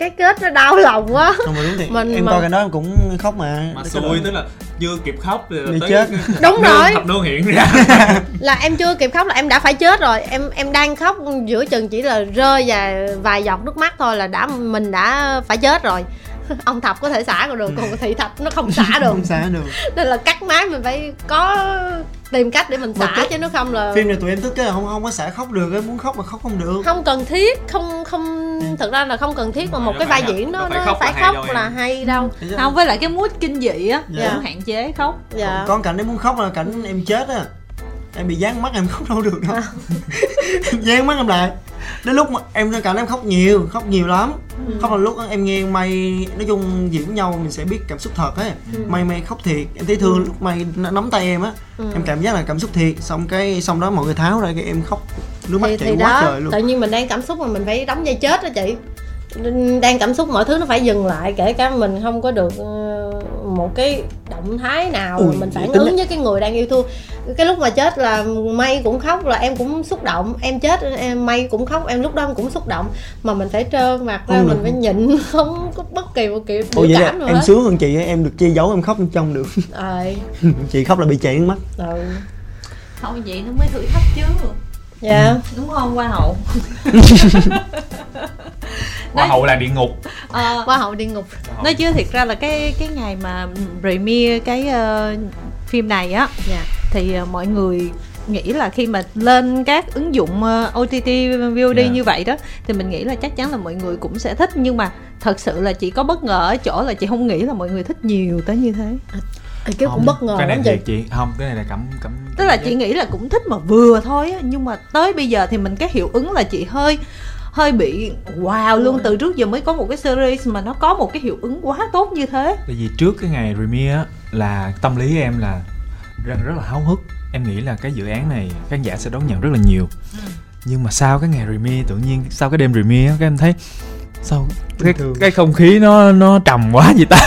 C: cái kết nó đau lòng quá.
D: Không mà đúng thì
C: Mình
D: em
C: mà-
D: coi cái đó cũng khóc mà.
B: Mà xui tức là chưa kịp khóc thì tới
D: chết.
C: Đúng
B: nương-
C: rồi.
B: thập nương hiện ra.
C: Là em chưa kịp khóc là em đã phải chết rồi. Em em đang khóc giữa chừng chỉ là rơi và vài giọt nước mắt thôi là đã mình đã phải chết rồi ông thập có thể xả còn được còn thị thập nó không xả được.
D: Không xả được.
C: Nên là cắt máy mình phải có tìm cách để mình xả
D: cái-
C: chứ nó không là
D: phim này tụi em tức cái là không không có xả khóc được á muốn khóc mà khóc không được.
C: Không cần thiết không không thực ra là không cần thiết mà một cái vai diễn
B: nó
C: nó
B: phải khóc là hay đâu em.
C: là hay đâu.
A: Không với lại cái mood kinh dị á
D: Dạ.
A: cũng hạn chế khóc.
C: Dạ.
D: Còn cảnh em muốn khóc là cảnh em chết á. Em bị dán mắt em khóc đâu được đâu. Em dán mắt em lại đến lúc mà em cảnh em khóc nhiều khóc nhiều lắm.
C: Ừ.
D: khóc là lúc em nghe may nói chung diễn với nhau mình sẽ biết cảm xúc thật ấy.
C: Ừ.
D: may may khóc thiệt. Em thấy thương lúc may nắm tay em á.
C: Ừ.
D: em cảm giác là cảm xúc thiệt. Xong cái xong đó mọi người tháo ra cái em khóc. Nước mắt
C: thì,
D: chảy
C: thì
D: quá
C: đó
D: trời luôn.
C: tự nhiên mình đang cảm xúc mà mình phải đóng dây chết đó chị đang cảm xúc mọi thứ nó phải dừng lại kể cả mình không có được ờ, một cái động thái nào
D: Ui,
C: mà mình phản ứng với cái người đang yêu thương. Cái lúc mà chết là may cũng khóc là em cũng xúc động. Em chết em may cũng khóc em lúc đó em cũng xúc động. Mà mình phải trơ mặt ra
D: Không
C: mình phải nhịn không có bất kỳ một kiểu biểu cảm nào
D: em
C: hết.
D: sướng hơn chị em được che giấu em khóc bên trong được.
C: Ờ
D: chị khóc là bị chảy nước mắt.
C: Ừ.
A: không vậy nó mới thử thách chứ.
C: Dạ.
A: Đúng không hoa hậu
B: hoa hậu là địa ngục.
A: Ờ,
C: qua hậu địa ngục.
A: Nói chứ thiệt ra là cái cái ngày mà premiere cái ờ, phim này á
C: dạ.
A: thì ờ, mọi người nghĩ là khi mà lên các ứng dụng ờ, OTT VOD
B: Dạ.
A: như vậy đó thì mình nghĩ là chắc chắn là mọi người cũng sẽ thích. Nhưng mà thật sự là chị có bất ngờ ở chỗ là chị không nghĩ là mọi người thích nhiều tới như thế.
C: Ê, cái cũng
B: Không,
C: bất ngờ
B: cái này
C: lắm chị.
B: chị không cái này là cảm cảm
A: tức là chị nghĩ là cũng thích mà vừa thôi á nhưng mà tới bây giờ thì mình cái hiệu ứng là chị hơi hơi bị wow luôn. Từ trước giờ mới có một cái series mà nó có một cái hiệu ứng quá tốt như thế.
B: Tại vì trước cái ngày premiere á, là tâm lý em là rất rất là háo hức. Em nghĩ là cái dự án này khán giả sẽ đón nhận rất là nhiều. Nhưng mà sau cái ngày premiere tự nhiên sau cái đêm premiere các em thấy sao? Cái cái không khí nó nó trầm quá vậy ta.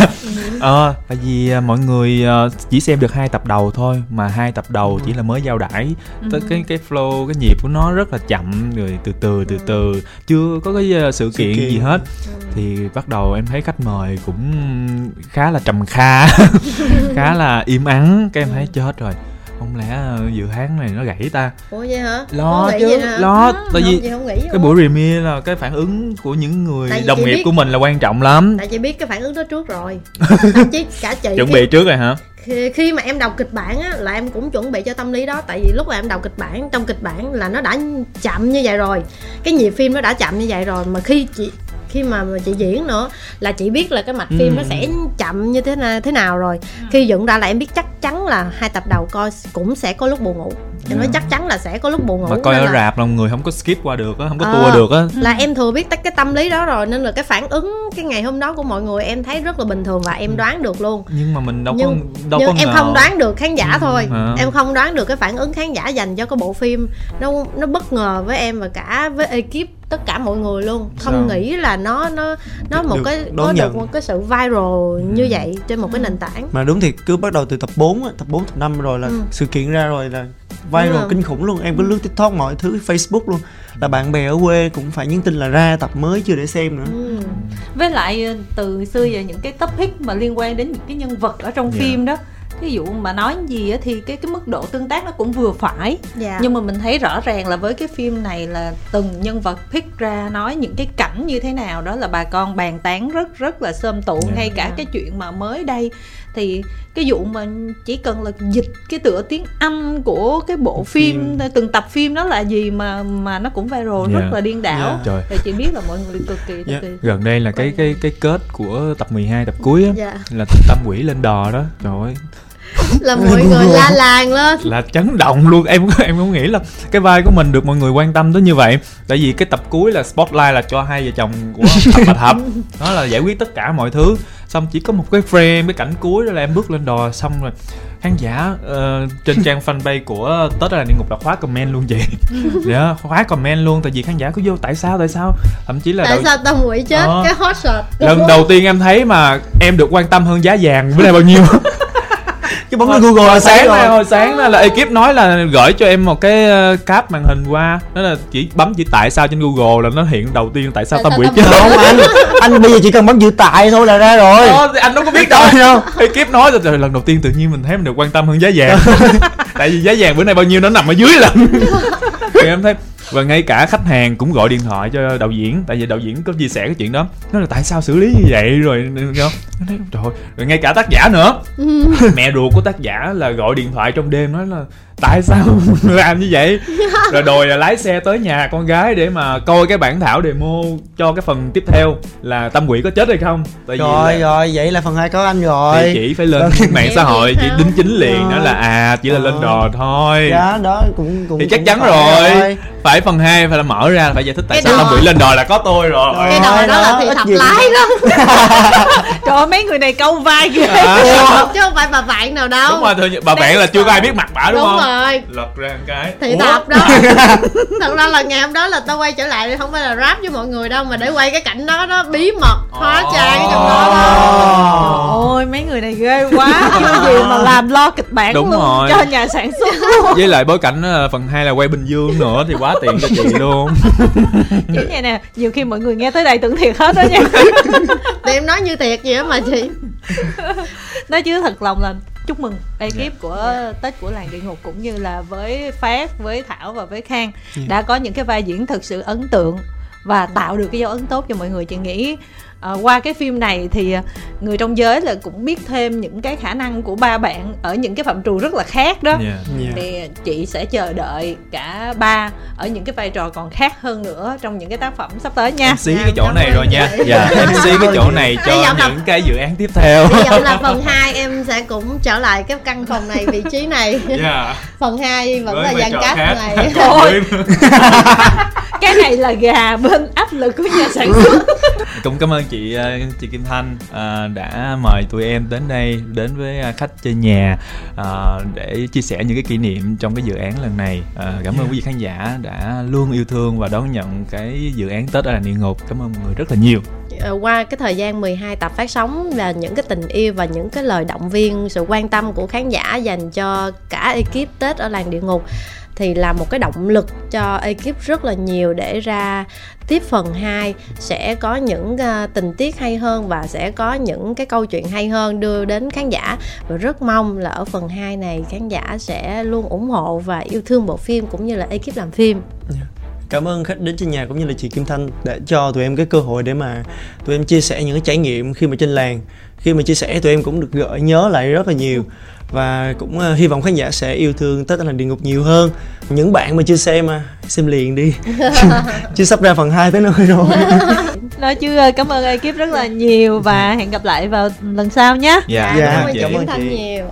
B: Ờ tại vì à, mọi người à, chỉ xem được hai tập đầu thôi mà hai tập đầu chỉ là mới giao đãi. Tới cái cái flow cái nhịp của nó rất là chậm rồi từ từ từ từ. Chưa có cái à, sự kiện
D: kiện.
B: gì hết. Thì bắt đầu em thấy khách mời cũng khá là trầm kha khá là im ắng cái em thấy chết rồi không lẽ ờ, dự án này nó gãy ta?
C: Ủa vậy hả?
B: Lo
C: nghĩ
B: chứ lo
A: À,
B: tại
C: Không,
B: vì
C: không
B: cái buổi premiere là cái phản ứng của những người đồng nghiệp
C: biết-
B: của mình là quan trọng lắm.
C: Tại chị biết cái phản ứng đó trước rồi. Thậm chí cả chị
B: chuẩn
C: khi-
B: bị trước rồi hả?
C: khi, khi mà em đọc kịch bản á là em cũng chuẩn bị cho tâm lý đó. Tại vì lúc mà em đọc kịch bản trong kịch bản là nó đã chậm như vậy rồi. Cái nhịp phim nó đã chậm như vậy rồi. Mà khi chị khi mà mà chị diễn nữa là chị biết là cái mạch phim
B: Ừ.
C: nó sẽ chậm như thế nào thế nào rồi khi dựng ra là em biết chắc chắn là hai tập đầu coi cũng sẽ có lúc buồn ngủ em nói
B: Dạ.
C: chắc chắn là sẽ có lúc buồn ngủ
B: mà coi ở
C: là-
B: rạp là người không có skip qua được á không có
C: Ờ.
B: tua được á
C: là em thừa biết tất cái tâm lý đó rồi nên là cái phản ứng cái ngày hôm đó của mọi người em thấy rất là bình thường và em đoán được luôn
B: nhưng mà mình đâu
C: nhưng,
B: có đâu
C: nhưng
B: có
C: em
B: ngờ.
C: không đoán được khán giả thôi
B: hả?
C: em không đoán được cái phản ứng khán giả dành cho cái bộ phim nó nó bất ngờ với em và cả với ekip tất cả mọi người luôn không
B: Sao?
C: nghĩ là nó nó nó
D: Được-
C: một
D: được
C: cái có được
D: nhận.
C: một cái sự viral như vậy trên một cái nền tảng
D: mà đúng thiệt cứ bắt đầu từ tập 4 á, tập 4 tập 5 rồi là
C: Ừ.
D: sự kiện ra rồi là viral
C: rồi.
D: kinh khủng luôn em cứ lướt tiktok mọi thứ facebook luôn là bạn bè ở quê cũng phải nhắn tin là ra tập mới chưa để xem nữa
C: ừ.
A: với lại ờ, từ xưa giờ những cái topic mà liên quan đến những cái nhân vật ở trong
B: Dạ.
A: phim đó ví dụ mà nói gì á thì cái cái mức độ tương tác nó cũng vừa phải.
C: Dạ.
A: Nhưng mà mình thấy rõ ràng là với cái phim này là từng nhân vật pick ra nói những cái cảnh như thế nào đó là bà con bàn tán rất rất là sơm tụ.
B: Dạ.
A: ngay cả cái chuyện mà mới đây thì cái vụ mà chỉ cần là dịch cái tựa tiếng Anh của cái bộ phim, từng tập phim đó là gì mà mà nó cũng viral
B: Dạ.
A: rất là điên đảo.
D: Dạ.
B: trời.
A: Thì chị biết là mọi người cực kỳ cực
D: Dạ.
A: kỳ
B: gần đây là cái cái cái kết của tập 12 tập cuối á
C: dạ.
B: là tâm quỷ lên đò đó. Trời ơi
C: là mọi người la làng lên.
B: Là chấn động luôn. Em em không nghĩ là cái vai của mình được mọi người quan tâm tới như vậy. Tại vì cái tập cuối là spotlight là cho hai vợ chồng của thập bà thập đó là giải quyết tất cả mọi thứ. Xong chỉ có một cái frame cái cảnh cuối đó là em bước lên đò xong rồi khán giả ờ, trên trang fanpage của tết là địa ngục là khóa comment luôn chị dạ khóa comment luôn. Tại vì khán giả cứ vô tại sao tại sao? Thậm chí là
C: tại
B: đầu-
C: sao tâm quỷ chết?
B: Ờ.
C: cái hot shot.
B: Lần đầu tiên em thấy mà em được quan tâm hơn giá vàng bữa nay bao nhiêu
D: cái bấm lên google là
B: sáng nay hồi sáng đó là ekip nói là gửi cho em một cái ờ, cáp màn hình qua. Đó là chỉ bấm chỉ tại sao trên google là nó hiện đầu tiên tại sao
C: Tại
B: tâm quỷ chết?
C: quỷ?
D: không anh anh bây giờ chỉ cần bấm chữ tại thôi là ra rồi.
B: Ờ, thì anh đâu có biết đâu. Ekip nói rồi, lần đầu tiên tự nhiên mình thấy mình được quan tâm hơn giá vàng. Tại vì giá vàng bữa nay bao nhiêu nó nằm ở dưới lần thì em thấy và ngay cả khách hàng cũng gọi điện thoại cho đạo diễn tại vì đạo diễn có chia sẻ cái chuyện đó. Nói là tại sao xử lý như vậy rồi Nó nói, trời ơi. rồi ngay cả tác giả nữa. Mẹ ruột của tác giả là gọi điện thoại trong đêm nói là tại sao làm như vậy? Rồi đòi là lái xe tới nhà con gái để mà coi cái bản thảo demo cho cái phần tiếp theo là tâm quỷ có chết hay không? Tại vì
D: rồi
B: là-
D: rồi vậy là phần 2 có anh
B: thì
D: rồi
B: chỉ phải lên mạng
C: Chị
B: xã hội chị
C: sao?
B: đính chính liền nói là à chỉ là lên
D: Ờ.
B: đò thôi.
D: Dạ đó cũng cũng
B: thì chắc
D: cũng
B: chắn
D: phải
B: rồi. phải phần 2 phải là mở ra phải giải thích tại
C: Cái
B: sao
C: đò-
B: tâm quỷ lên đò là có tôi rồi.
D: Rồi.
C: cái đòi đó
D: đó,
C: là thì
D: cũng-
C: lái đó
A: trời ơi mấy người này câu vai kìa.
B: À,
C: chứ không phải bà bạn nào đâu.
B: Đúng rồi thôi bà bạn là chưa có ai biết mặt bả đúng,
C: đúng
B: không
C: rồi.
B: Lật ra một cái.
C: Thì
B: Ủa?
C: tập đó. Thật ra là ngày hôm đó là tao quay trở lại không phải là rap với mọi người đâu mà để quay cái cảnh đó đó bí mật hóa trang ở trong đó đó.
A: Ôi mấy người này ghê quá. Chưa gì mà làm lo kịch bản
B: Đúng
A: luôn
B: rồi.
A: cho nhà sản xuất luôn.
B: Với lại bối cảnh ờ, phần 2 là quay bình dương nữa thì quá tiện cho chị luôn.
A: Chứ này nè nhiều khi mọi người nghe tới đây tưởng thiệt hết đó nha.
C: Thì em nói như thiệt vậy mà chị.
A: Nói chứ thật lòng là chúc mừng ekip của tết của làng địa ngục cũng như là với phát với thảo và với khang đã có những cái vai diễn thực sự ấn tượng và tạo được cái dấu ấn tốt cho mọi người. Chị nghĩ ờ, qua cái phim này thì ờ, người trong giới là cũng biết thêm những cái khả năng của ba bạn ở những cái phạm trù rất là khác đó
B: yeah.
D: Dạ.
A: thì chị sẽ chờ đợi cả ba ở những cái vai trò còn khác hơn nữa trong những cái tác phẩm sắp tới nha
B: em xí cái chỗ này rồi nha
C: Dạ.
B: dạ em xí cái chỗ này cho
C: là-
B: những cái dự án tiếp theo
C: hy vọng là phần 2 em sẽ cũng trở lại cái căn phòng này vị trí này
B: dạ
C: phần 2 vẫn
B: Với
C: là cast
B: khác.
C: này
A: Thôi. Cái này là gà bên áp lực của nhà sản xuất
B: cũng cảm ơn chị ờ, chị Kim Thanh ờ, đã mời tụi em đến đây đến với ờ, khách chơi nhà để chia sẻ những cái kỷ niệm trong cái dự án lần này. Cảm ơn quý vị khán giả đã luôn yêu thương và đón nhận cái dự án Tết ở làng địa ngục cảm ơn mọi người rất là nhiều.
C: Qua cái thời gian 12 tập phát sóng và những cái tình yêu và những cái lời động viên sự quan tâm của khán giả dành cho cả ekip Tết ở làng địa ngục thì là một cái động lực cho ekip rất là nhiều để ra tiếp phần 2 sẽ có những uh, tình tiết hay hơn và sẽ có những cái câu chuyện hay hơn đưa đến khán giả. Và rất mong là ở phần 2 này khán giả sẽ luôn ủng hộ và yêu thương bộ phim cũng như là ekip làm phim. Dạ.
D: Cảm ơn khách đến trên nhà cũng như là chị Kim Thanh đã cho tụi em cái cơ hội để mà tụi em chia sẻ những cái trải nghiệm khi mà trên làng. Khi mà chia sẻ tụi em cũng được gợi nhớ lại rất là nhiều và cũng uh, hy vọng khán giả sẽ yêu thương Tết ở làng địa ngục nhiều hơn. Những bạn mà chưa xem à xem liền đi. Chưa sắp ra phần 2 tới nơi rồi.
A: Nói chứ ờ, cảm ơn ekip rất là nhiều và hẹn gặp lại vào lần sau nhé.
B: Dạ
D: Dạ,
B: cảm ơn
C: cảm ơn
B: chị.
C: Chị
D: cảm ơn chị.
C: nhiều